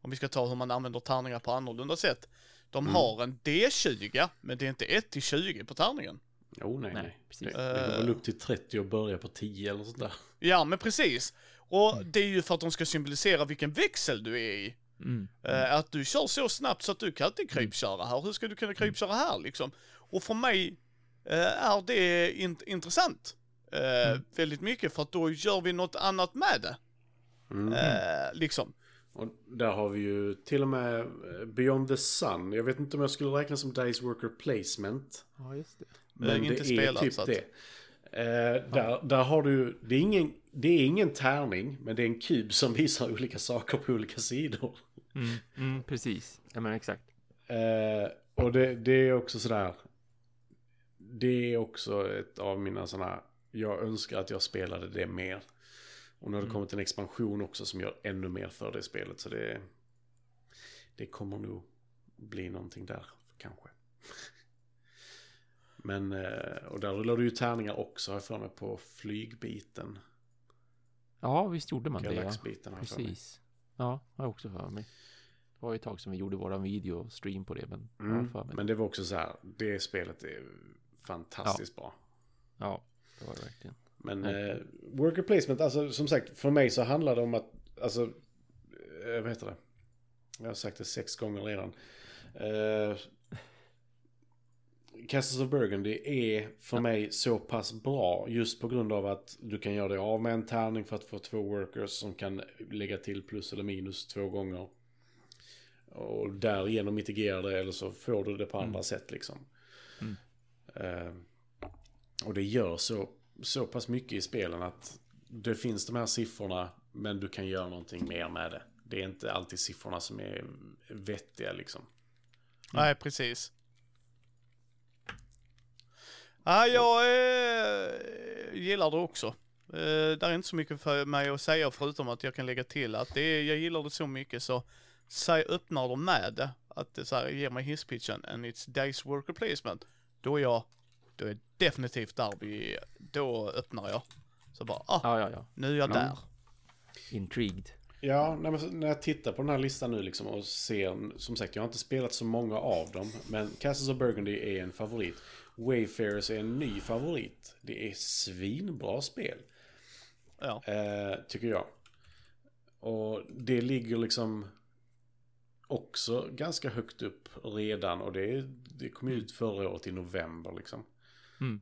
Speaker 1: om vi ska ta hur man använder tärningar på annorlunda sätt. De har en D20, men det är inte 1 till 20 på tärningen.
Speaker 3: Jo, nej,
Speaker 2: Nej,
Speaker 3: nej.
Speaker 2: precis.
Speaker 3: Det, det går väl upp till 30 och börja på 10 eller sånt där.
Speaker 1: Ja, men precis. Och det är ju för att de ska symbolisera vilken växel du är i.
Speaker 2: Mm.
Speaker 1: Eh, att du kör så snabbt så att du kan inte krypköra här. Hur ska du kunna krypköra här liksom? Och för mig eh, är det int- intressant. Eh, Väldigt mycket för att då gör vi något annat med det.
Speaker 3: Mm.
Speaker 1: Eh, liksom.
Speaker 3: Och där har vi ju till och med eh, Beyond the Sun. Jag vet inte om jag skulle räkna som Dice Worker Placement.
Speaker 2: Ja, just det.
Speaker 3: Men
Speaker 1: inte
Speaker 3: det
Speaker 1: spelat,
Speaker 3: är typ
Speaker 1: så att-
Speaker 3: det. Eh, där, där har du, det är, ingen, det är ingen tärning, men det är en kub som visar olika saker på olika sidor.
Speaker 2: Mm, mm, precis. Ja men exakt.
Speaker 3: Eh, och det, det är också sådär, det är också ett av mina sådana, jag önskar att jag spelade det mer. Och nu har det kommit en expansion också som gör ännu mer för det spelet. Så det, det kommer nog bli någonting där kanske. Men, eh, och där rullar du ju tärningar också har jag för mig på flygbiten.
Speaker 2: Ja, visst gjorde man det ja.
Speaker 3: Galaxbiten jag för mig.
Speaker 2: Precis. Ja, har jag också för mig. Det var ju ett tag som vi gjorde våran videostream på det, men
Speaker 3: Mm,
Speaker 2: för mig.
Speaker 3: men det var också så här, det spelet är fantastiskt bra.
Speaker 2: Ja, det var det verkligen.
Speaker 3: Men eh, worker placement, alltså som sagt, för mig så handlar det om att, alltså, eh, vad heter det? Jag har sagt det sex gånger redan. Eh, Castles of Burgundy är för mig så pass bra just på grund av att du kan göra det av med en tärning för att få två workers som kan lägga till plus eller minus två gånger. Och därigenom mitigera det eller så får du det på andra sätt liksom.
Speaker 2: Mm.
Speaker 3: Eh, och det gör så, så pass mycket i spelen att det finns de här siffrorna men du kan göra någonting mer med det. Det är inte alltid siffrorna som är vettiga liksom.
Speaker 1: Nej, precis. Ja, jag eh, gillar det också. Eh, det är inte så mycket för mig att säga förutom att jag kan lägga till att det är, jag gillar det så mycket så säg öppnar de med det, att det så här, ger mig hisspitchen and it's days worker placement, då är jag, då är definitivt där vi, då öppnar jag. Så bara, ah,
Speaker 2: Ja, ja, ja.
Speaker 1: nu är jag
Speaker 3: Ja.
Speaker 1: där.
Speaker 2: Intrigued.
Speaker 3: Ja, när jag tittar på den här listan nu liksom och ser, som sagt jag har inte spelat så många av dem, men Castles of Burgundy är en favorit. Wayfarers är en ny favorit. Det är svinbra spel.
Speaker 1: Ja.
Speaker 3: Eh, tycker jag. Och det ligger liksom också ganska högt upp redan och det, det kom ut förra året i november liksom.
Speaker 2: Mm.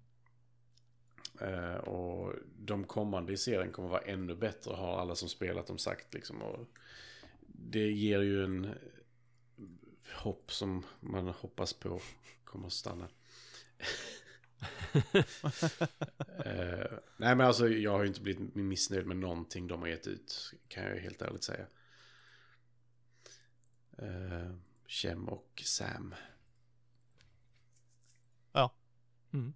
Speaker 3: Eh, och de kommande i serien kommer vara ännu bättre har alla som spelat dem sagt liksom. Och det ger ju en hopp som man hoppas på kommer att stanna. Eh, nej men alltså jag har ju inte blivit missnöjd med någonting de har gett ut. Kan jag helt ärligt säga. Uh, Chem och Sam.
Speaker 1: Ja.
Speaker 2: Mm.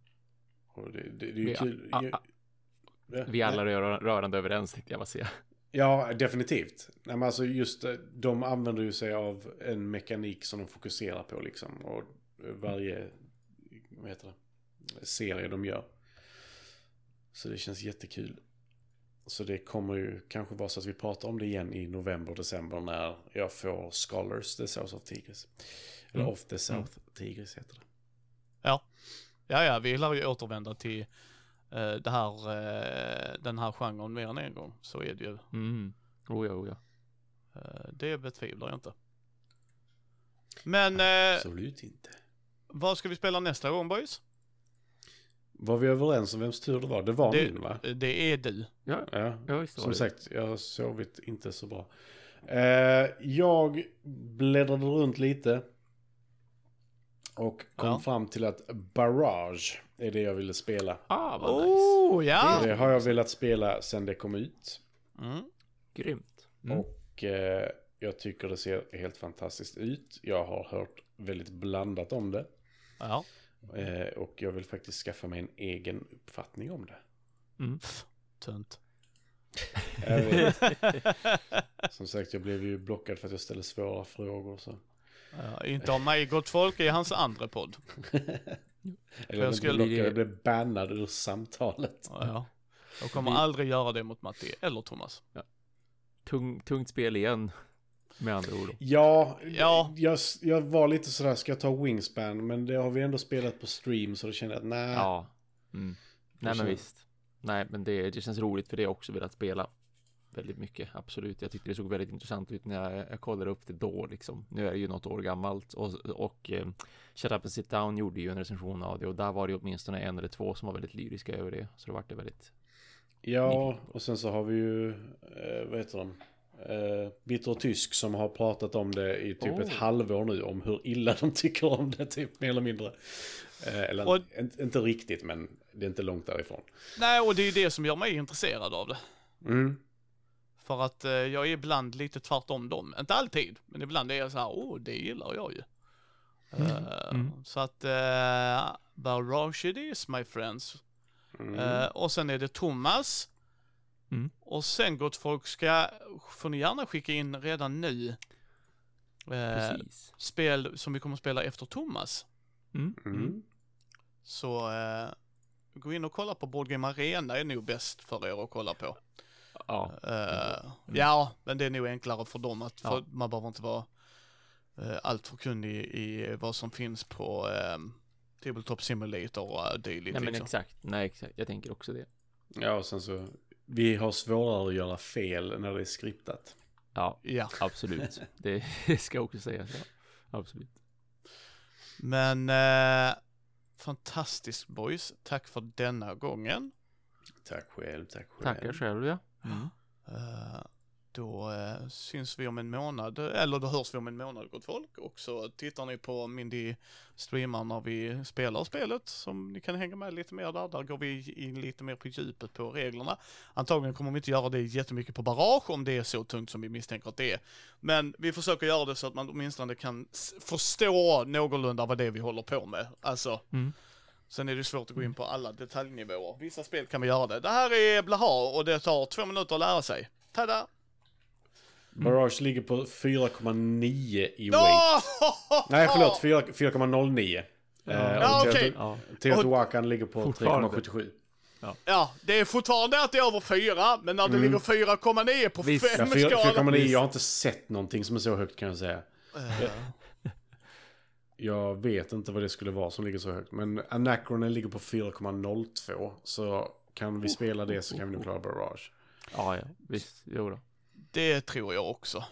Speaker 3: Och det, det, det är ju
Speaker 2: Vi-
Speaker 3: kul.
Speaker 2: a- a-
Speaker 3: Ja,
Speaker 2: Vi alla rör, rörande överens tänkte jag bara säga.
Speaker 3: Ja, definitivt. Nej, men alltså just eh, de använder ju sig av en mekanik som de fokuserar på liksom. Och varje, vad heter det, serie de gör. Så det känns jättekul. Så det kommer ju kanske vara så att vi pratar om det igen i november, december när jag får Scholars, The South of Tigris. Eller
Speaker 2: Mm.
Speaker 3: Of the South Tigris heter det.
Speaker 1: Ja, ja, vi lär ju återvända till eh, det här, eh, den här genren mer än en gång. Så är det ju.
Speaker 2: Mm. Oh ja, oh ja.
Speaker 1: Eh, det betvivlar jag inte. Men eh,
Speaker 3: Absolut inte.
Speaker 1: vad ska vi spela nästa gång boys?
Speaker 3: Var vi överens om vems tur det var? Det var
Speaker 1: Det,
Speaker 3: min va?
Speaker 1: det är du.
Speaker 2: Ja,
Speaker 3: Ja.
Speaker 2: ja
Speaker 3: Som
Speaker 2: det.
Speaker 3: sagt, jag har sovit inte så bra. Eh, jag bläddrade runt lite. Och kom
Speaker 1: Ja.
Speaker 3: fram till att Barrage är det jag ville spela.
Speaker 2: Ah, vad nice.
Speaker 1: Oh ja!
Speaker 3: Det har jag velat spela sedan det kom ut.
Speaker 1: Mm.
Speaker 2: Grymt. Mm.
Speaker 3: Och eh, jag tycker det ser helt fantastiskt ut. Jag har hört väldigt blandat om det.
Speaker 1: Ja.
Speaker 3: Eh, och jag vill faktiskt skaffa mig en egen uppfattning om det.
Speaker 2: Mm.
Speaker 1: Tönt.
Speaker 3: Som sagt, jag blev ju blockad för att jag ställde svåra frågor. Så.
Speaker 1: Ja, inte av mig gott folk i hans andra podd.
Speaker 3: Eller
Speaker 1: jag skulle-
Speaker 3: blockad, jag blev bannad ur samtalet.
Speaker 1: Ja. Jag kommer
Speaker 2: Vi-
Speaker 1: aldrig göra det mot Matti eller Thomas.
Speaker 2: Tung, tungt spel igen. Med andra ord.
Speaker 3: Ja,
Speaker 1: Ja.
Speaker 3: Jag, jag var lite sådär, ska jag ta Wingspan? Men det har vi ändå spelat på stream så då kände jag att nej.
Speaker 2: Ja. Mm. Nej men visst. Nej men det, det känns roligt för det jag också velat spela. Väldigt mycket, absolut. Jag tyckte det såg väldigt intressant ut när jag, jag kollade upp det då liksom. Nu är det ju något år gammalt och, och eh, Shut Up and Sit Down gjorde ju en recension av det och där var det åtminstone en eller två som var väldigt lyriska över det. Så det vart det väldigt
Speaker 3: Ja, och sen så har vi ju, eh, vad heter de? Eh, Bitter och Tysk som har pratat om det i typ
Speaker 2: Oh.
Speaker 3: ett halvår nu om hur illa de tycker om det, typ mer eller mindre. Eh, eller
Speaker 1: Och-
Speaker 3: inte, inte riktigt, men det är inte långt därifrån.
Speaker 1: Nej, och det är ju det som gör mig intresserad av det.
Speaker 3: Mm.
Speaker 1: För att eh, jag är ibland lite tvärtom dem. Inte alltid, men ibland är jag så här, åh, det gillar jag ju. Eh,
Speaker 2: Mm.
Speaker 1: Så att, uh, Barrage it is my friends.
Speaker 3: Mm.
Speaker 1: Eh, och sen är det Thomas.
Speaker 2: Mm.
Speaker 1: Och sen gott folk ska, får ni gärna skicka in redan nu.
Speaker 2: Precis.
Speaker 1: spel som vi kommer att spela efter Thomas.
Speaker 2: Mm.
Speaker 3: Mm.
Speaker 1: Så gå in och kolla på Board Game Arena är nog bäst för er att kolla på.
Speaker 2: Ja.
Speaker 1: Eh, Ja, men det är nog enklare för dem att, för
Speaker 2: Ja.
Speaker 1: man behöver inte vara uh, allt för kunnig i vad som finns på um, Tabletop Simulator och uh, dylikt.
Speaker 2: Nej men
Speaker 1: liksom.
Speaker 2: exakt. Nej exakt. Jag tänker också det.
Speaker 3: Ja, och sen så, vi har svårare att göra fel när det är skriptat.
Speaker 2: Ja,
Speaker 1: Ja,
Speaker 2: absolut. det ska också sägas. Ja. Absolut.
Speaker 1: men uh, fantastiskt boys. Tack för denna gången.
Speaker 3: Tack själv, tack själv.
Speaker 2: Tackar själv ja. Mm.
Speaker 1: Eh, då eh, syns vi om en månad, eller då hörs vi om en månad gott folk. Och så tittar ni på Mindy streamar när vi spelar spelet, som ni kan hänga med lite mer där. Där går vi in lite mer på djupet på reglerna. Antagligen kommer vi inte göra det jättemycket på barrage om det är så tungt som vi misstänker att det är. Men vi försöker göra det så att man åtminstone kan förstå någorlunda vad det är vi håller på med. Alltså,
Speaker 2: Mm.
Speaker 1: Sen är det svårt att gå in på alla detaljnivåer. Vissa spel kan vi göra det. Det här är Blaha och det tar två minuter att lära sig. Tada!
Speaker 3: Barrage ligger på 4,9 i weight.
Speaker 1: Ja!
Speaker 3: Nej, förlåt. 4 4,09.
Speaker 2: Ja.
Speaker 3: Eh, och
Speaker 1: Ja, okej.
Speaker 2: Ja.
Speaker 3: Teotihuacan ligger på
Speaker 2: Fortfarande.
Speaker 3: 3,77.
Speaker 1: Ja, det är fortfarande att det är över fyra, men när det
Speaker 3: Mm.
Speaker 1: ligger 4,9 på
Speaker 2: Visst.
Speaker 3: Ja,
Speaker 1: fem
Speaker 3: 4
Speaker 1: skalan.
Speaker 3: 4,9. Jag har inte sett någonting som är så högt kan jag säga. Jag vet inte vad det skulle vara som ligger så högt. Men Anachronen ligger på 4,02. Så kan vi spela det så kan vi nog klara Barrage.
Speaker 2: Ja, ja. Visst. Jo då.
Speaker 1: Det tror jag också.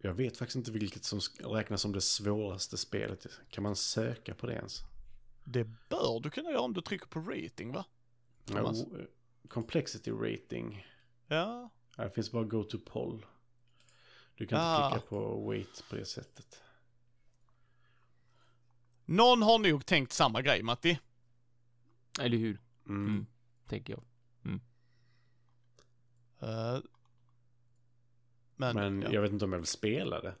Speaker 3: Jag vet faktiskt inte vilket som räknas som det svåraste spelet. Kan man söka på det ens?
Speaker 1: Det bör du kunna göra om du trycker på rating, va? Thomas.
Speaker 3: Complexity rating.
Speaker 1: Ja.
Speaker 3: Här finns bara go to poll. Du kan inte
Speaker 1: Ah.
Speaker 3: klicka på weight på det sättet.
Speaker 1: Någon har nog tänkt samma grej, Matti.
Speaker 2: Eller hur?
Speaker 3: Mm.
Speaker 2: Mm. Tänker jag.
Speaker 1: Eh, men,
Speaker 3: Men
Speaker 1: ja.
Speaker 3: jag vet inte om jag vill spela det.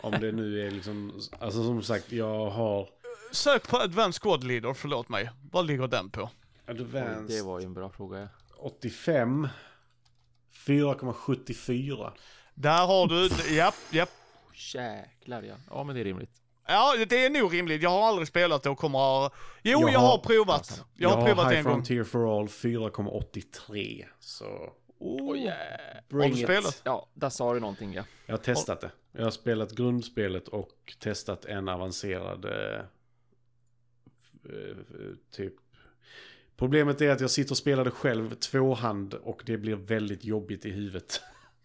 Speaker 3: Om det nu är liksom, alltså som sagt jag har
Speaker 1: Sök på Advanced Squad Leader, förlåt mig. Vad ligger den på?
Speaker 2: Oj,
Speaker 3: Advanced
Speaker 2: det var ju en bra fråga. ja.
Speaker 3: 85 4,74.
Speaker 1: Där har du, japp, japp.
Speaker 2: Jäklar ja. Ja men det är rimligt.
Speaker 1: Ja, det är nog rimligt. Jag har aldrig spelat det och kommer... Jo, jag,
Speaker 3: Jag
Speaker 1: har,
Speaker 3: har-
Speaker 1: provat. Jag har provat
Speaker 3: High
Speaker 1: en gång.
Speaker 3: Frontier for All 4,83. Så
Speaker 1: Oh,
Speaker 2: yeah.
Speaker 1: Har
Speaker 3: bring
Speaker 1: du
Speaker 3: it.
Speaker 1: spelat?
Speaker 2: Ja, där sa du någonting ja.
Speaker 3: Jag har testat det. Jag har spelat grundspelet och testat en avancerad eh, eh, typ. Problemet är att jag sitter och spelar det själv tvåhand och det blir väldigt jobbigt i huvudet.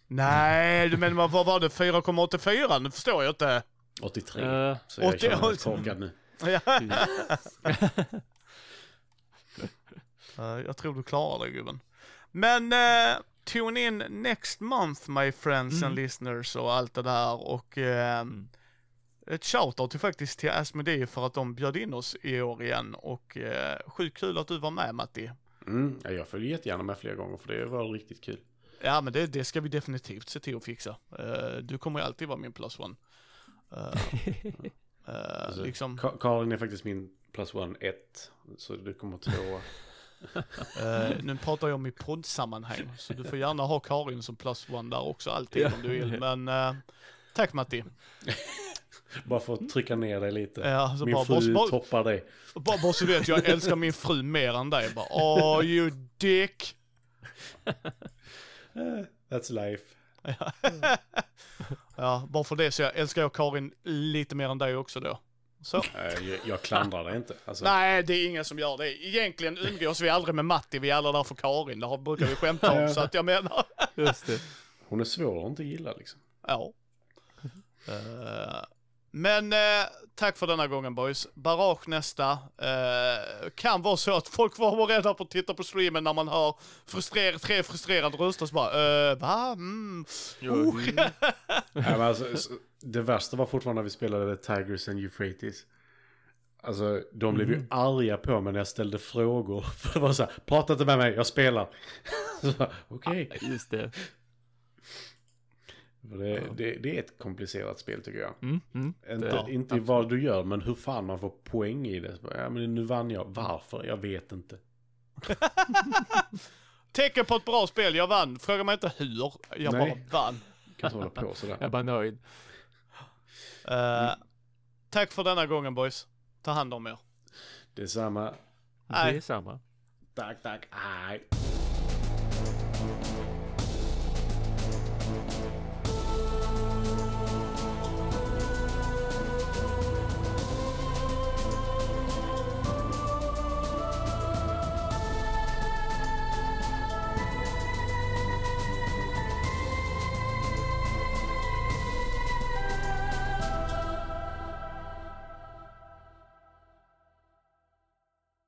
Speaker 1: Nej, du menar vad var det? 4,84? Nu förstår jag inte.
Speaker 3: 83.
Speaker 2: Eh,
Speaker 3: så jag
Speaker 1: 80
Speaker 3: känner mig torkad nu.
Speaker 1: Ja. Eh, jag tror du klarar det gubben. Men uh, tune in next month my friends and
Speaker 2: Mm.
Speaker 1: listeners och allt det där och eh,
Speaker 2: Mm.
Speaker 1: ett shoutout till faktiskt till Asmodee för att de bjöd in oss i år igen och uh, sjukt kul att du var med Matti.
Speaker 3: Mm, ja, jag följer jättegärna med flera gånger för det var riktigt kul.
Speaker 1: Ja men det, det ska vi definitivt se till att fixa. Eh, du kommer ju alltid vara min plus one.
Speaker 3: Alltså,
Speaker 1: liksom,
Speaker 3: Ka- Karin är faktiskt min plus one 1. Så du kommer tvåa.
Speaker 1: eh, nu pratar jag om i poddsammanhang, så du får gärna ha Karin som plus one där också alltid om du vill. Men eh, tack Matti.
Speaker 3: Bara för att trycka ner dig lite.
Speaker 1: Ja, så
Speaker 3: Min
Speaker 1: bara,
Speaker 3: fru
Speaker 1: bara,
Speaker 3: toppar dig.
Speaker 1: bara, bara så vet, jag älskar min fru mer än dig. Bara, oh you dick.
Speaker 3: That's life.
Speaker 1: Ja, bara för det så jag älskar jag Karin lite mer än dig också då. Så.
Speaker 3: Jag, jag klandrar dig inte. Alltså,
Speaker 1: Nej, det är ingen som gör det. Egentligen umgås vi aldrig med Matti, vi är alla där för Karin. Det har- brukar vi skämta om, så att jag menar.
Speaker 2: Just det.
Speaker 3: Hon är svår att inte gilla liksom.
Speaker 1: Ja. Eh, men eh, tack för denna gången boys. Barrage nästa. Eh, kan vara så att folk var rädda på att titta på streamen när man hör frustrer tre frustrerade röster så bara, uh, va? Mm. Oh.
Speaker 3: Nej, men alltså, det värsta var fortfarande när vi spelade Tigers and Euphrates. Alltså, de blev ju arga på mig när jag ställde frågor. För det var så här, prata inte med mig, jag spelar. Så bara, Okej.
Speaker 2: Just det.
Speaker 3: Det, det, det är ett komplicerat spel tycker jag.
Speaker 2: Mm, mm.
Speaker 3: Inte,
Speaker 2: Ja,
Speaker 3: inte vad du gör, men hur fan man får poäng i det. Ja, men nu vann jag. Varför? Jag vet inte.
Speaker 1: Tecken på ett bra spel, jag vann. Fråga mig inte hur, jag
Speaker 3: Nej.
Speaker 1: bara vann.
Speaker 3: Kan hålla på sådär.
Speaker 2: Jag är bara nöjd.
Speaker 1: Eh, tack för denna gången boys. Ta hand om er.
Speaker 3: Detsamma.
Speaker 1: Nej.
Speaker 2: Det är samma.
Speaker 3: Tack, tack. Aj.